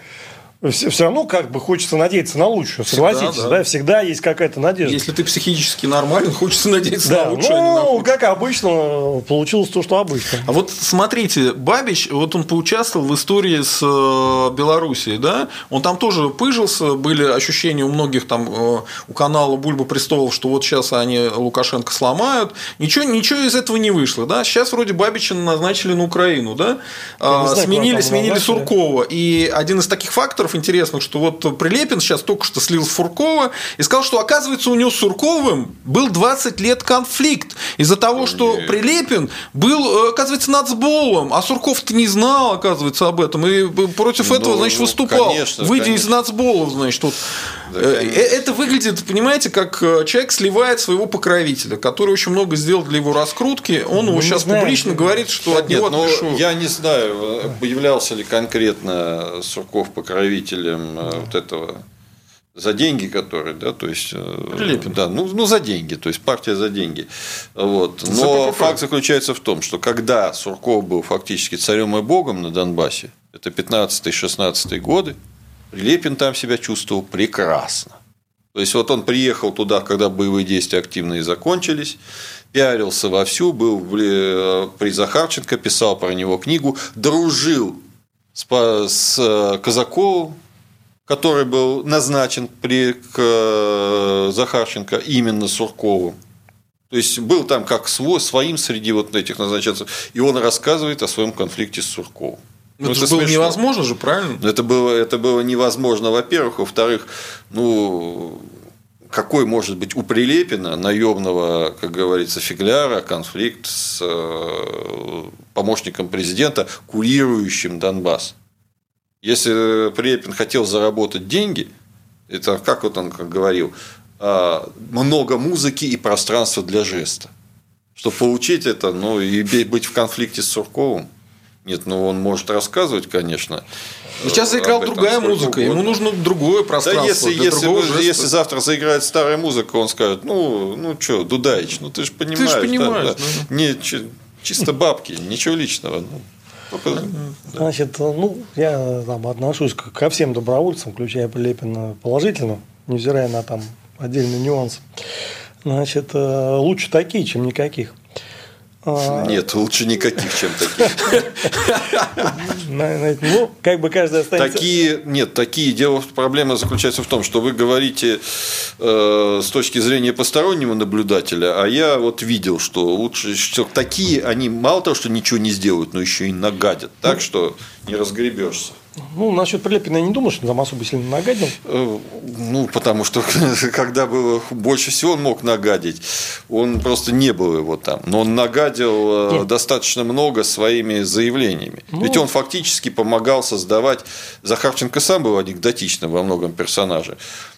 все, равно как бы хочется надеяться на лучшее, Всегда, согласитесь, да. да. всегда есть какая-то надежда. Если ты психически нормален, хочется надеяться да, на лучшее. а ну, худшее. как обычно, получилось то, что обычно. А вот смотрите, Бабич, вот он поучаствовал в истории с э, Белоруссией, да? Он там тоже пыжился, были ощущения у многих там э, у канала Бульба Престолов, что вот сейчас они Лукашенко сломают. Ничего, ничего из этого не вышло, да? Сейчас вроде Бабича назначили на Украину, да? Я А, знаю, сменили, сменили назначили. Суркова. И один из таких факторов интересных, что вот Прилепин сейчас только что слил с Фуркова и сказал, что оказывается у него с Сурковым был 20 лет конфликт из-за того, что Нет. Прилепин был, э, оказывается, нацболом, а Сурков-то не знал, оказывается, об этом, и против Ну, этого, значит, ну, выступал, конечно, выйдя из конечно. нацболов, значит, вот. Да, Э, конечно. э, Это выглядит, понимаете, как э, человек сливает своего покровителя, который очень много сделал для его раскрутки, он его Ну, не сейчас знаю. публично говорит, что от Нет, него ну, отпишу. я не знаю, являлся ли конкретно Сурков покровителем э, вот этого за деньги, которые, да, то есть, э, Прилепин. да, ну, ну за деньги, то есть партия за деньги, вот. За Но ППП. факт заключается в том, что когда Сурков был фактически царем и богом на Донбассе, это 15-16 годы, Прилепин там себя чувствовал прекрасно. То есть вот он приехал туда, когда боевые действия активные закончились, пиарился вовсю, был Ле- при Захарченко, писал про него книгу, дружил с, с э, Казаковым, который был назначен при к э, Захарченко именно Сурковым. То есть был там как свой, своим среди вот этих назначенцев, и он рассказывает о своем конфликте с Сурковым. Ну, Ну, это это было смешно. невозможно же, правильно? Это было, это было невозможно, во-первых. Во-вторых, ну, какой может быть у Прилепина, наемного, как говорится, фигляра, конфликт с э, помощником президента, курирующим Донбасс? Если Прилепин хотел заработать деньги, это как вот он как говорил, а, много музыки и пространства для жеста. Чтобы получить это, ну, и быть в конфликте с Сурковым, нет, ну он может рассказывать, конечно. Но сейчас э, заиграла об этом другая музыка, ему угодно. нужно другое Да пространство. если, для если, другого вы- жеста. если завтра заиграет старая музыка, он скажет, ну, ну что, Дудаич, ну ты же понимаешь. да, понимаешь, да. Не, чи- чисто бабки, ничего личного. ну, только- Значит, ну, я там отношусь ко всем добровольцам, включая Прилепина, положительно, невзирая на там отдельные нюансы. Значит, э, лучше такие, чем никаких. А, Нет, лучше никаких, чем таких. Ну, как бы каждый останется... Такие, нет, такие. Дело, проблема заключается в том, что вы говорите э, с точки зрения постороннего наблюдателя, а я вот видел, что лучше, что такие, они мало того, что ничего не сделают, но еще и нагадят, так что не разгребешься. Ну, насчет Прилепина я не думаю, что там особо сильно нагадил. Э, ну, потому что [laughs] когда было больше всего он мог нагадить, он просто не был его там. Но он нагадил э, Нет. достаточно много своими заявлениями. Ну... Ведь он фактически помогал создавать... Захарченко сам был анекдотичным во многом персонаже.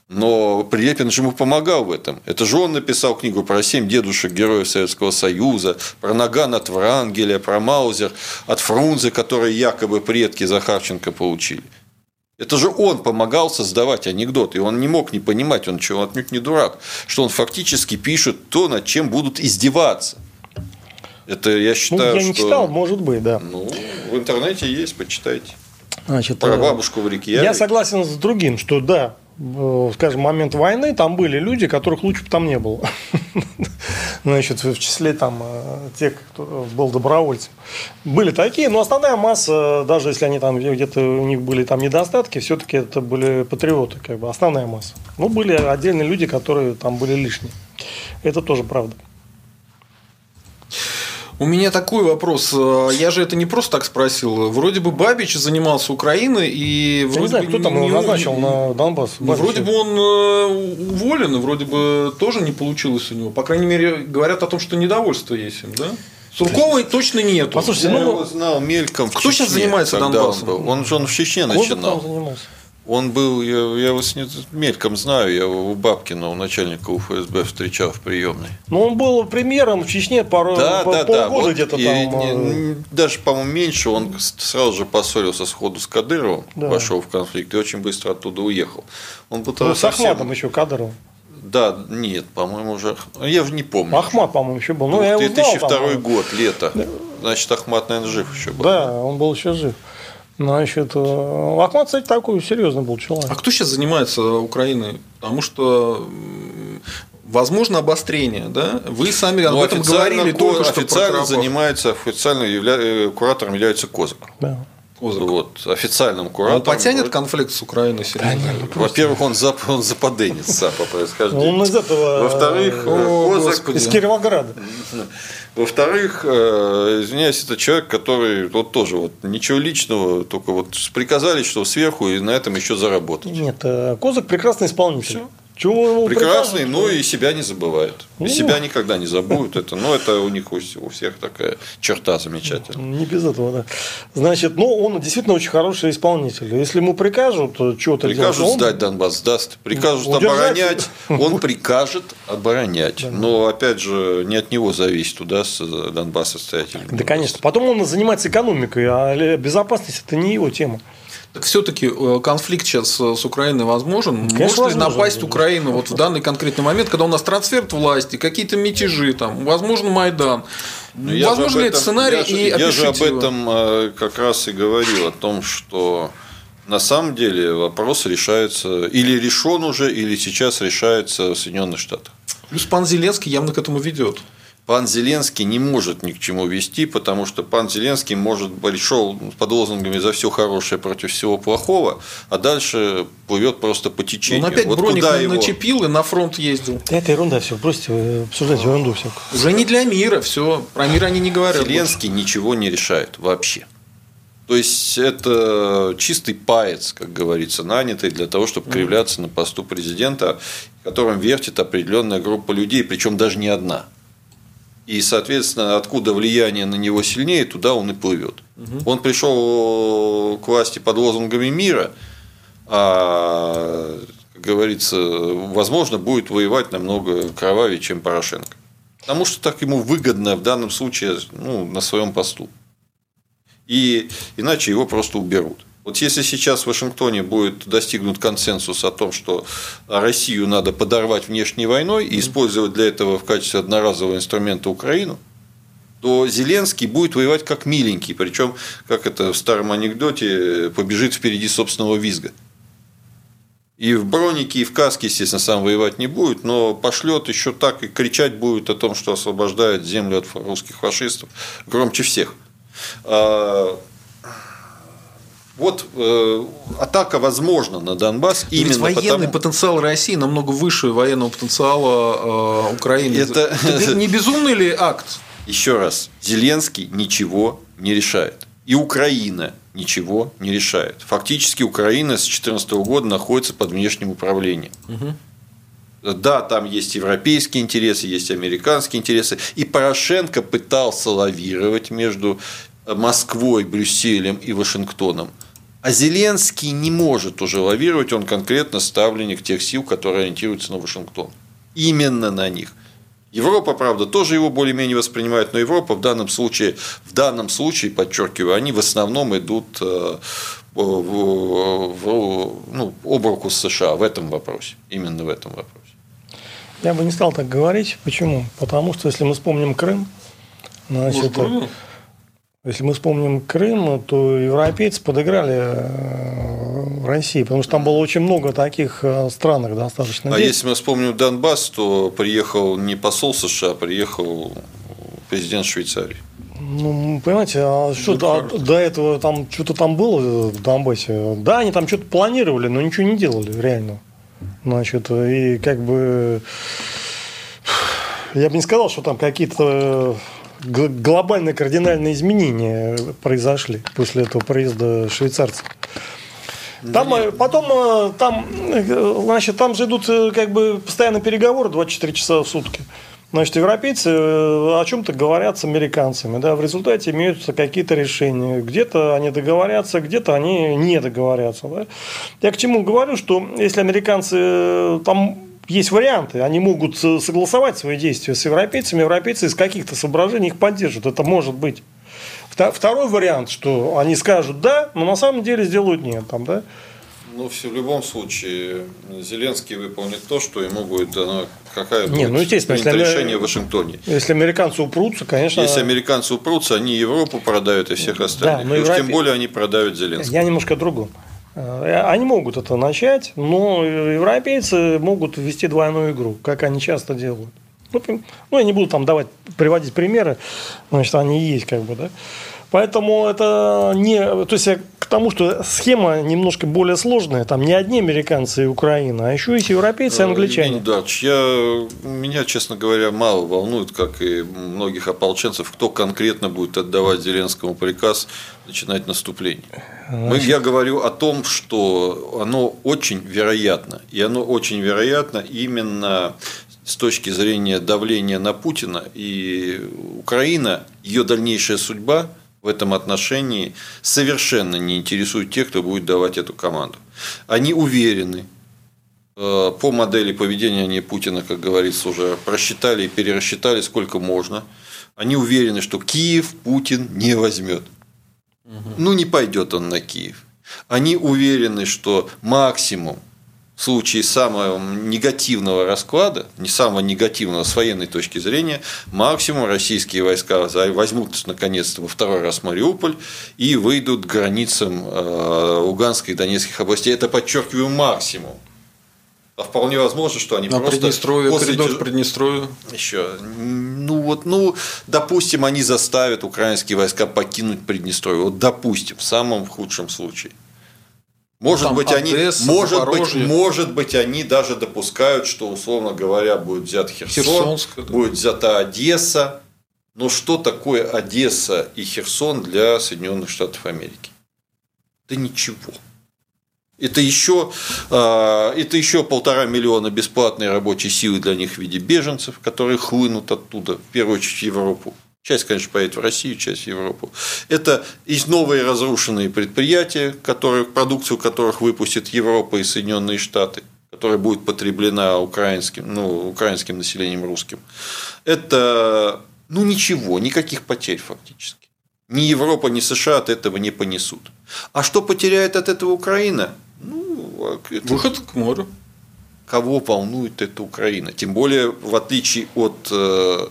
Но Прилепин же ему помогал в этом. Это же он написал книгу про семь дедушек героев Советского Союза, про Наган от Врангеля, про Маузер от Фрунзе, которые якобы предки Захарченко получили. Это же он помогал создавать анекдоты, и он не мог не понимать, он чего отнюдь не дурак, что он фактически пишет то, над чем будут издеваться. Это я считаю, ну, я не что... читал, может быть, да. Ну, в интернете есть, почитайте. Значит, Про э, бабушку в реке. Я согласен с другим, что да, скажем, момент войны, там были люди, которых лучше бы там не было. [laughs] Значит, в числе там э, тех, кто был добровольцем. Были такие, но основная масса, даже если они там где-то у них были там недостатки, все-таки это были патриоты, как бы основная масса. Ну, были отдельные люди, которые там были лишние. Это тоже правда. У меня такой вопрос. Э, я же это не просто так спросил. Вроде бы Бабич занимался Украиной и вроде Я не знаю, бы кто там его назначил на Донбасс. Ну, вроде бы он э, уволен, и вроде бы тоже не получилось у него. По крайней мере, говорят о том, что недовольство есть им, да? Сурковой точно нет. Послушайте, ну, я его знал мельком. Кто сейчас занимается Донбассом? Он, он же он в Чечне начинал. занимался. Он был, я, я его с мельком знаю, я его у Бабкина, у начальника УФСБ встречал в приемной. Ну, он был премьером в Чечне пару да, по, да, полгода да. Вот где-то там. Не, даже, по-моему, меньше. Он сразу же поссорился сходу с Кадыровым, да. вошел в конфликт и очень быстро оттуда уехал. Он ну, с совсем... Ахматом еще Кадыровым. Да, нет, по-моему, уже. Я же не помню. Ахмат, по-моему, еще был. Ну, 2002 я узнал, год, лето. Значит, Ахмат, наверное, жив еще был. Да, он был еще жив. Значит, э, Ахмат, кстати, такой серьезный был человек. А кто сейчас занимается Украиной? Потому что Возможно обострение, да? Вы сами об ну, этом говорили только что. Официально занимается, официально явля... Э, куратором является Козак. Да. Козак. Вот, официальным куратором. Он потянет конфликт с Украиной серьезно? Да, Во-первых, он, зап... он западенец сам по происхождению. Он из этого... Во-вторых, О, Козак... Из Кировограда. Во-вторых, э, извиняюсь, это человек, который вот тоже вот ничего личного, только вот приказали, что сверху и на этом еще заработать. Нет, э, Козак прекрасный исполнитель. Все. Чего Прекрасный, но и себя не забывает. И ну, себя никогда не забудут. Это, но ну, это у них у всех такая черта замечательная. Не без этого, да. Значит, ну, он действительно очень хороший исполнитель. Если ему прикажут что-то Прикажут делать, сдать он... Донбасс, сдаст. Прикажут удержать. оборонять, он прикажет оборонять. Но, опять же, не от него зависит, удастся Донбасс отстоять. Да, конечно. Потом он занимается экономикой, а безопасность – это не его тема. Так все-таки э, конфликт сейчас с Украиной возможен? Конечно, Может ли напасть Украину вот в данный конкретный момент, когда у нас трансфер власти, какие-то мятежи, там, возможно, Майдан? Но ну, Возможно ли этот сценарий? Я, и я же об этом э, как раз и говорил, о том, что на самом деле вопрос решается или решен уже, или сейчас решается в Соединенных Штатах. Плюс пан Зеленский явно к этому ведет пан Зеленский не может ни к чему вести, потому что пан Зеленский может пришел под лозунгами за все хорошее против всего плохого, а дальше плывет просто по течению. Он опять вот броник куда его... начепил и на фронт ездил. Это ерунда все, бросьте обсуждать ерунду все. Уже не для мира, все. Про мир они не говорят. Зеленский больше. ничего не решает вообще. То есть это чистый паец, как говорится, нанятый для того, чтобы кривляться на посту президента, которым вертит определенная группа людей, причем даже не одна. И, соответственно, откуда влияние на него сильнее, туда он и плывет. Угу. Он пришел к власти под лозунгами мира, а, как говорится, возможно, будет воевать намного кровавее, чем Порошенко. Потому что так ему выгодно в данном случае ну, на своем посту. И иначе его просто уберут. Вот если сейчас в Вашингтоне будет достигнут консенсус о том, что Россию надо подорвать внешней войной и использовать для этого в качестве одноразового инструмента Украину, то Зеленский будет воевать как миленький, причем, как это в старом анекдоте, побежит впереди собственного визга. И в бронике, и в каске, естественно, сам воевать не будет, но пошлет еще так и кричать будет о том, что освобождает землю от русских фашистов громче всех. А, вот э, атака возможна на Донбасс Но именно военный потому... потенциал России намного выше военного потенциала э, Украины. Это... Это не безумный ли акт? Еще раз, Зеленский ничего не решает. И Украина ничего не решает. Фактически Украина с 2014 года находится под внешним управлением. Угу. Да, там есть европейские интересы, есть американские интересы. И Порошенко пытался лавировать между Москвой, Брюсселем и Вашингтоном. А Зеленский не может уже лавировать, он конкретно ставленник тех сил, которые ориентируются на Вашингтон. Именно на них. Европа, правда, тоже его более-менее воспринимает, но Европа в данном случае, в данном случае, подчеркиваю, они в основном идут э, в, в, ну, об руку с США в этом вопросе, именно в этом вопросе. Я бы не стал так говорить. Почему? Потому что если мы вспомним Крым, значит, Может, если мы вспомним Крым, то европейцы подыграли э, России, потому что там было очень много таких э, странных достаточно. А если мы вспомним Донбасс, то приехал не посол США, а приехал президент Швейцарии. Ну, понимаете, а что до, до этого там что-то там было в Донбассе? Да, они там что-то планировали, но ничего не делали реально. Значит, и как бы я бы не сказал, что там какие-то глобальные кардинальные изменения произошли после этого проезда швейцарцев. Там, Нет. потом, э, там, э, значит, там же идут э, как бы постоянно переговоры 24 часа в сутки. Значит, европейцы о чем-то говорят с американцами, да, в результате имеются какие-то решения. Где-то они договорятся, где-то они не договорятся. Да. Я к чему говорю, что если американцы там есть варианты. Они могут согласовать свои действия с европейцами. Европейцы из каких-то соображений их поддержат. Это может быть. Второй вариант, что они скажут да, но на самом деле сделают нет. Там, да? Ну, в любом случае, Зеленский выполнит то, что ему будет дано, какая Не, ну, естественно, если, решение в Вашингтоне. Если американцы упрутся, конечно... Если американцы упрутся, они Европу продают и всех остальных. Да, но Европе... тем более они продают Зеленского. Я немножко другом. Э, они могут это начать, но европейцы могут ввести двойную игру, как они часто делают. Ну, ну я не буду там давать, приводить примеры, значит, они есть как бы, да. Поэтому это не... То есть я к тому, что схема немножко более сложная. Там не одни американцы и Украина, а еще и европейцы и э, англичане. Да, я, меня, честно говоря, мало волнует, как и многих ополченцев, кто конкретно будет отдавать Зеленскому приказ начинать наступление. Мы, я говорю о том, что оно очень вероятно. И оно очень вероятно именно с точки зрения давления на Путина. И Украина, ее дальнейшая судьба в этом отношении совершенно не интересует тех, кто будет давать эту команду. Они уверены, э, по модели поведения они Путина, как говорится, уже просчитали и перерасчитали сколько можно. Они уверены, что Киев Путин не возьмет. Ну, не пойдет он на Киев. Они уверены, что максимум в случае самого негативного расклада, не самого негативного с военной точки зрения, максимум российские войска возьмут наконец-то во второй раз Мариуполь и выйдут к границам э, Луганской и Донецких областей. Это, подчеркиваю, максимум. А вполне возможно, что они а просто Приднестровье, после коридор к Приднестровью. Еще. Ну вот, ну, допустим, они заставят украинские войска покинуть Приднестровье. Вот допустим, в самом худшем случае. Может быть, Одесса, они, может быть, может быть, они даже допускают, что, условно говоря, будет взят Херсон, Херсонск, да. будет взята Одесса. Но что такое Одесса и Херсон для Соединенных Штатов Америки? Да ничего. Это еще, а, это еще полтора миллиона бесплатной рабочей силы для них в виде беженцев, которые хлынут оттуда, в первую очередь в Европу. Часть, конечно, поедет в Россию, часть в Европу. Это есть новые разрушенные предприятия, которые, продукцию которых выпустит Европа и Соединенные Штаты, которая будет потреблена украинским, ну, украинским населением русским. Это ну ничего, никаких потерь фактически. Ни Европа, ни США от этого не понесут. А что потеряет от этого Украина? Ну, это... Выход к морю. Кого волнует эта Украина? Тем более, в отличие от э,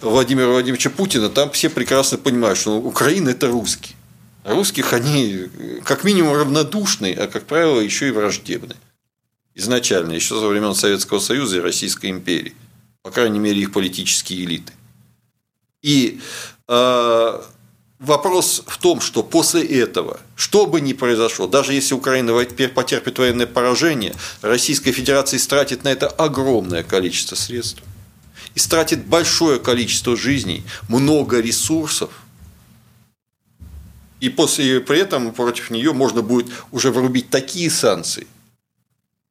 Владимира Владимировича Путина, там все прекрасно понимают, что Украина – это русские. А русских они как минимум равнодушны, а как правило еще и враждебны. Изначально, еще за времен Советского Союза и Российской империи. По крайней мере, их политические элиты. И э, вопрос в том, что после этого, что бы ни произошло, даже если Украина потерпит военное поражение, Российская Федерация истратит на это огромное количество средств истратит большое количество жизней, много ресурсов, И после при этом против нее можно будет уже врубить такие санкции,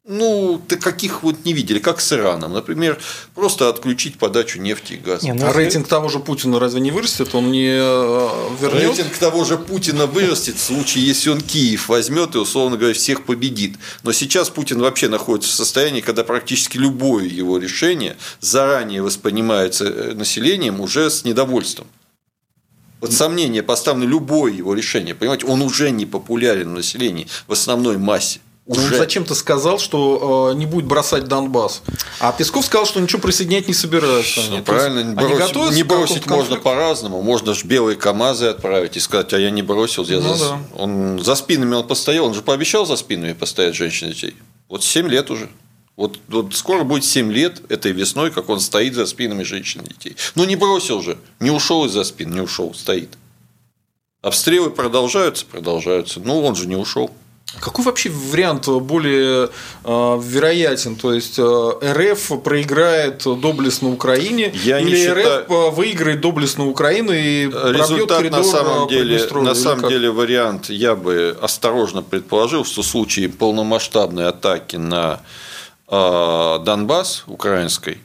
ну, ты каких вот не видели, как с Ираном. Например, просто отключить подачу нефти и газа. Не, ну, а рейтинг того же Путина разве не вырастет? Он не э, вернет? Рейтинг того же Путина вырастет в случае, если он Киев возьмет и, условно говоря, всех победит. Но сейчас Путин вообще находится в состоянии, когда практически любое его решение заранее воспринимается э, населением уже с недовольством. Вот сомнение поставлено любое его решение. Понимаете, он уже не популярен в населении в основной массе. Уже... Ну, зачем ты сказал, что э, не будет бросать Донбасс? А Песков сказал, что ничего присоединять не собираются. Ну, правильно, не бросить, не бросить можно по-разному. Можно же белые КАМАЗы отправить и сказать, а я не бросил. Я ну, за... да. Он за спинами он постоял, он же пообещал за спинами постоять женщин и детей. Вот 7 лет уже. Вот, вот скоро будет 7 лет этой весной, как он стоит за спинами женщин и детей. Ну не бросил же, не ушел из-за спин, не ушел, стоит. Обстрелы продолжаются, продолжаются. Ну, он же не ушел. Какой вообще вариант более э, вероятен? То есть э, РФ проиграет доблестно Украине, Я или считаю... РФ э, выиграет доблестно Украину и Результат на самом деле, на самом деле вариант я бы осторожно предположил, что в случае полномасштабной атаки на э, Донбасс украинской,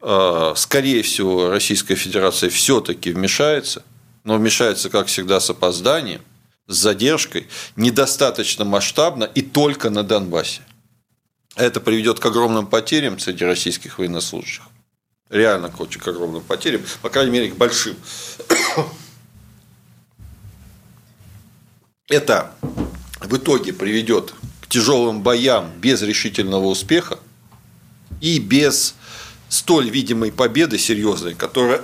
э, скорее всего, Российская Федерация все-таки вмешается, но вмешается, как всегда, с опозданием с задержкой, недостаточно масштабно и только на Донбассе. Это приведет к огромным потерям среди российских военнослужащих. Реально к огромным потерям, по крайней мере, к большим. [coughs] Это в итоге приведет к тяжелым боям без решительного успеха и без столь видимой победы серьезной, которая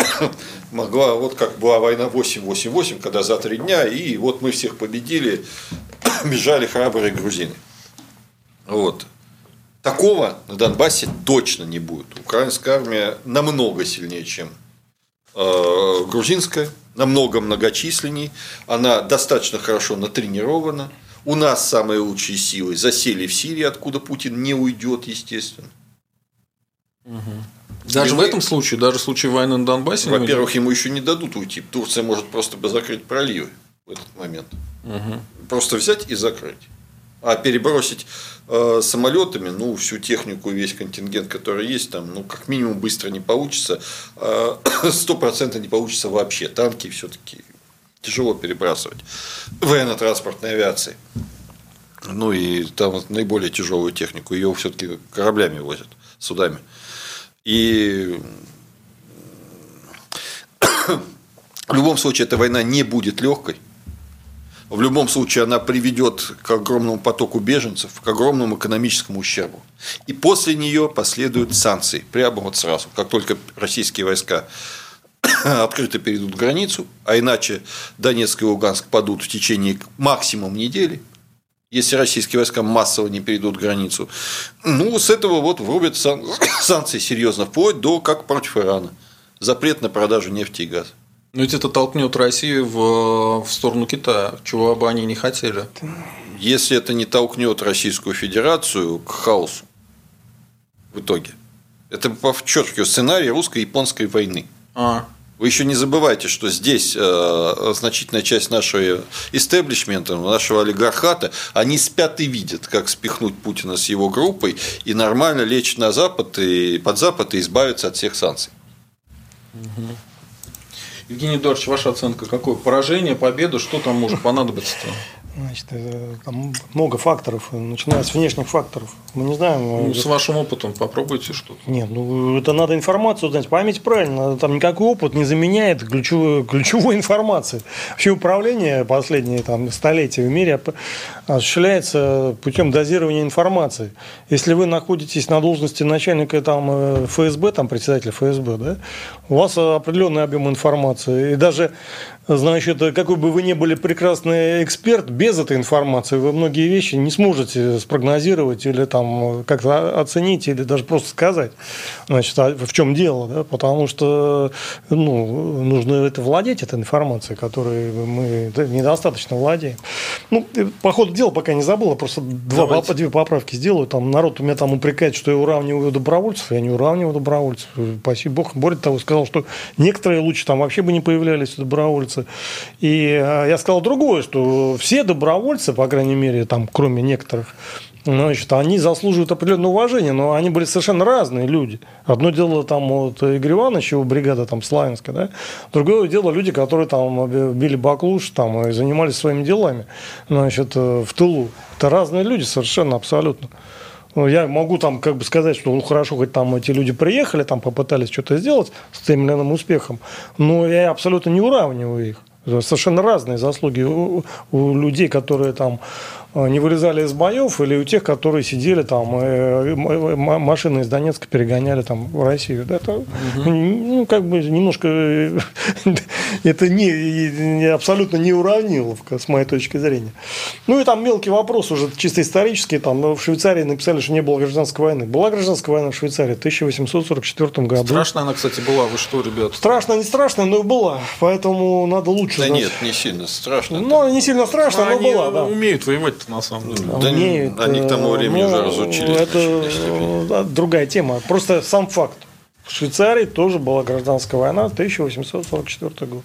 могла, вот как была война 8-8-8, когда за три дня, и вот мы всех победили, [coughs] бежали храбрые грузины. Вот. Такого на Донбассе точно не будет. Украинская армия намного сильнее, чем э, грузинская, намного многочисленней, она достаточно хорошо натренирована. У нас самые лучшие силы засели в Сирии, откуда Путин не уйдет, естественно. Даже и в этом случае, даже в случае войны на Донбассе. Во-первых, ему еще не дадут уйти. Турция может просто закрыть проливы в этот момент. Угу. Просто взять и закрыть. А перебросить э, самолетами, ну, всю технику, весь контингент, который есть, там, ну, как минимум быстро не получится. А, [coughs] сто процентов не получится вообще. Танки все-таки тяжело перебрасывать. Военно-транспортной авиации. Ну и там вот наиболее тяжелую технику, ее все-таки кораблями возят, судами. И [coughs] в любом случае эта война не будет легкой. В любом случае она приведет к огромному потоку беженцев, к огромному экономическому ущербу. И после нее последуют санкции. Прямо вот сразу. Как только российские войска [coughs] открыто перейдут границу, а иначе Донецк и Луганск падут в течение максимум недели, если российские войска массово не перейдут границу. Ну, с этого вот врубят сан... [coughs] санкции серьезно, вплоть до как против Ирана. Запрет на продажу нефти и газа. Но ведь это толкнет Россию в, в сторону Китая, чего бы они не хотели. Если это не толкнет Российскую Федерацию к хаосу в итоге. Это подчеркиваю сценарий русско-японской войны. А. Вы еще не забывайте, что здесь э, значительная часть нашего истеблишмента, нашего олигархата, они спят и видят, как спихнуть Путина с его группой и нормально лечь на Запад и под Запад и избавиться от всех санкций. Угу. Евгений Эдуардович, ваша оценка какое? Поражение, победа, что там может понадобиться-то? Значит, там много факторов, начиная с внешних факторов. Мы не знаем. Ну, с вашим опытом попробуйте что-то. Нет, ну это надо информацию знать. Память правильно. Там никакой опыт не заменяет ключевую, ключевую информацию. Вообще управление последние там, столетия в мире осуществляется путем дозирования информации. Если вы находитесь на должности начальника там, э, ФСБ, там председателя ФСБ, да, у вас определенный объем информации. И даже, значит, какой бы вы ни были прекрасный эксперт, без этой информации вы многие вещи не сможете спрогнозировать или там как-то оценить или даже просто сказать, значит, а в чем дело, да? потому что ну, нужно это владеть этой информацией, которой мы недостаточно владеем. Ну, по ходу дела, пока не забыл, просто два, две поправки сделаю. Там народ у меня там упрекает, что я уравниваю добровольцев, я не уравниваю добровольцев. Спасибо Бог. Более того, сказал, что некоторые лучше там вообще бы не появлялись добровольцы. И а, я сказал другое, что все добровольцы, по крайней мере, там, кроме некоторых, Значит, они заслуживают определенного уважения, но они были совершенно разные люди. Одно дело там вот Игорь Иванович, его бригада там Славянская, да? другое дело люди, которые там били баклуш там, и занимались своими делами значит, э, в тылу. Это разные люди совершенно, абсолютно. Ну, я могу там как бы сказать, что ну хорошо, хоть там эти люди приехали, там попытались что-то сделать с тем или иным успехом, но я абсолютно не уравниваю их. Совершенно разные заслуги у, у людей, которые там не вылезали из боев, или у тех, которые сидели там, э, машины из Донецка перегоняли там в Россию. Это, угу. ну, как бы немножко [laughs] это не, не, абсолютно не уравниловка, с моей точки зрения. Ну и там мелкий вопрос уже чисто исторический. Там в Швейцарии написали, что не было гражданской войны. Была гражданская война в Швейцарии в 1844 году. Страшная она, кстати, была. Вы что, ребят? Страшно, не страшно, но была. Поэтому надо лучше Да знать. нет, не сильно страшно. Ну, не сильно страшно, но, но была, да. умеют воевать на самом деле. Да, умеют, они к тому времени ну, уже разучились. Это другая тема. Просто сам факт. В Швейцарии тоже была гражданская война, 1844 год.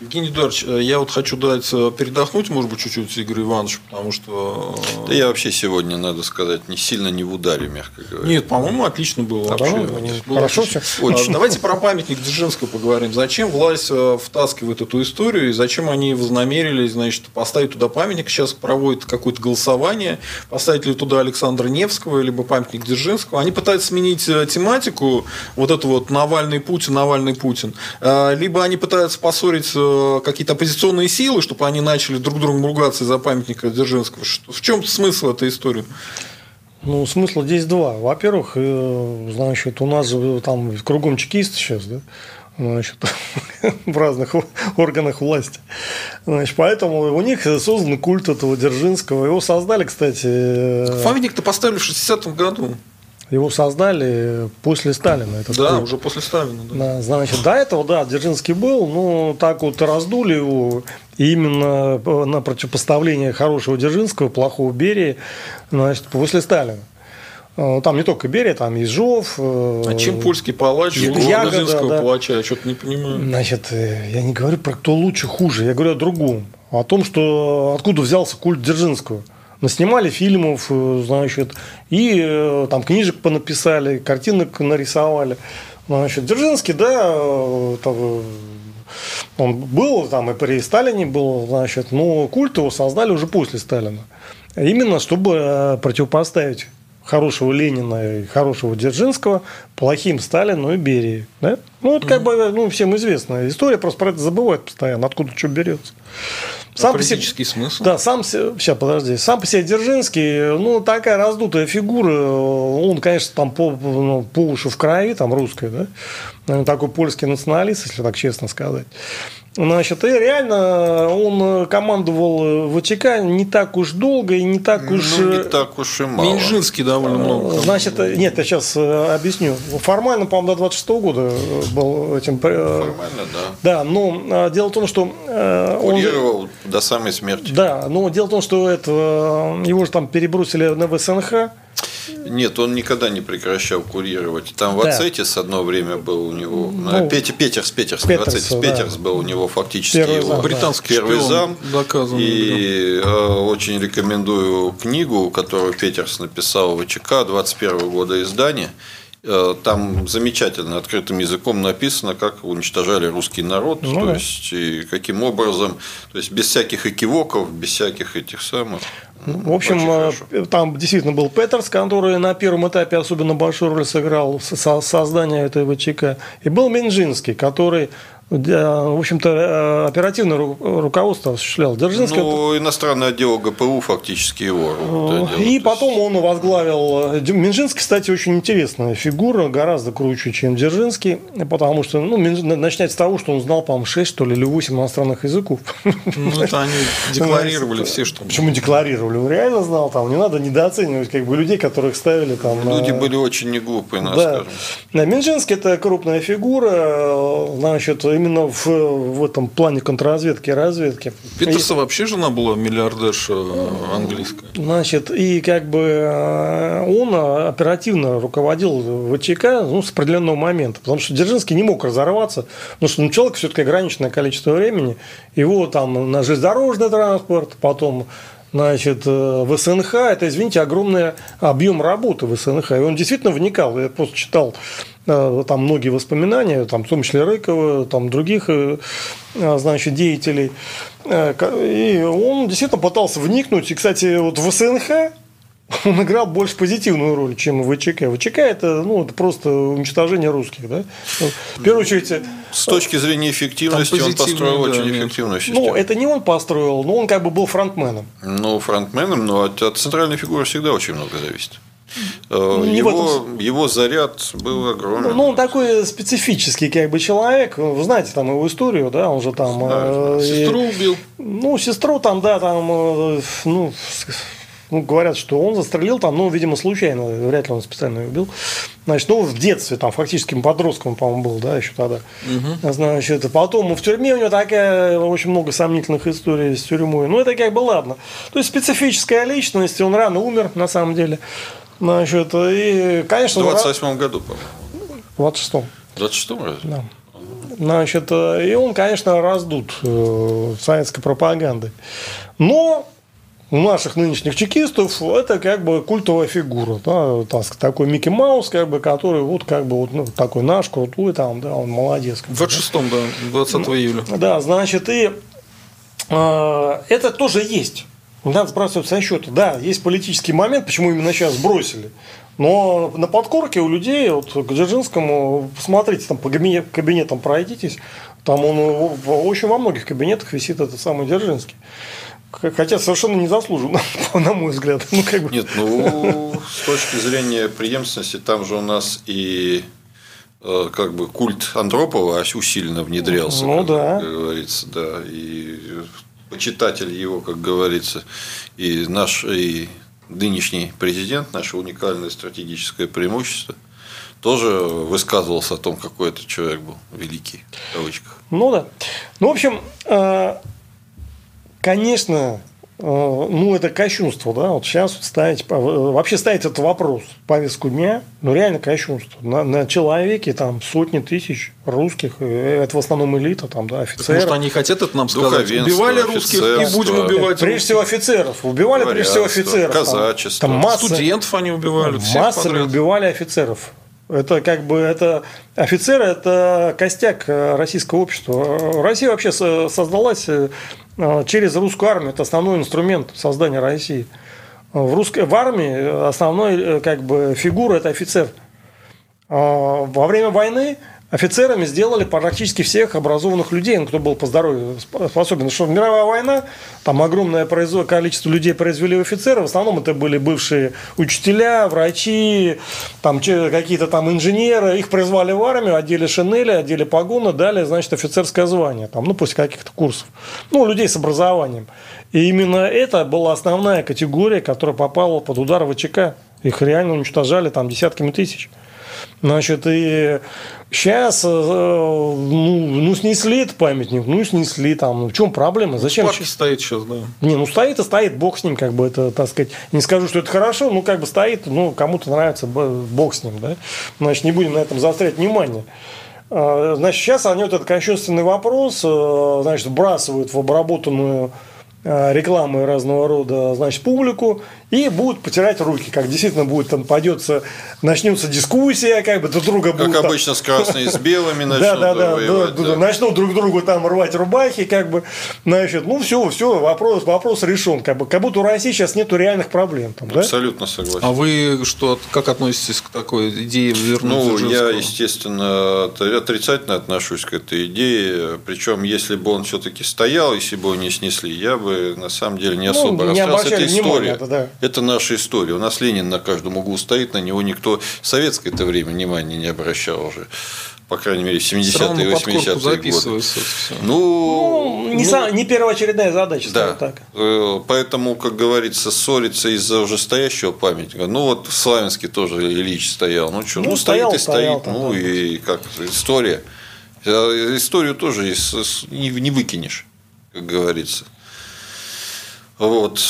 Евгений Эдуардович, э, я вот хочу дать э, передохнуть, может быть, чуть-чуть Игорю Ивановичу, потому что... Э, да я вообще сегодня, надо сказать, не сильно не в ударе, мягко говоря. Нет, по-моему, отлично было. Да, вообще. Было Хорошо отлично. все. Очень. Давайте про памятник Дзержинского поговорим. Зачем власть втаскивает эту историю, и зачем они вознамерились, значит, поставить туда памятник? Сейчас проводят какое-то голосование, поставить ли туда Александра Невского, либо памятник Дзержинского. Они пытаются сменить тематику, вот это вот Навальный Путин, Навальный Путин. Либо они пытаются поссорить Э, какие-то оппозиционные силы, чтобы они начали друг другом ругаться из-за памятника Дзержинского? В чем смысл этой истории? Ну, смысл здесь два. Во-первых, э, значит, у нас там кругом чекисты сейчас, да, значит, [laughs] в разных органах власти. Значит, поэтому у них создан культ этого Дзержинского. Его создали, кстати... Э, Памятник-то поставили в 60-м году. Его создали после Сталина. Этот да, культ. уже после Сталина. Да. Значит, до этого, да, Дзержинский был, но так вот раздули его именно на противопоставление хорошего Дзержинского, плохого Берии, значит, после Сталина. Э, там не только Берия, там и Жов. Э, а чем польский палач Дзержинского да. палача? Я что-то не понимаю. Значит, э, я не говорю про кто лучше, хуже. Я говорю о другом. О том, что откуда взялся культ Дзержинского наснимали фильмов, э, значит, и э, там книжек понаписали, картинок нарисовали. Значит, Дзержинский, да, э, там, он был там и при Сталине был, значит, но культ его создали уже после Сталина. Именно чтобы противопоставить хорошего Ленина и хорошего Дзержинского плохим Сталину и Берии. Да? Ну, это как бы ну, всем известная история, просто про это забывают постоянно, откуда что берется. Сам по себе, смысл? Да, сам сейчас, подожди. Сам по себе Дзержинский, ну, такая раздутая фигура. Он, конечно, там по, ну, по уши в крови, там, русская, да? Такой польский националист, если так честно сказать. Значит, и реально он командовал ВЧК не так уж долго и не так уж... Ну, не так уж и мало. Минжинский довольно много. Значит, нет, я сейчас э, объясню. Формально, по-моему, до 26 -го года был этим... Э, Формально, да. Да, но дело в том, что... Курировал он... до самой смерти. Да, но дело в том, что это, его же там перебросили на ВСНХ, нет, он никогда не прекращал курировать. Там в Ацетис одно время был у него. Ну, Петер, Петерс, Петерс, Петерс, Ацетис, да. Петерс был у него фактически первый его зам, британский первый зам. Доказан, и да. очень рекомендую книгу, которую Петерс написал в ВЧК 21 года издания. Э, там замечательно открытым языком написано, как уничтожали русский народ, ну, то да. есть и каким образом, то есть без всяких экивоков, без всяких этих самых. В общем, э, там действительно был Петерс, который на первом этапе особенно большую роль сыграл в создании этой ВЧК. И был Минжинский, который в общем-то, э, оперативное руководство осуществлял Дзержинский. Ну, иностранное отдел ГПУ фактически его. И потом он возглавил... Минжинский, кстати, очень интересная фигура, гораздо круче, чем Дзержинский, потому что, ну, начать с того, что он знал, по-моему, 6, что ли, или 8 иностранных языков. Ну, это [laughs] они декларировали все, что... Почему декларировали? Он реально знал, там, не надо недооценивать как бы людей, которых ставили там... Люди были очень неглупые, надо да. скажем. Минжинский – это крупная фигура, значит, именно в, в этом плане контрразведки и разведки. Питерса и... вообще жена была миллиардерша английская. Значит, и как бы э, он оперативно руководил ВЧК ну, с определенного момента, потому что Дзержинский не мог разорваться, потому что ну, человек все-таки ограниченное количество времени, его там на железнодорожный транспорт, потом значит, э, в СНХ, это, извините, огромный объем работы в СНХ. И он действительно вникал. Я просто читал э, там многие воспоминания, там, в том числе Рыкова, там, других э, значит, деятелей. И он действительно пытался вникнуть. И, кстати, вот в СНХ [laughs] он играл больше позитивную роль, чем в ВЧК. ВЧК это, ну, это просто уничтожение русских. Да? В первую очередь... С точки зрения эффективности он построил да, очень эффективную систему. Ну, это не он построил, но он как бы был фронтменом. Ну, фронтменом, но от, от центральной фигуры всегда очень много зависит. Ну, его, его заряд был огромный. Ну, он такой специфический как бы человек. Вы знаете там его историю, да, он же там... Знаю, э, сестру убил. Ну, сестру там, да, там, э, ну, ну, говорят, что он застрелил там, ну, видимо, случайно, вряд ли он специально ее убил. Значит, ну, в детстве, там, фактически подростком, по-моему, был, да, еще тогда. Угу. Значит, потом в тюрьме у него такая, очень много сомнительных историй с тюрьмой. Ну, это как бы ладно. То есть, специфическая личность, он рано умер, на самом деле. Значит, и, конечно... В 28 году, по-моему. В 26-м. В 26-м разве? Да. Значит, и он, конечно, раздут э, советской пропагандой. Но наших нынешних чекистов это как бы культовая фигура, да, такой Микки Маус, как бы, который вот как бы вот ну, такой наш крутой там, да, он молодец. В 26-м, да, 20 июля. Да, значит, и э, это тоже есть. Надо сбрасывать со счета. Да, есть политический момент, почему именно сейчас бросили. Но на подкорке у людей, вот к Дзержинскому, посмотрите, там по кабинетам пройдитесь, там он очень во многих кабинетах висит этот самый Дзержинский. Хотя совершенно незаслуженно, [laughs] на мой взгляд. Ну, как бы. Нет, ну, с точки зрения преемственности, там же у нас и э, как бы культ Андропова усиленно внедрялся, ну, как, да. как говорится, да, и почитатель его, как говорится, и наш и нынешний президент, наше уникальное стратегическое преимущество, тоже высказывался о том, какой этот человек был великий, в кавычках. Ну да. Ну, в общем, э, Конечно, э, ну, это кощунство, да, вот сейчас ставить, вообще ставить этот вопрос, повестку дня, ну, реально кощунство. На, на человеке там сотни тысяч русских, э, это в основном элита, там, да, офицеры. Может, они хотят это нам сказать? Убивали русских и будем убивать Прежде всего офицеров. Убивали прежде всего офицеров. Казачество. Там, там масса, Студентов они убивали. Массами убивали офицеров. Это как бы это офицеры это костяк э, российского общества. Россия вообще создалась через русскую армию. Это основной инструмент создания России. В, русской, в армии основной э, как бы, фигура – это офицер. А, во время войны офицерами сделали практически всех образованных людей, ну, кто был по здоровью способен. Что мировая война, там огромное количество людей произвели офицеры, в основном это были бывшие учителя, врачи, там какие-то там инженеры, их призвали в армию, одели шинели, одели погоны, дали, значит, офицерское звание, там, ну, после каких-то курсов. Ну, людей с образованием. И именно это была основная категория, которая попала под удар ВЧК. Их реально уничтожали там десятками тысяч. Значит, и сейчас, э, ну, ну, снесли этот памятник, ну, снесли там. Ну, в чем проблема? Зачем? Парк стоит сейчас, да. Не, ну, стоит и стоит, бог с ним, как бы, это, так сказать, не скажу, что это хорошо, ну, как бы стоит, ну, кому-то нравится, бог с ним, да. Значит, не будем на этом заострять внимание. А, значит, сейчас они вот этот кощунственный вопрос, э, значит, вбрасывают в обработанную э, рекламы разного рода, значит, публику и будут потирать руки, как действительно будет там пойдется, начнется дискуссия, как бы друг друга будут. Как обычно с красными с белыми [laughs] начнут. Да, да, да, начнут друг другу там рвать рубахи, как бы, значит, ну все, все, вопрос, вопрос решен, как бы, как будто у России сейчас нету реальных проблем. Там, Абсолютно согласен. А вы что, как относитесь к такой идее вернуть Ну, я, естественно, отрицательно отношусь к этой идее, причем, если бы он все-таки стоял, если бы его не снесли, я бы на самом деле не ну, особо ну, расстраивался. Это история. Это, да. Это наша история. У нас Ленин на каждом углу стоит, на него никто в советское это время внимания не обращал уже по крайней мере, в 70-е и 80-е годы. Ну, ну, не, ну, сам, не первоочередная задача, да. так. Э, поэтому, как говорится, ссориться из-за уже стоящего памятника. Ну, вот в Славянске тоже Ильич стоял. Ну, что, ну, ну стоял, стоит и стоит. Стоял, ну, да. и как история. Э, историю тоже не выкинешь, как говорится. Вот.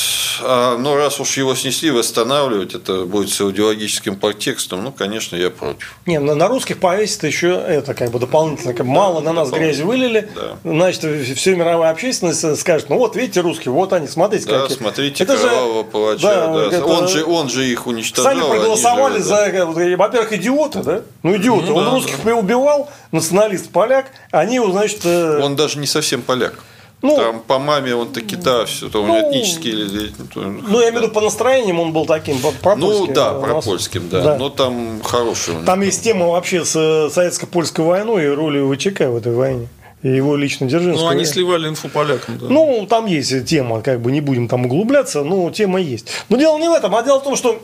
А, но раз уж его снесли, восстанавливать, это будет с идеологическим подтекстом, ну, конечно, я против. Не, на, на русских повесит еще это как бы дополнительно, как да, мало на нас грязи вылили, да. значит, все мировая общественность скажет, ну вот видите, русские, вот они, смотрите, да, какие. смотрите, это кровавого же, палача, да, да. Это, он, же, он же их уничтожал. Сами проголосовали же, за, да. во-первых, идиоты, да? Ну, идиоты, ну, он да, русских да. убивал, националист поляк, они его, значит... Э, он даже не совсем поляк. Ну, там по маме он таки да, все, там ну, этнические или. Ну, я имею в виду по настроениям он был таким пропольским. Ну да, пропольским, да. да. Но там хороший. Там есть тема вообще с советско-польской войной и роли ВЧК в этой войне. И его лично Дзержинского. Ну, они сливали инфу полякам, да. Ну, там есть тема, как бы не будем там углубляться, но тема есть. Но дело не в этом, а дело в том, что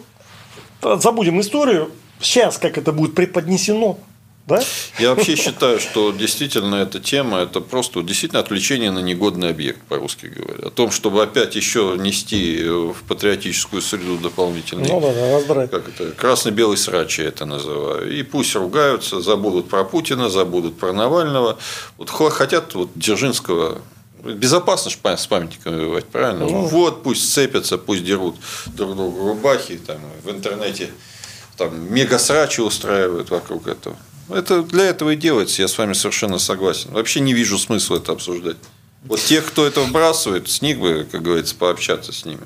забудем историю. Сейчас, как это будет преподнесено, да? Я вообще считаю, что действительно эта тема это просто действительно отвлечение на негодный объект, по-русски говоря. О том, чтобы опять еще нести в патриотическую среду дополнительный. Ну да, да, разбирать. Как это? Красно-белый срач я это называю. И пусть ругаются, забудут про Путина, забудут про Навального. Вот хотят вот Дзержинского Безопасно же с памятниками воевать, правильно? Ну, вот пусть сцепятся, пусть дерут друг другу рубахи, там, в интернете там мега-срачи устраивают вокруг этого. Это для этого и делается, я с вами совершенно согласен. Вообще не вижу смысла это обсуждать. Вот тех, кто это вбрасывает, с них бы, как говорится, пообщаться с ними.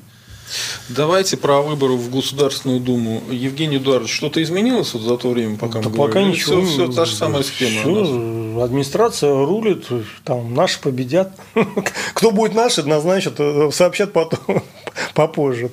Давайте про выборы в Государственную Думу. Евгений Эдуардович, что-то изменилось вот за то время, пока да мы пока говорили? ничего. Все, все та же самая схема. Все, администрация рулит, там наши победят. [laughs] Кто будет наши, назначат, сообщат потом, [laughs] попозже.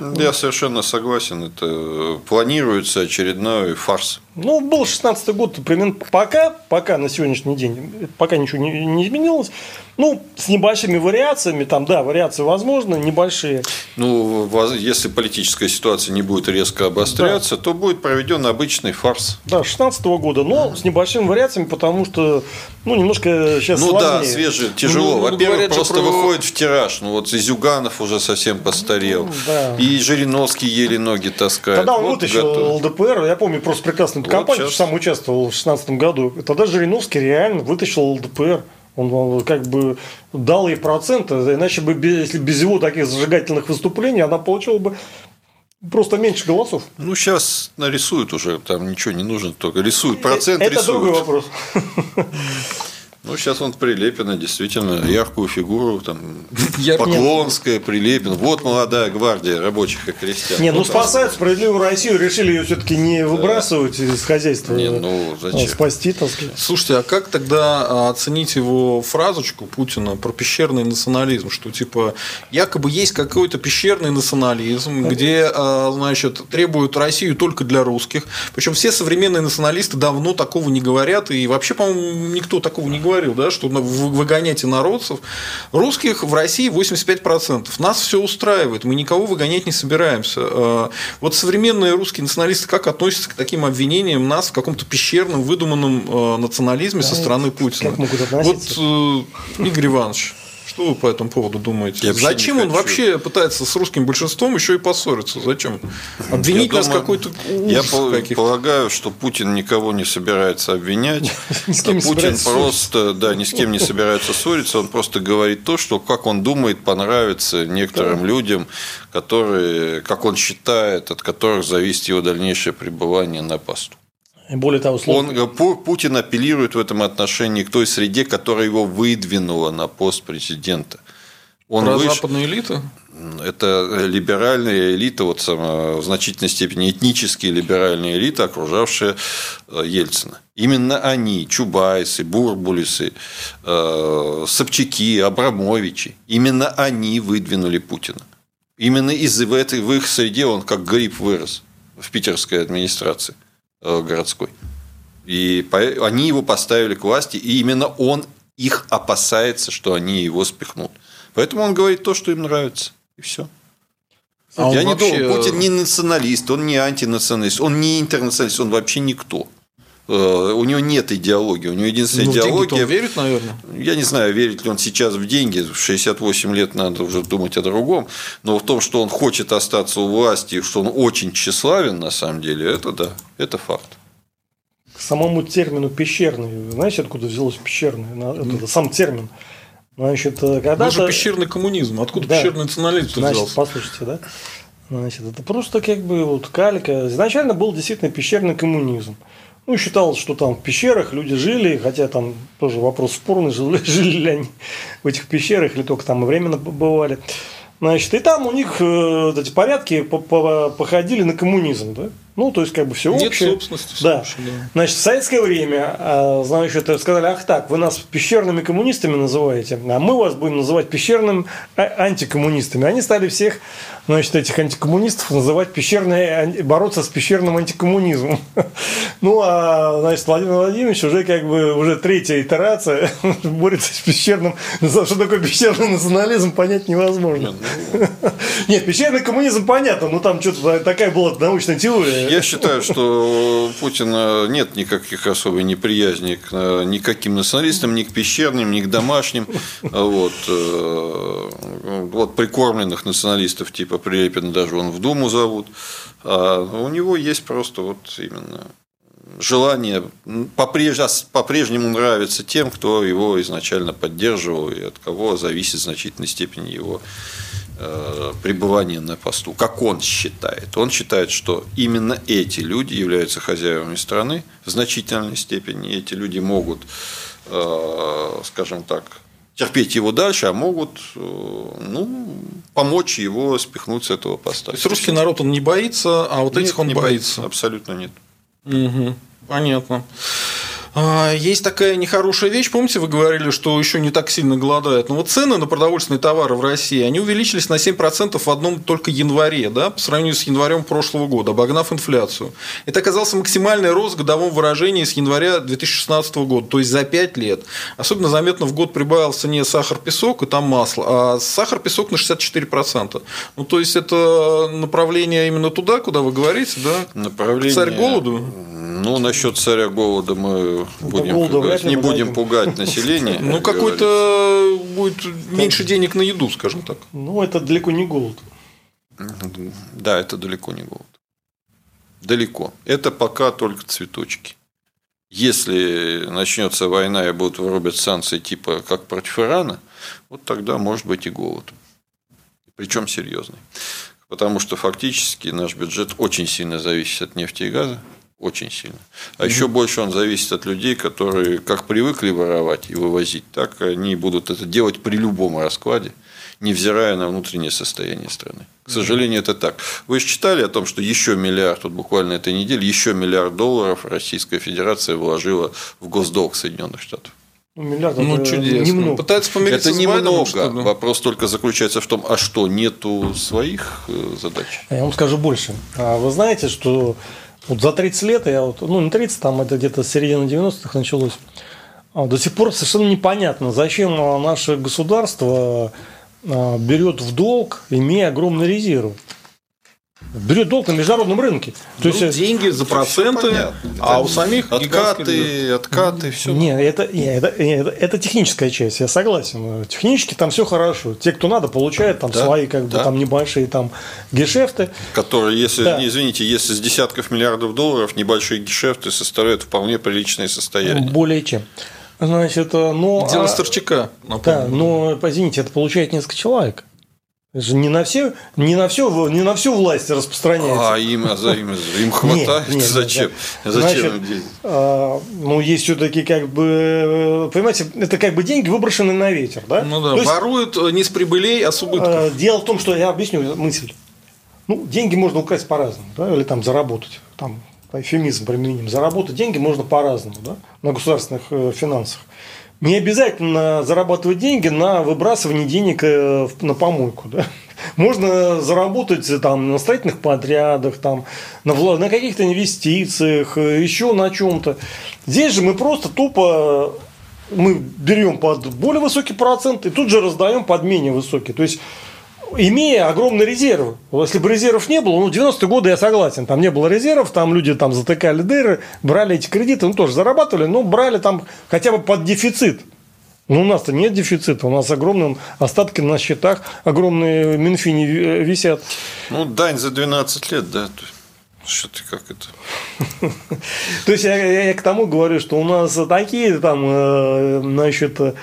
Я совершенно согласен. Это планируется очередной фарс. Ну, был 16 год, примерно пока, пока на сегодняшний день, пока ничего не, не изменилось. Ну, с небольшими вариациями, там, да, вариации возможны, небольшие. Ну, если политическая ситуация не будет резко обостряться, да. то будет проведен обычный фарс. Да, 16 года, но с небольшими вариациями, потому что, ну, немножко сейчас Ну сложнее. да, свежее, тяжело. Ну, Во-первых, просто про... выходит в тираж. Ну, вот Зюганов уже совсем постарел. Ну, да. И Жириновский еле ноги таскает. Тогда он вот вытащил готов. ЛДПР, я помню просто прекрасно вот кампанию, сейчас. сам участвовал в 2016 году. Тогда Жириновский реально вытащил ЛДПР. Он как бы дал ей проценты, иначе бы, если без его таких зажигательных выступлений, она получила бы Просто меньше голосов. Ну, сейчас нарисуют уже, там ничего не нужно, только рисуют процент. Это рисуют. другой вопрос. [laughs] Ну, сейчас он Прилепина, действительно, яркую фигуру, там, [laughs] Поклонская, Прилепин. Вот молодая гвардия рабочих и крестьян. Не, ну, спасать справедливую Россию решили ее все-таки не выбрасывать да. из хозяйства. Не, ну, зачем? Спасти, так сказать. Слушайте, а как тогда а, оценить его фразочку Путина про пещерный национализм, что, типа, якобы есть какой-то пещерный национализм, где, а, значит, требуют Россию только для русских. Причем все современные националисты давно такого не говорят, и вообще, по-моему, никто такого не говорит говорил, да, что выгонять инородцев. Русских в России 85%. Нас все устраивает, мы никого выгонять не собираемся. А, вот современные русские националисты как относятся к таким обвинениям нас в каком-то пещерном, выдуманном а, национализме да, со стороны Путина? Как могут относиться? Вот, э, Игорь Иванович, что вы по этому поводу думаете? Я Зачем он вообще пытается с рутским большинством еще и поссориться? Зачем? Обвинить я нас какой-то Я полагаю, что Путин никого не собирается обвинять. [laughs] Путин просто, да, ни с кем не собирается ссориться. Он просто говорит то, что, как он думает, понравится некоторым людям, которые, как он считает, от которых зависит его дальнейшее пребывание на посту. Более того, слово... Он, э, Путин апеллирует в этом отношении к той среде, которая его выдвинула на пост президента. Он Про выш... западную элиту? это либеральная элита, вот в значительной степени этнические либеральные элиты, окружавшие э, Ельцина. Именно они, Чубайсы, Бурбулисы, э, Собчаки, Абрамовичи, именно они выдвинули Путина. Именно из в, этой, в их среде он как гриб вырос в питерской администрации э, городской. И они его поставили к власти, и именно он их опасается, что они его спихнут. Поэтому он говорит то, что им нравится. И все. А Я не вообще... думаю, Путин не националист, он не антинационалист, он не интернационалист, он вообще никто. Э, у него нет идеологии, у него единственная ну, идеология. он верит, наверное. Я не знаю, верит ли он сейчас в деньги. В 68 лет надо уже думать о другом. Но в том, что он хочет остаться у власти, что он очень тщеславен, на самом деле, это да, это факт. К самому термину пещерный. Знаете, откуда взялось пещерный? Это, сам термин. Значит, э, когда Это же пещерный коммунизм. Откуда да. пещерный национализм Значит, взялся? послушайте, да? Значит, это просто как бы вот калька. Изначально был действительно пещерный коммунизм. Ну, считалось, что там в пещерах люди жили, хотя там тоже вопрос спорный, [laughs] жили, жили ли они в этих пещерах или только там временно бывали. Значит, и там у них э, эти порядки походили на коммунизм, да? Ну, то есть, как бы все Нет общее. собственности. Да. Слушай, да. Значит, в советское время, а, значит, сказали, ах так, вы нас пещерными коммунистами называете, а мы вас будем называть пещерным а, антикоммунистами. Они стали всех, значит, этих антикоммунистов называть пещерные, бороться с пещерным антикоммунизмом. [laughs] Ну, а, значит, Владимир Владимирович уже как бы, уже третья итерация [laughs] борется с пещерным, что такое пещерный национализм, понять невозможно. [laughs] Ну, Нет, пещерный коммунизм понятно, но там что-то такая была научная теория. Я считаю, что у Путина нет никаких особой неприязни к никаким националистам, ни к пещерным, ни к домашним. Вот, э, вот прикормленных националистов типа Прилепина даже он в Думу зовут. А у него есть просто вот именно желание по-прежнему нравится тем, кто его изначально поддерживал и от кого зависит в значительной степени его Э, пребывания на посту, как он считает. Он считает, что именно эти люди являются хозяевами страны в значительной степени. Эти люди могут, э, скажем так, терпеть его дальше, а могут ну, помочь его спихнуть с этого поста. То есть русский народ он не боится, а вот нет, этих он боится. боится. Абсолютно нет. Угу, понятно. А, есть такая нехорошая вещь. Помните, вы говорили, что еще не так сильно голодают. Но вот цены на продовольственные товары в России, они увеличились на 7% в одном только январе, да, по сравнению с январем прошлого года, обогнав инфляцию. Это оказался максимальный рост в годовом выражении с января 2016 года, то есть за 5 лет. Особенно заметно в год прибавился не сахар-песок и там масло, а сахар-песок на 64%. Ну, то есть это направление именно туда, куда вы говорите, да? Направление... Царь голоду? Ну, насчет царя голода мы будем пугать, не будем пугать [laughs] население. Ну, какой-то будет меньше денег на еду, скажем так. Ну, это далеко не голод. Да, это далеко не голод. Далеко. Это пока только цветочки. Если начнется война и будут вырубать санкции типа как против Ирана, вот тогда может быть и голод. Причем серьезный. Потому что фактически наш бюджет очень сильно зависит от нефти и газа. Очень сильно. А еще больше он зависит от людей, которые как привыкли воровать и вывозить, так они будут это делать при любом раскладе, невзирая на внутреннее состояние страны. К сожалению, это так. Вы же читали о том, что еще миллиард, вот буквально этой неделе, еще миллиард долларов Российская Федерация вложила в госдолг Соединенных Штатов. Ну, миллиард ну, это чудесно. Немного. Пытается помириться это немного. Байденом, Вопрос только заключается в том, а что, нету своих э, задач? Я вам скажу больше. А вы знаете, что вот за 30 лет, я вот, ну не 30, там это где-то с середины 90-х началось, а, до сих пор совершенно непонятно, зачем наше государство а, берет в долг, имея огромный резерв берет долг на международном рынке. То есть э, деньги за проценты, а у самих откаты, откаты, все. Не, это, это, это, это техническая часть, я согласен. Технически там все хорошо. Те, кто надо, получают там да, свои как бы да. там небольшие там гешефты. Которые, если, да. не извините, если с десятков миллиардов долларов небольшие гешефты составляют вполне приличное состояние. Более чем. Значит, э, но... Дело а, Старчака. Да, но, извините, это получает несколько человек. Это же не на все, не на все, не на всю власть распространяется. А им, а за им, им хватает? Нет, нет, Зачем? да. Зачем Значит, а, ну, есть все-таки как бы, понимаете, это как бы деньги выброшены на ветер, да? Ну да, То есть, воруют э, не с прибылей, а с убытков. а, дело в том, что я объясню мысль. Ну, деньги можно украсть по-разному, да, или там заработать, там эфемизм применим. Заработать деньги можно по-разному, да, на государственных э, финансах. Не обязательно зарабатывать деньги на выбрасывание денег э, на помойку. Да? Можно заработать э, там, на строительных подрядах, там, на, вла- на каких-то инвестициях, э, еще на чем-то. Здесь же мы просто тупо мы берем под более высокий процент и тут же раздаем под менее высокий. То есть имея огромные резервы. Вот Если бы резервов не было, ну, 90-е годы я согласен, там не было резервов, там люди там затыкали дыры, брали эти кредиты, ну, тоже зарабатывали, но брали там хотя бы под дефицит. Но у нас-то нет дефицита, у нас огромные остатки на счетах, огромные Минфини э, висят. Ну, дань за 12 лет, да. Что ты как это? [laughs] То есть я, я- я к тому говорю, что у нас такие там, э, значит, э,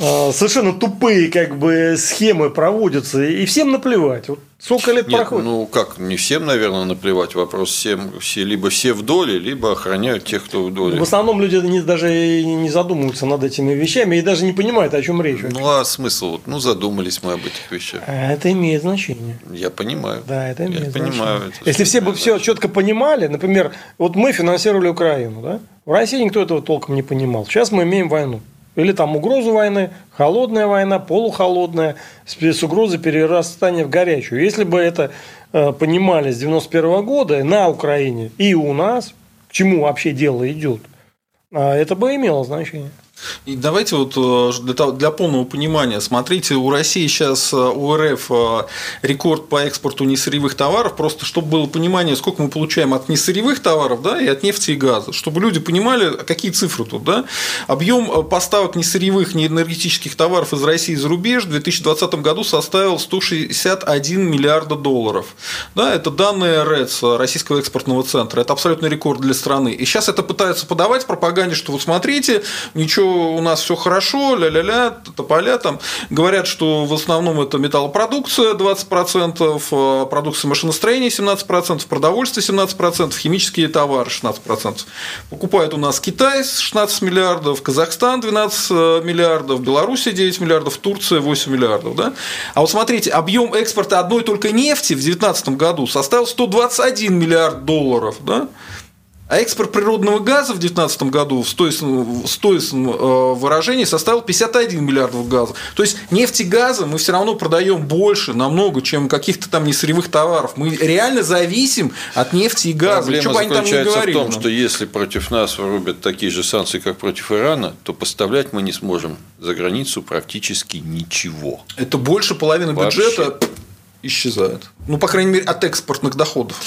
совершенно тупые как бы схемы проводятся, и всем наплевать. Вот сколько лет Нет, проходит. ну как, не всем, наверное, наплевать. Вопрос всем, все, либо все в доле, либо охраняют тех, кто в доле. В основном люди не, даже не задумываются над этими вещами и даже не понимают, о чем речь. Ну а смысл? Вот, ну задумались мы об этих вещах. А Это имеет значение. Я понимаю. Да, это имеет Я значение. понимаю. это Если все бы все четко понимали, например, вот мы финансировали Украину, да? В России никто этого толком не понимал. Сейчас мы имеем войну. Или там угрозу войны, холодная война, полухолодная, с угрозой перерастания в горячую. Если бы это э, понимали с 91 года на Украине и у нас, к чему вообще дело идет, а, это бы имело значение. И давайте вот э, для, того- для полного понимания, смотрите, у России сейчас, э, у РФ э, рекорд по экспорту несырьевых товаров, просто чтобы было понимание, сколько мы получаем от несырьевых товаров, да, и от нефти и газа, чтобы люди понимали, какие цифры тут, да. Объем поставок несырьевых, неэнергетических товаров из России за рубеж в 2020 году составил 161 миллиарда долларов. Да, это данные РЭЦ, Российского экспортного центра. Это абсолютный рекорд для страны. И сейчас это пытаются подавать в пропаганде, что вот смотрите, ничего, у нас все хорошо, ля-ля-ля, тополя там. Говорят, что в основном это металлопродукция 20%, э, продукция машиностроения 17%, продовольствие 17%, химические товары 16%. Покупает у нас Китай 16 миллиардов, Казахстан 12 миллиардов, Белоруссия 9 миллиардов, Турция 8 миллиардов. Да? А вот смотрите, объем экспорта одной только нефти в 2019 году составил 121 миллиард долларов. Да? А экспорт природного газа в 2019 году в стоящем, в стоящем, э, выражении составил 51 миллиардов газа. То есть нефть и газа мы все равно продаем больше намного, чем каких-то там несырьевых товаров. Мы реально зависим от нефти и газа. Проблема Что заключается в говорили том, нам. что если против нас вырубят такие же санкции, как против Ирана, то поставлять мы не сможем за границу практически ничего. Это больше половины Вообще. бюджета исчезает. Ну, по крайней мере, от экспортных доходов.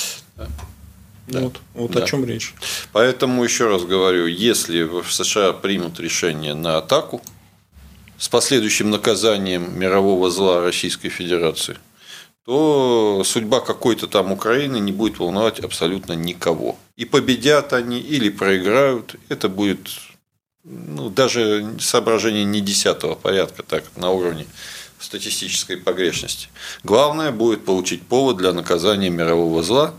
Вот, вот Да. о чем речь. Поэтому еще раз говорю, если в США примут решение на атаку с последующим наказанием мирового зла Российской Федерации, то судьба какой-то там Украины не будет волновать абсолютно никого. И победят они или проиграют, это будет ну, даже соображение не десятого порядка, так на уровне статистической погрешности. Главное будет получить повод для наказания мирового зла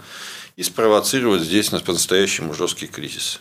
и спровоцировать здесь на- по-настоящему жесткий кризис.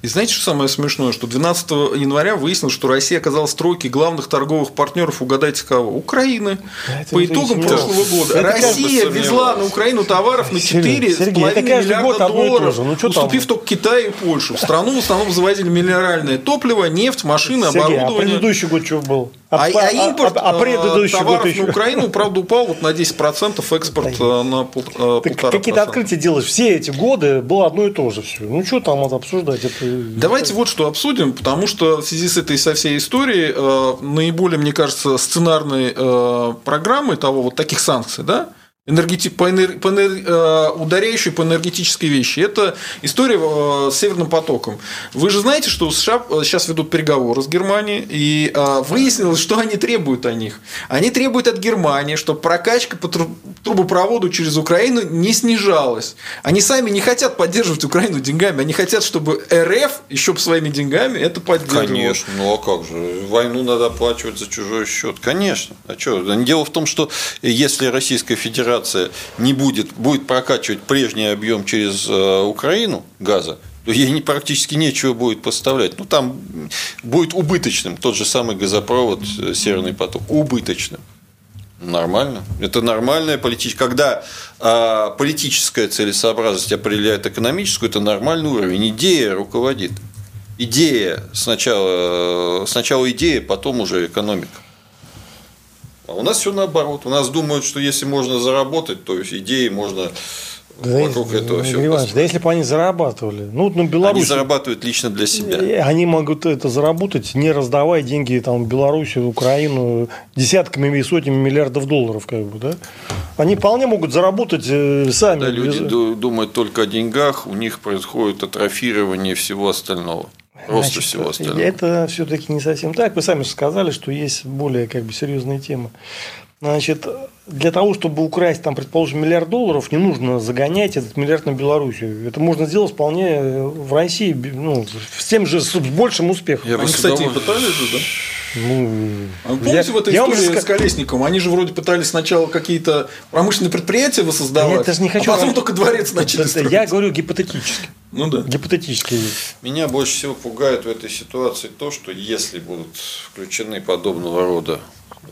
И знаете, что самое смешное? Что 12 января выяснилось, что Россия оказалась в тройке главных торговых партнеров, угадайте кого? Украины. Это По не итогам сомневался. прошлого года. Это Россия везла на. Украину товаров на Сергей, 4,5 Сергей, это каждый год миллиарда долларов. Ну, что там? уступив только Китаю и Польшу. В страну в основном завозили минеральное топливо, нефть, машины, Сергей, а оборудование. предыдущий год что был? А, а а- импорт а- а предыдущий э, год товаров еще? на Украину, правда, упал вот на 10%, экспорт э, на пол- э, полтора какие-то открытия делаешь. Все эти годы было одно и то же все. Ну что там вот обсуждать? Это... Давайте вот что обсудим, потому что в связи с этой со всей историей э, наиболее, мне кажется, сценарной э, программой того вот таких санкций, да, энергети... по, энер... по энер... Э, ударяющую по энергетической вещи. Это история э, с Северным потоком. Вы же знаете, что США сейчас ведут переговоры с Германией, и выяснилось, что они требуют о них. Они требуют от Германии, чтобы прокачка по трубопроводу через Украину не снижалась. Они сами не хотят поддерживать Украину деньгами, они хотят, чтобы РФ еще своими деньгами это поддерживал. Конечно, ну а как же? Войну надо оплачивать за чужой счет. Конечно. А что? Дело в том, что если Российская Федерация не будет, будет прокачивать прежний объем через э, Украину газа, то ей не, практически нечего будет поставлять. Ну, там будет убыточным тот же самый газопровод э, Северный поток. Убыточным. Нормально. Это нормальная политическая. Когда а, политическая целесообразность определяет экономическую, это нормальный уровень. Идея руководит. Идея сначала, сначала идея, потом уже экономика. А у нас все наоборот. У нас думают, что если можно заработать, то идеи можно да, вокруг этого все. Иванович, да если бы они зарабатывали. Ну, ну, Беларусь, они зарабатывают лично для себя. Э, они могут это заработать, не раздавая деньги там, Беларуси, Украину десятками и сотнями миллиардов долларов. Как бы, да? Они вполне могут заработать э, сами. Да, люди думают только о деньгах, у них происходит атрофирование всего остального. Просто Значит, всего остального. Это все-таки не совсем так. Вы сами сказали, что есть более как бы, серьезные темы. Значит, для того, чтобы украсть, там, предположим, миллиард долларов, не нужно загонять этот миллиард на Белоруссию. Это можно сделать вполне в России, ну, с тем же, с большим успехом. Я Они, кстати, и пытались же, да? Ну, а вы помните я, в этой я истории вам... с Колесником? Они же вроде пытались сначала какие-то промышленные предприятия воссоздавать, я даже не хочу а потом только дворец начали это, строить. Я говорю гипотетически. Ну да. Гипотетически. Меня больше всего пугает в этой ситуации то, что если будут включены подобного рода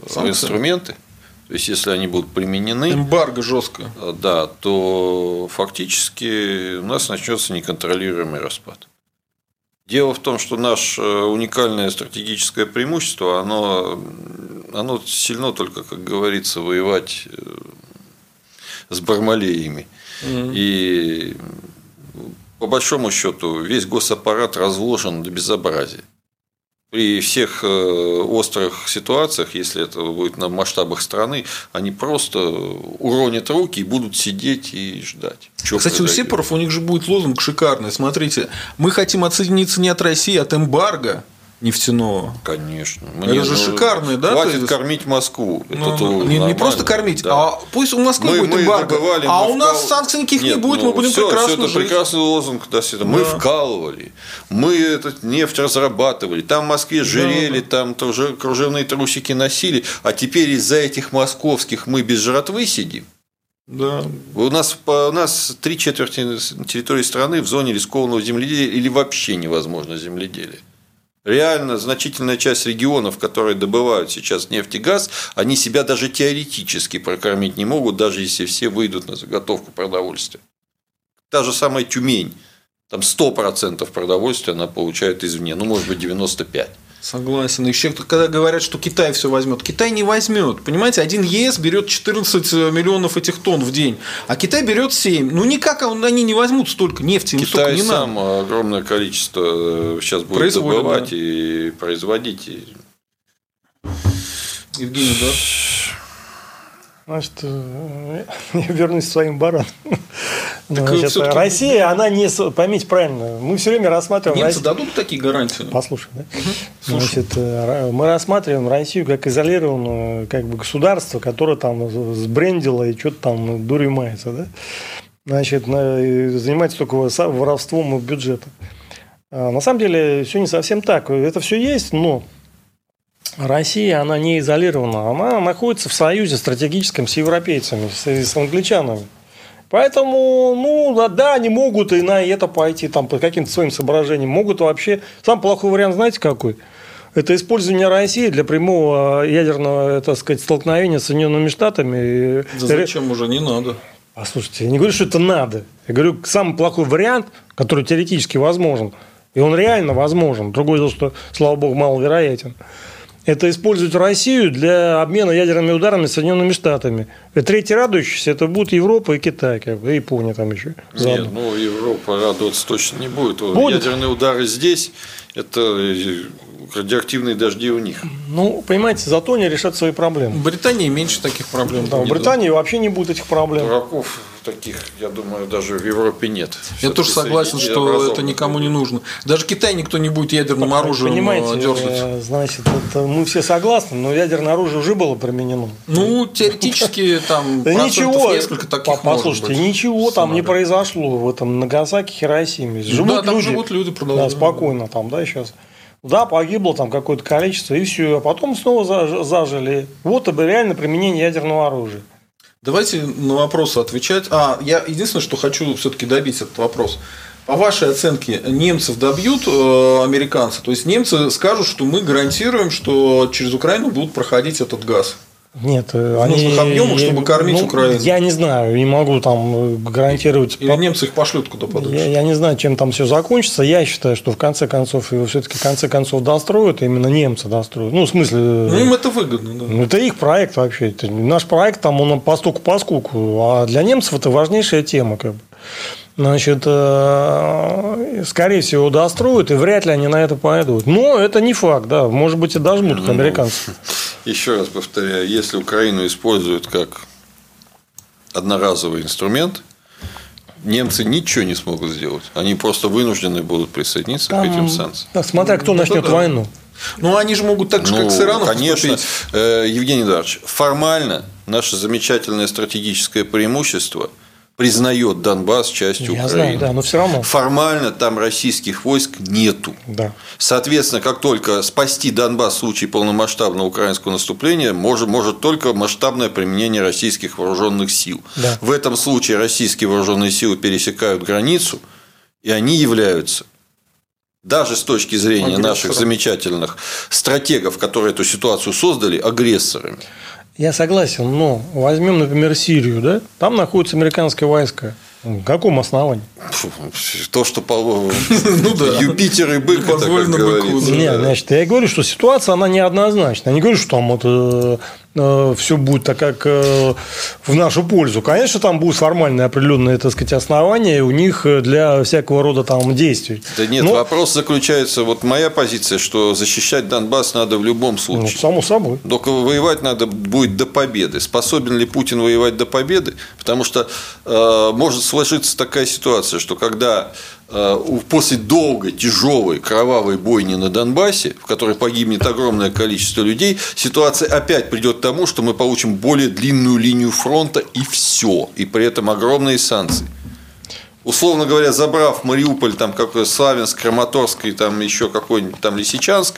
Санкции. инструменты, то есть, если они будут применены... Эмбарго жестко. Э, да, то фактически у нас начнется неконтролируемый распад. Дело в том, что наше уникальное стратегическое преимущество, оно, оно сильно только, как говорится, воевать э, с бармалеями. Угу. И по большому счету весь госаппарат разложен до безобразия при всех э, острых ситуациях, если это будет на масштабах страны, они просто уронят руки и будут сидеть и ждать. Кстати, у Сепаров у них же будет лозунг шикарный. Смотрите, мы хотим отсоединиться не от России, а от эмбарго нефтяного. Конечно. Мне это же ну, шикарный, да? Хватит есть... кормить Москву. Ну, это не, не просто кормить, да. а пусть у Москвы мы, будет мы эмбарго, а у нас вкал... санкций никаких Нет, не будет, ну, мы будем все, прекрасно все это жить. прекрасный лозунг. Да, да. Мы вкалывали, мы этот нефть разрабатывали, там в Москве жирели, да. там тоже кружевные трусики носили, а теперь из-за этих московских мы без жратвы сидим. Да. У нас, у нас три четверти территории страны в зоне рискованного земледелия или вообще невозможно земледелие. Реально значительная часть регионов, которые добывают сейчас нефть и газ, они себя даже теоретически прокормить не могут, даже если все выйдут на заготовку продовольствия. Та же самая Тюмень. Там 100% продовольствия она получает извне, ну, может быть, 95%. Согласен. Еще когда говорят, что Китай все возьмет. Китай не возьмет. Понимаете, один ЕС берет 14 э, миллионов этих тонн в день, а Китай берет 7. Ну никак они не возьмут столько нефти. Китай не сам надо. огромное количество э, сейчас будет Производит, добывать да. и производить. Евгений, да? Значит, э, [laughs] я вернусь к своим баранам. Значит, Россия, она не... Поймите правильно, мы все время рассматриваем... Немцы Россию... дадут такие гарантии? Послушай, да? Угу. Значит, э, мы рассматриваем Россию как изолированное как бы, государство, которое там сбрендило и что-то там дурью мается, да? Значит, занимается только воровством бюджета. На самом деле, все не совсем так. Это все есть, но Россия, она не изолирована, она находится в союзе стратегическом с европейцами, с, с англичанами. Поэтому, ну, да, да, они могут и на это пойти там по каким-то своим соображениям. Могут вообще... Сам плохой вариант, знаете, какой? Это использование России для прямого ядерного, так сказать, столкновения с Соединенными Штатами. Да зачем уже не надо? Послушайте, я не говорю, что это надо. Я говорю, самый плохой вариант, который теоретически возможен, и он реально возможен. Другое дело, что, слава богу, маловероятен это использовать Россию для обмена ядерными ударами с Соединенными Штатами. И третий радующийся это будут Европа и Китай, как бы, и Япония там еще. Заодно. Нет, ну Европа радоваться точно не будет. будет. Ядерные удары здесь, это радиоактивные дожди у них. Ну, понимаете, зато они решат свои проблемы. В Британии меньше таких проблем. Да, в Британии вообще не будет этих проблем. Дураков таких, я думаю, даже в Европе нет. Я тоже согласен, что это никому не нужно. Даже Китай никто не будет ядерным оружием Понимаете, э, дергать. э, значит, это мы все согласны, но ядерное оружие уже было применено. Ну, теоретически там ничего, несколько таких по- послушайте, ничего там не произошло в этом Нагасаки, Хиросиме. Живут Да, там люди, живут люди, да, спокойно там, да, сейчас. Да, погибло там какое-то количество, и все. А потом снова заж- зажили. Вот это реально применение ядерного оружия. Давайте на вопросы отвечать. А, я единственное, что хочу все-таки добить этот вопрос. По вашей оценке, немцев добьют э, американцы? То есть немцы скажут, что мы гарантируем, что через Украину будут проходить этот газ. Нет, э, В они... нужных объемах, чтобы кормить ну, Украину. Я не знаю, не могу там э, гарантировать. Или немцы их пошлют куда подальше? Я, я не знаю, чем там все закончится. Я считаю, что в конце концов его все-таки в конце концов достроят, именно немцы достроят. Ну, в смысле. Ну, им это выгодно, да. Ну, это их проект вообще. Это наш проект, там он постуку поскуку. А для немцев это важнейшая тема. Как бы. Значит, э, скорее всего, достроят, и вряд ли они на это пойдут. Но это не факт, да. Может быть, и дожмут к американцам. [laughs] Еще раз повторяю, если Украину используют как одноразовый инструмент, немцы ничего не смогут сделать. Они просто вынуждены будут присоединиться к этим санкциям. да, смотря кто Ну, начнет да. войну. Ну, они же могут так же, как с Ну, Ираном конечно, поступить. э, Евгений Эдуардович, формально наше замечательное стратегическое преимущество признает Донбасс частью Я Украины. знаю, да, но все равно. Формально там российских войск нету. Да. Соответственно, как только спасти Донбасс в случае полномасштабного украинского наступления, может, может только масштабное применение российских вооруженных сил. Да. В этом случае российские вооруженные силы пересекают границу, и они являются даже с точки зрения наших Агрессором. замечательных стратегов, которые эту ситуацию создали, агрессорами. Я согласен, но возьмем, например, Сирию, да? Там находятся американские войска. На каком основании? Фу, То, что по [laughs] Ну да. Юпитер и бык, это, как Позволено быку. Да. Нет, значит, я и говорю, что ситуация, она неоднозначна. Я не говорю, что там это все будет так, как э, в нашу пользу. Конечно, там будут формальные определенные, так сказать, основания у них для всякого рода там действий. Да нет, Но- вопрос заключается, вот моя позиция, что защищать Донбасс надо в любом Ну, случае. само собой. Только воевать надо будет до победы. Способен ли Путин воевать до победы? Потому что э, может сложиться такая ситуация, что когда э, после долгой, тяжелой, кровавой бойни на Донбассе, в которой погибнет огромное количество людей, ситуация опять придет к тому, что мы получим более длинную линию фронта и все. И при этом огромные санкции. Условно говоря, забрав Мариуполь, там какой Славянск, Краматорск и там еще какой-нибудь там Лисичанск,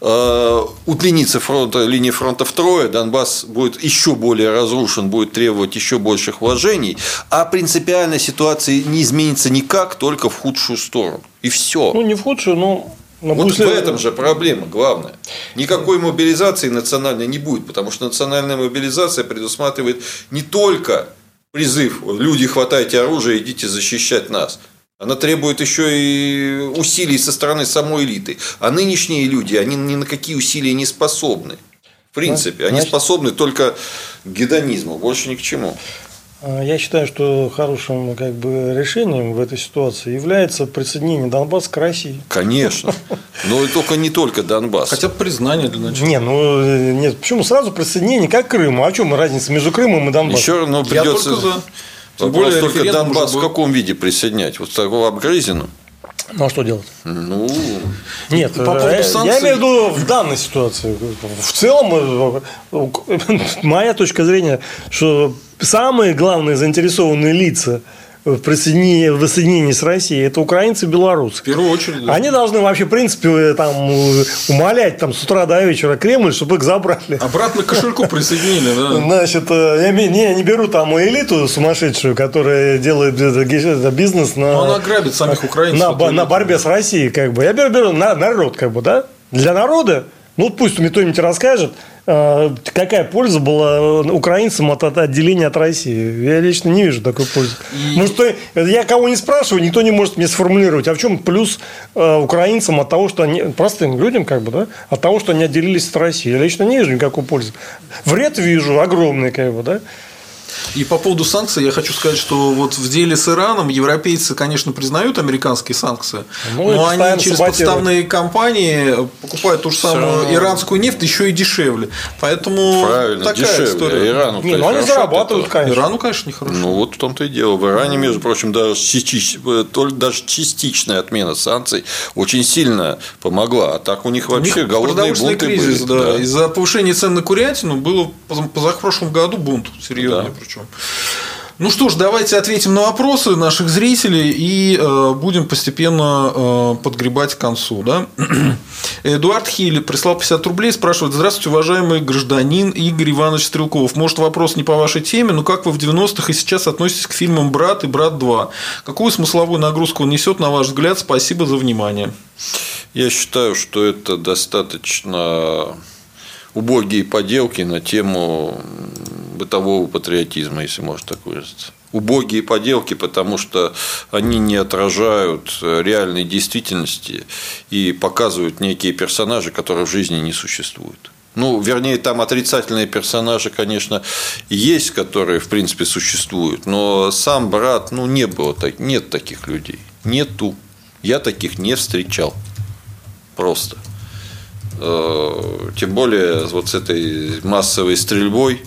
э, удлинится фронта, линия фронта втрое, Донбасс будет еще более разрушен, будет требовать еще больших вложений, а принципиально ситуация не изменится никак, только в худшую сторону. И все. Ну, не в худшую, но... но Вот после- в этом же проблема главная. Никакой мобилизации национальной не будет, потому что национальная мобилизация предусматривает не только призыв «люди, хватайте оружие, идите защищать нас», она требует еще и усилий со стороны самой элиты. А нынешние люди, они ни на какие усилия не способны. В принципе, они способны только к гедонизму, больше ни к чему. А, Я считаю, что хорошим как бы, решением в этой ситуации является присоединение Донбасса к России. Конечно. Но только не только Донбасс. Хотя бы признание для начала. Не, ну э, нет, почему сразу присоединение как к Крыму? А в чем разница между Крымом и Донбассом? Еще равно Я придется... только за. Тем более только Донбасс в каком виде присоединять? Вот такого обгрызину? Ну а что делать? Ну, Нет, По поводу э, санкций- я имею в виду в данной ситуации. В целом, э, [laughs] моя точка зрения, что самые главные заинтересованные лица в присоединении, в воссоединении с Россией это украинцы и белорусы. В первую очередь, да. Они должны вообще, в принципе, там, э, умолять там, с утра до вечера Кремль, чтобы их забрали. Обратно к кошельку присоединили, да. [laughs] Значит, э, я не, не беру там элиту сумасшедшую, которая делает бис- бизнес на, Но она грабит самих украинцев. на, на борьбе с Россией, как бы. Я беру, беру на- народ, как бы, да? Для народа, ну, пусть мне кто-нибудь расскажет, э, какая польза была украинцам от, от отделения от России. Я лично не вижу такой пользы. Может, что- я кого не спрашиваю, никто не может мне сформулировать, а в чем плюс э, украинцам от того, что они, простым людям, как бы, да, от того, что они отделились от России. Я лично не вижу никакой пользы. Вред вижу огромный, как бы, да. И по поводу санкций я хочу сказать, что вот в деле с Ираном европейцы, конечно, признают американские санкции, ну, но они через подставные компании покупают ту же самую равно... иранскую нефть еще и дешевле. Поэтому Правильно, такая дешевле. история. Ирану, не, ну они зарабатывают, конечно. Ирану, конечно, нехорошо. Ну вот в том-то и дело. В Иране, между прочим, даже, частич... даже частичная отмена санкций очень сильно помогла. А так у них вообще у них голодные бунты кризис, были. Да. да. Из-за повышения цен на курятину было позапрошлом году бунт серьезный да. Причем. Ну что ж, давайте ответим на вопросы наших зрителей и э, будем постепенно э, подгребать к концу. Да? [clears throat] Эдуард Хилли прислал 50 рублей, спрашивает, здравствуйте, уважаемый гражданин Игорь Иванович Стрелков. Может, вопрос не по вашей теме, но как вы в 90-х и сейчас относитесь к фильмам «Брат» и «Брат 2»? Какую смысловую нагрузку он несет, на ваш взгляд? Спасибо за внимание. Я считаю, что это достаточно убогие поделки на тему бытового патриотизма, если можно так выразиться. Убогие поделки, потому что они не отражают реальной действительности и показывают некие персонажи, которые в жизни не существуют. Ну, вернее, там отрицательные персонажи, конечно, есть, которые, в принципе, существуют, но сам брат, ну, не было, так, нет таких людей. Нету. Я таких не встречал. Просто. Тем более вот с этой массовой стрельбой,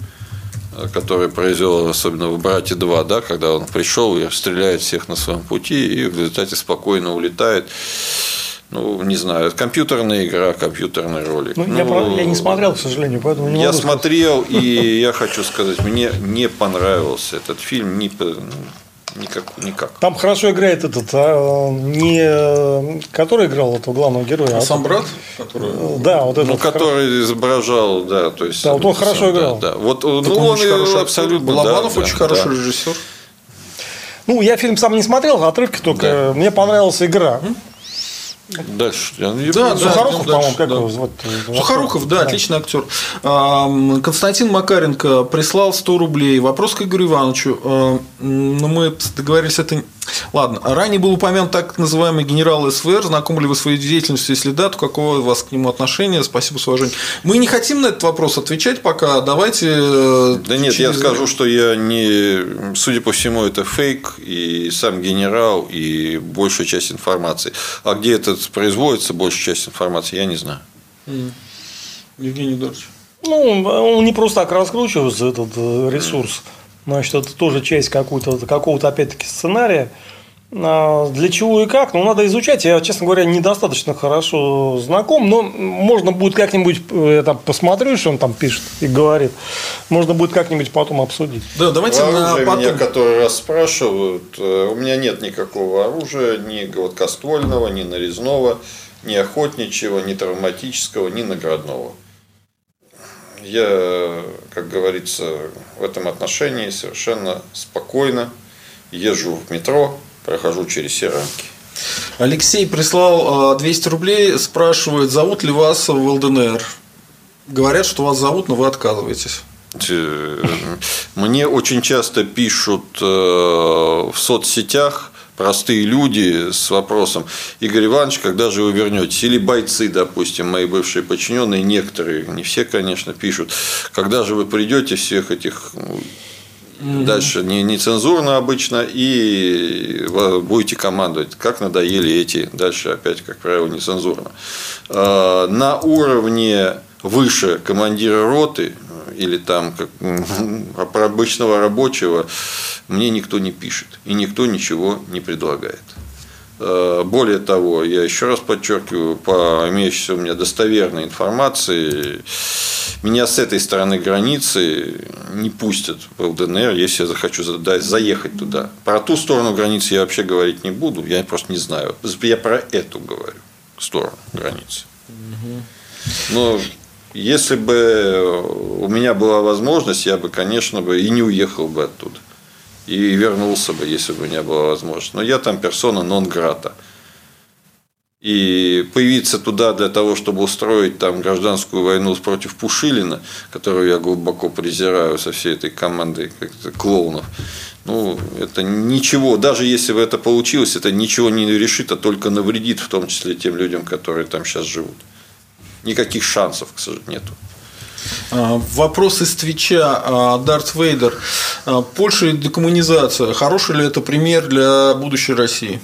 э, которая произвел особенно в «Брате 2», да, когда он пришел и стреляет всех на своем пути и в результате спокойно улетает. Ну, не знаю, компьютерная игра, компьютерный ролик. Ну, ну я, правда, я не смотрел, к сожалению, поэтому не Я смотрел, и я хочу сказать, мне не понравился этот фильм, не, Никак, никак. Там хорошо играет этот, а, не который играл этого главного героя, а, а сам брат, который... Да, вот этот. Ну, который изображал, да, то есть. Да, вот он хорошо сам, играл. Да, да. Вот, ну, он, он хороший, абсолютно. Балабанов да, очень да, хороший да. режиссер. Ну, я фильм сам не смотрел, отрывки только. Да. Мне понравилась игра. Дальше. Я да, Сухоруков, да, по-моему, как да. его зовут? Сухоруков, да, да, отличный актер. Константин Макаренко прислал 100 рублей. Вопрос к Игорю Ивановичу. Ну, мы договорились, это Ладно, ранее был упомянут так называемый генерал СВР. Знакомы ли вы своей деятельностью? Если да, то какое у вас к нему отношение? Спасибо с уважением. Мы не хотим на этот вопрос отвечать пока. Давайте. Э, да нет, через... я скажу, что я не. Судя по всему, это фейк, и сам генерал, и большая часть информации. А где это производится, большая часть информации, я не знаю. Евгений Эдуардович. Ну, он не просто так раскручивается, этот э, ресурс. Значит, это тоже часть какого-то, опять-таки, сценария. А, для чего и как? Ну, надо изучать. Я, честно говоря, недостаточно хорошо знаком, но можно будет как-нибудь, э, я там посмотрю, что он там пишет и говорит. Можно будет как-нибудь потом обсудить. Да, давайте на потом... меня который раз спрашивают, э, у меня нет никакого оружия, ни гладкоствольного, ни нарезного, ни охотничьего, ни травматического, ни наградного. Я, как говорится, в этом отношении совершенно спокойно езжу в метро, прохожу через все рамки. Алексей прислал 200 а, рублей, спрашивает, зовут ли вас в ЛДНР. Говорят, что вас зовут, но вы отказываетесь. Э, мне очень часто пишут э, в соцсетях, простые люди с вопросом, Игорь Иванович, когда же вы вернетесь? Или бойцы, допустим, мои бывшие подчиненные, некоторые, не все, конечно, пишут, когда же вы придете всех этих Дальше. Не, нецензурно обычно, и будете командовать, как надоели эти, дальше опять, как правило, нецензурно. А, на уровне выше командира роты или там как, [laughs] про обычного рабочего мне никто не пишет. И никто ничего не предлагает. Э, более того, я еще раз подчеркиваю, по имеющейся у меня достоверной информации, меня с этой стороны границы не пустят в ЛДНР, если я захочу заехать туда. Про ту сторону границы я вообще говорить не буду, я просто не знаю. Я про эту говорю, сторону границы. Но если бы у меня была возможность, я бы, конечно, бы и не уехал бы оттуда. И вернулся бы, если бы у меня была возможность. Но я там персона нон-грата. И появиться туда для того, чтобы устроить там гражданскую войну против Пушилина, которую я глубоко презираю со всей этой командой клоунов, ну, это ничего, даже если бы это получилось, это ничего не решит, а только навредит, в том числе тем людям, которые там сейчас живут никаких шансов, к сожалению, нету. А, вопрос из Твича. А, Дарт Вейдер. А, Польша и декоммунизация. Хороший ли это пример для будущей России?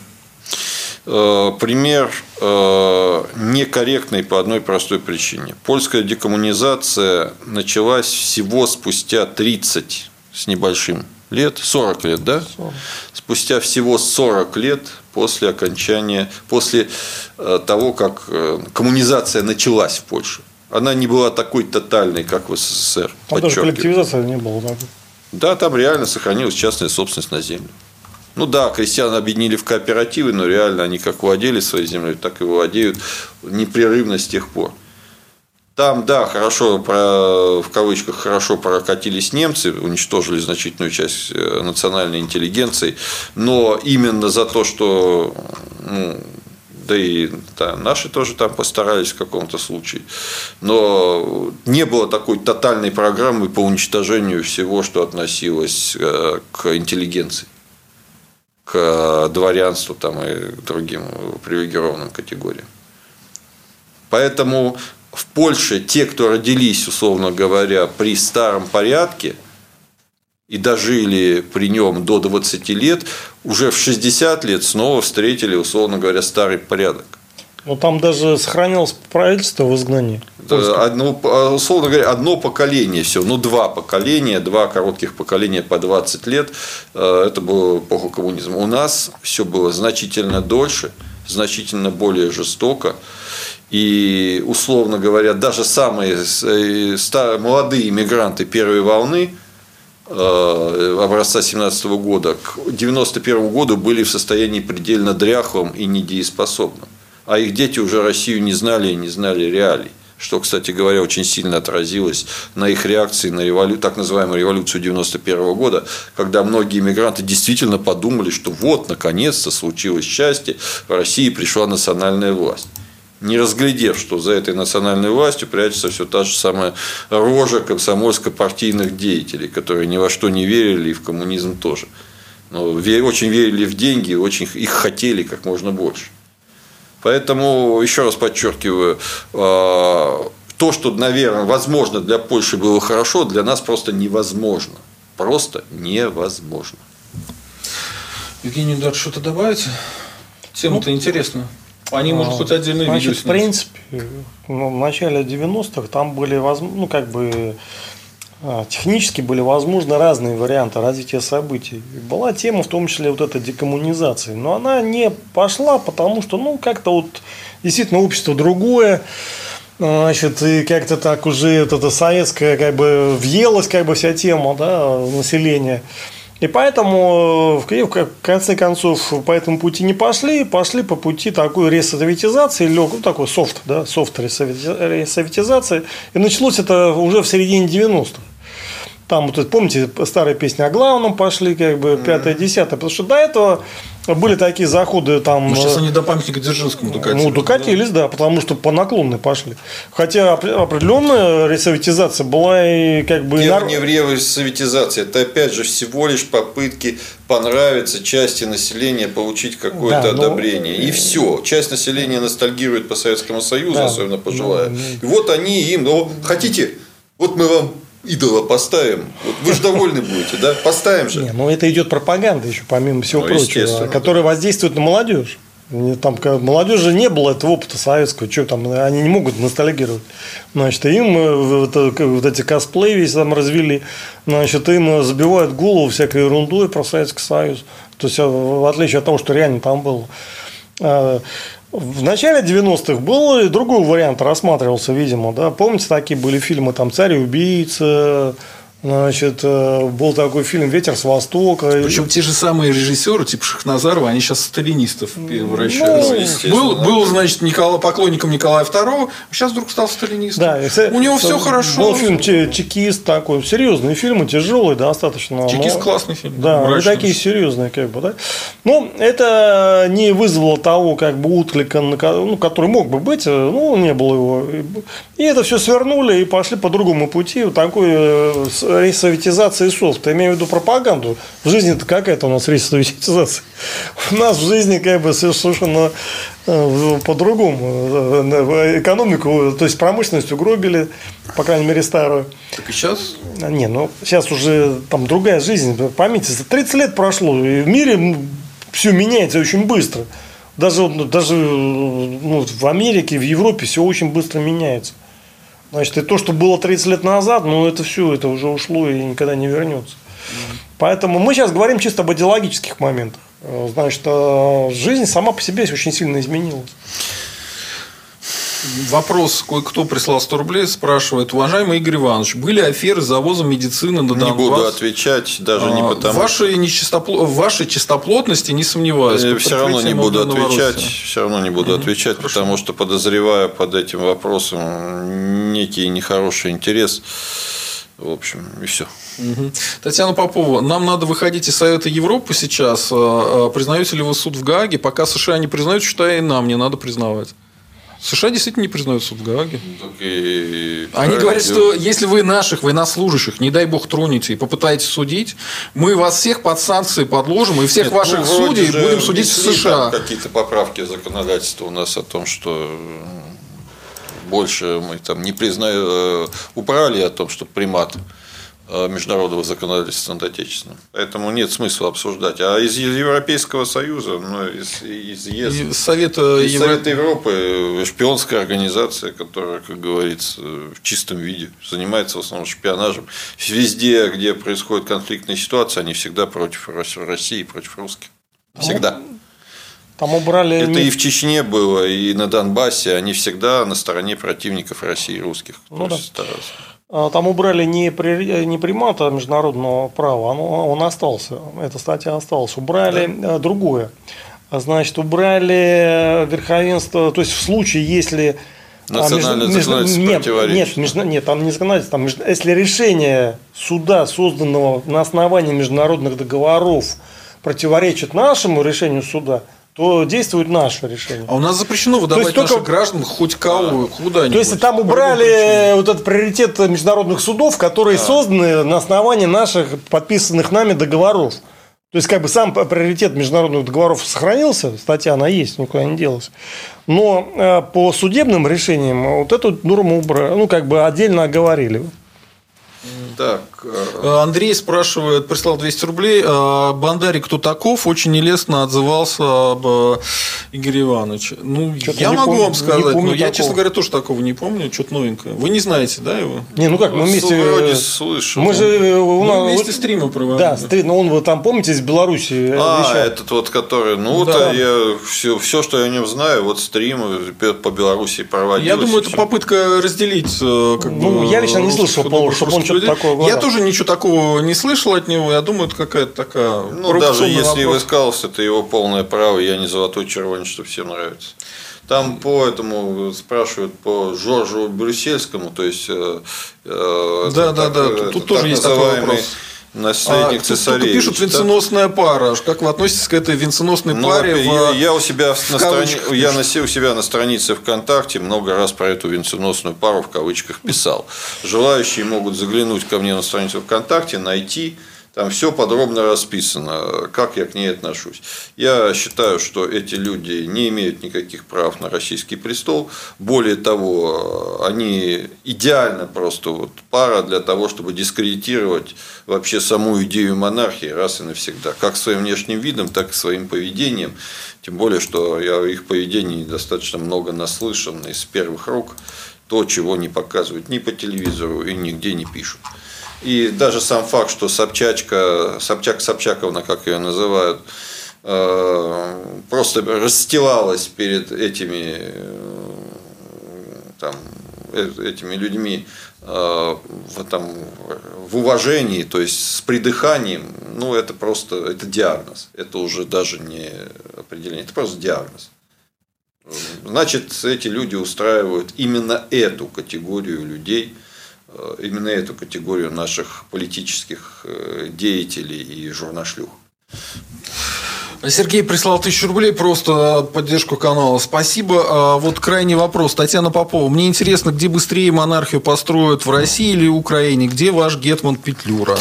Э, пример э, некорректный по одной простой причине. Польская декоммунизация началась всего спустя 30 с небольшим лет, 40 лет, да? 40. Спустя всего 40 лет после окончания, после э, того, как коммунизация началась в Польше. Она не была такой тотальной, как в СССР. Там даже коллективизации не было. Да? да, там реально сохранилась частная собственность на землю. Ну да, крестьян объединили в кооперативы, но реально они как владели своей землей, так и владеют непрерывно с тех пор. Там, да, хорошо, про, в кавычках, хорошо прокатились немцы, уничтожили значительную часть э, национальной интеллигенции, но именно за то, что ну, да и да, наши тоже там постарались в каком-то случае. Но не было такой тотальной программы по уничтожению всего, что относилось э, к интеллигенции к дворянству там, и другим привилегированным категориям. Поэтому в Польше те, кто родились, условно говоря, при старом порядке и дожили при нем до 20 лет, уже в 60 лет снова встретили, условно говоря, старый порядок. Но там даже сохранилось правительство в изгнании. Одно, условно говоря, одно поколение все, ну два поколения, два коротких поколения по 20 лет, э, это было эпоха коммунизма. У нас все было значительно дольше, значительно более жестоко. И, условно говоря, даже самые э, молодые иммигранты первой волны образца 17 года к 91 году были в состоянии предельно дряхлым и недееспособным а их дети уже Россию не знали и не знали реалий что, кстати говоря, очень сильно отразилось на их реакции на револю... так называемую революцию 91 года, когда многие иммигранты действительно подумали, что вот, наконец-то случилось счастье, в России пришла национальная власть. Не разглядев, что за этой национальной властью прячется все та же самая рожа комсомольско-партийных деятелей, которые ни во что не верили и в коммунизм тоже. Но очень верили в деньги, очень их хотели как можно больше. Поэтому, еще раз подчеркиваю, а, то, что, наверное, возможно для Польши было хорошо, для нас просто невозможно. Просто невозможно. Евгений Эдуардович, что-то добавить? Тема-то ну, интересная. Они, может, хоть отдельные значит, видео снять. в принципе, ну, в начале 90-х там были, ну, как бы, а, технически были возможны разные варианты развития событий. Была тема, в том числе, вот этой декоммунизации. Но она не пошла, потому что, ну, как-то вот действительно общество другое. Значит, и как-то так уже вот это советское, как бы, въелась, как бы, вся тема, да, населения. И поэтому в конце концов по этому пути не пошли, пошли по пути такой ресоветизации, ну, такой софт, да, софт ресоветизации. И началось это уже в середине 90-х. Там, вот, помните, старые песни о главном пошли, как бы, пятое, десятое. Потому что до этого были такие заходы там. Ну, сейчас они до памятника Дзержинскому докатились. Ну, докатились, да, потому что по наклонной пошли. Хотя определенная ресоветизация была и как бы. Дело не в ресоветизации. Это опять же всего лишь попытки понравиться части населения, получить какое-то да, ну, одобрение. Но... И все. Часть населения ностальгирует по Советскому Союзу, да, особенно пожилая. Ну, и вот они им, ну, хотите, вот мы вам идола поставим. Вот вы же довольны будете, да? Поставим же. Не, ну это идет пропаганда еще, помимо всего ну, прочего, которая да. воздействует на молодежь. Там молодежи не было этого опыта советского, что там, они не могут ностальгировать. Значит, им э, вот, вот эти косплеи весь там развели, значит, им забивают голову всякой ерундой про Советский Союз. То есть, в отличие от того, что реально там было. В начале 90-х был и другой вариант, рассматривался, видимо. Да? Помните, такие были фильмы, там «Царь и убийца», Значит, э, был такой фильм «Ветер с востока». Причем те же самые режиссеры, типа Шахназарова, они сейчас сталинистов превращаются. Ну, был, да. был, значит, Николай, поклонником Николая II, сейчас вдруг стал сталинистом. Да, У него все хорошо. Был фильм «Чекист» такой, серьезные фильмы, тяжелые достаточно. «Чекист» классный фильм. Да, они такие серьезные, как бы, да. Но это не вызвало того, как бы, отклика, ну, который мог бы быть, ну, не было его. И это все свернули и пошли по другому пути. Такой э, ресоветизации софта. Я имею в виду пропаганду. В жизни-то какая-то у нас ресоветизация. У нас в жизни как бы совершенно э, по-другому. Э, экономику, то есть промышленность угробили, по крайней мере, старую. Так и сейчас? Не, ну сейчас уже там другая жизнь. Поймите, 30 лет прошло, и в мире все меняется очень быстро. Даже, даже ну, в Америке, в Европе все очень быстро меняется. Значит, и то, что было 30 лет назад, ну, это все, это уже ушло и никогда не вернется. Поэтому мы сейчас говорим чисто об идеологических моментах. Значит, э, жизнь сама по себе очень сильно изменилась. Вопрос, кое-кто прислал 100 рублей, спрашивает, уважаемый Игорь Иванович, были аферы с завозом медицины на Донбасс? Не буду отвечать, даже не а, потому вашей, нечистопло... в вашей чистоплотности не сомневаюсь. Я все равно не буду отвечать, все равно не буду отвечать, Хорошо. потому что подозреваю под этим вопросом некий нехороший интерес. В общем, и все. Угу. Татьяна Попова, нам надо выходить из Совета Европы сейчас. А, а, признаете ли вы суд в Гааге? Пока США не признают, считаю, и нам не надо признавать. США действительно не признают суд в Гааге. Так и... Они говорят, что если вы наших военнослужащих, не дай бог, тронете и попытаетесь судить, мы вас всех под санкции подложим, и всех Нет, ваших ну, судей будем судить в США. Какие-то поправки законодательства у нас о том, что больше мы там не признаем, э, убрали о том, что примат международного законодательства над отечественным. Поэтому нет смысла обсуждать. А из Европейского Союза, ну, из, из ЕС, из Совета, из Евро... Совета Европы, э, шпионская организация, которая, как говорится, в чистом виде занимается в основном шпионажем. Везде, где происходит конфликтная ситуация, они всегда против России, против русских. Всегда. Там убрали... Это и в Чечне было, и на Донбассе. Они всегда на стороне противников России русских. Ну, да. стараются. А, там убрали не, при, не примата международного права, оно, он остался, эта статья осталась. Убрали да. Э, другое. Значит, убрали верховенство, то есть в случае, если Национальное между, законодательство нет, нет, между, нет, там не законодательство, там между, если решение суда, созданного на основании международных договоров, противоречит нашему решению суда, то действует наше решение. А у нас запрещено выдавать наших только... граждан хоть кого, куда-нибудь. То есть там убрали вот этот приоритет международных судов, которые да. созданы на основании наших подписанных нами договоров. То есть, как бы сам приоритет международных договоров сохранился, статья она есть, никуда не делась. Но э, по судебным решениям вот эту норму убрали, ну, как бы отдельно оговорили. Так. Э, Андрей спрашивает, прислал 200 рублей. «А Бандарик кто таков? Очень нелестно отзывался об э, Игоре Ивановиче. Ну, я могу помню, вам сказать, но я, честно говоря, тоже такого не помню. Что-то новенькое. Вы не знаете, да, его? Не, ну как, мы вместе... Вроде слышал. Мы же... У нас... Мы вместе стримы проводили. Да, стрим, но он вы там, помните, из Беларуси А, вещал. этот вот, который... Ну, да. вот я все, все, что я о нем знаю, вот стримы по Беларуси проводил. Я думаю, это попытка разделить... Э, как ну, бы, я лично не слышал, чтобы он что-то такого Я тоже ничего такого не слышал от него. Я думаю, это какая-то такая. Ну, даже если вопрос. высказался, это его полное право. Я не золотой червонец, что всем нравится. Там по этому спрашивают по Жоржу Брюссельскому, то есть э, э да, да, так, да, тут, тут тоже есть такой вопрос. Наследник а, цесаревич. пишут венценосная пара. Как вы относитесь к этой венценосной ну, паре? Я, в, я у себя в на страни... я на, у себя на странице ВКонтакте много раз про эту венценосную пару в кавычках писал. Желающие могут заглянуть ко мне на страницу ВКонтакте, найти там все подробно расписано, как я к ней отношусь. Я считаю, что эти люди не имеют никаких прав на российский престол. Более того, они идеально просто вот пара для того, чтобы дискредитировать вообще саму идею монархии раз и навсегда. Как своим внешним видом, так и своим поведением. Тем более, что я о их поведении достаточно много наслышан из первых рук. То, чего не показывают ни по телевизору и нигде не пишут. И даже сам факт, что Собчачка, Собчак Собчаковна, как ее называют, э, просто расстилалась перед этими, э, там, э, этими людьми в, там, в уважении, то есть с придыханием, ну это просто это диагноз. Это уже даже не определение, это просто диагноз. Значит, эти люди устраивают именно эту категорию людей – именно эту категорию наших политических э, деятелей и журнашлюх. Сергей прислал тысячу рублей просто поддержку канала. Спасибо. А, вот крайний вопрос. Татьяна Попова. Мне интересно, где быстрее монархию построят, в России или Украине? Где ваш Гетман Петлюра?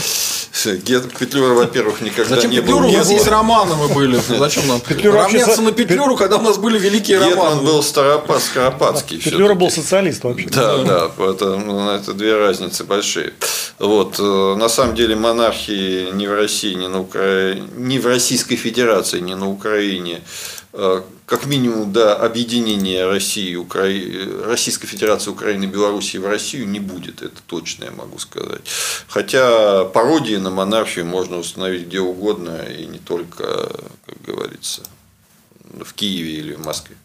Гетман Петлюра, во-первых, никогда Зачем не Петлюра? был. У нас есть романы мы были. Зачем нам Петлюра равняться на Петлюру, когда у нас были великие Гетман романы? был Старопад, Скоропадский. Петлюра был социалист вообще. Да, да, это, ну, это две разницы большие. Вот, э, на самом деле монархии ни в России, ни, на Укра... ни в Российской Федерации, ни на Украине, э, как минимум до объединения России, Укра... Российской Федерации, Украины, Белоруссии в Россию не будет, это точно я могу сказать. Хотя пародии на монархию можно установить где угодно, и не только, как говорится, в Киеве или в Москве.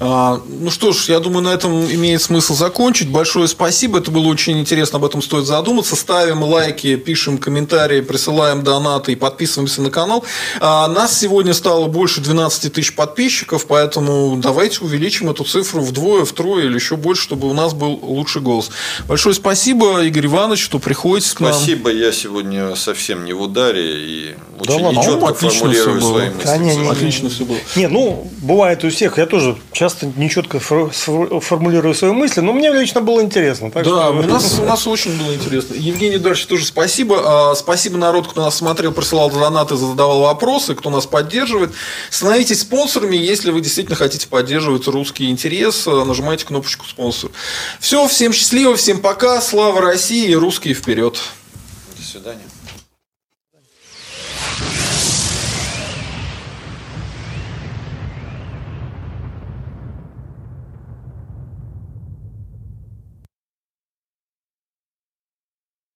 А, ну что ж, я думаю, на этом имеет смысл закончить. Большое спасибо. Это было очень интересно. Об этом стоит задуматься. Ставим лайки, пишем комментарии, присылаем донаты и подписываемся на канал. А, нас сегодня стало больше 12 тысяч подписчиков, поэтому давайте увеличим эту цифру вдвое, втрое или еще больше, чтобы у нас был лучший голос. Большое спасибо, Игорь Иванович, что приходите к нам. Спасибо, я сегодня совсем не в ударе и Да очень ладно, нечетко ну, отлично формулирую свои мысли. Да не, к не, сожалению. Отлично все было. Не, ну, бывает у всех. Я тоже часто нечетко формулирую свои мысли, но мне лично было интересно. Так Да, что- у нас, у нас очень было интересно. Евгений Дарович тоже спасибо. А, Спасибо народ, кто нас смотрел, присылал донаты, задавал вопросы, кто нас поддерживает. Становитесь спонсорами, если вы действительно хотите поддерживать русский интерес. а, Нажимайте кнопочку спонсор. Все, всем счастливо, всем пока. Слава России и русские вперед. До свидания.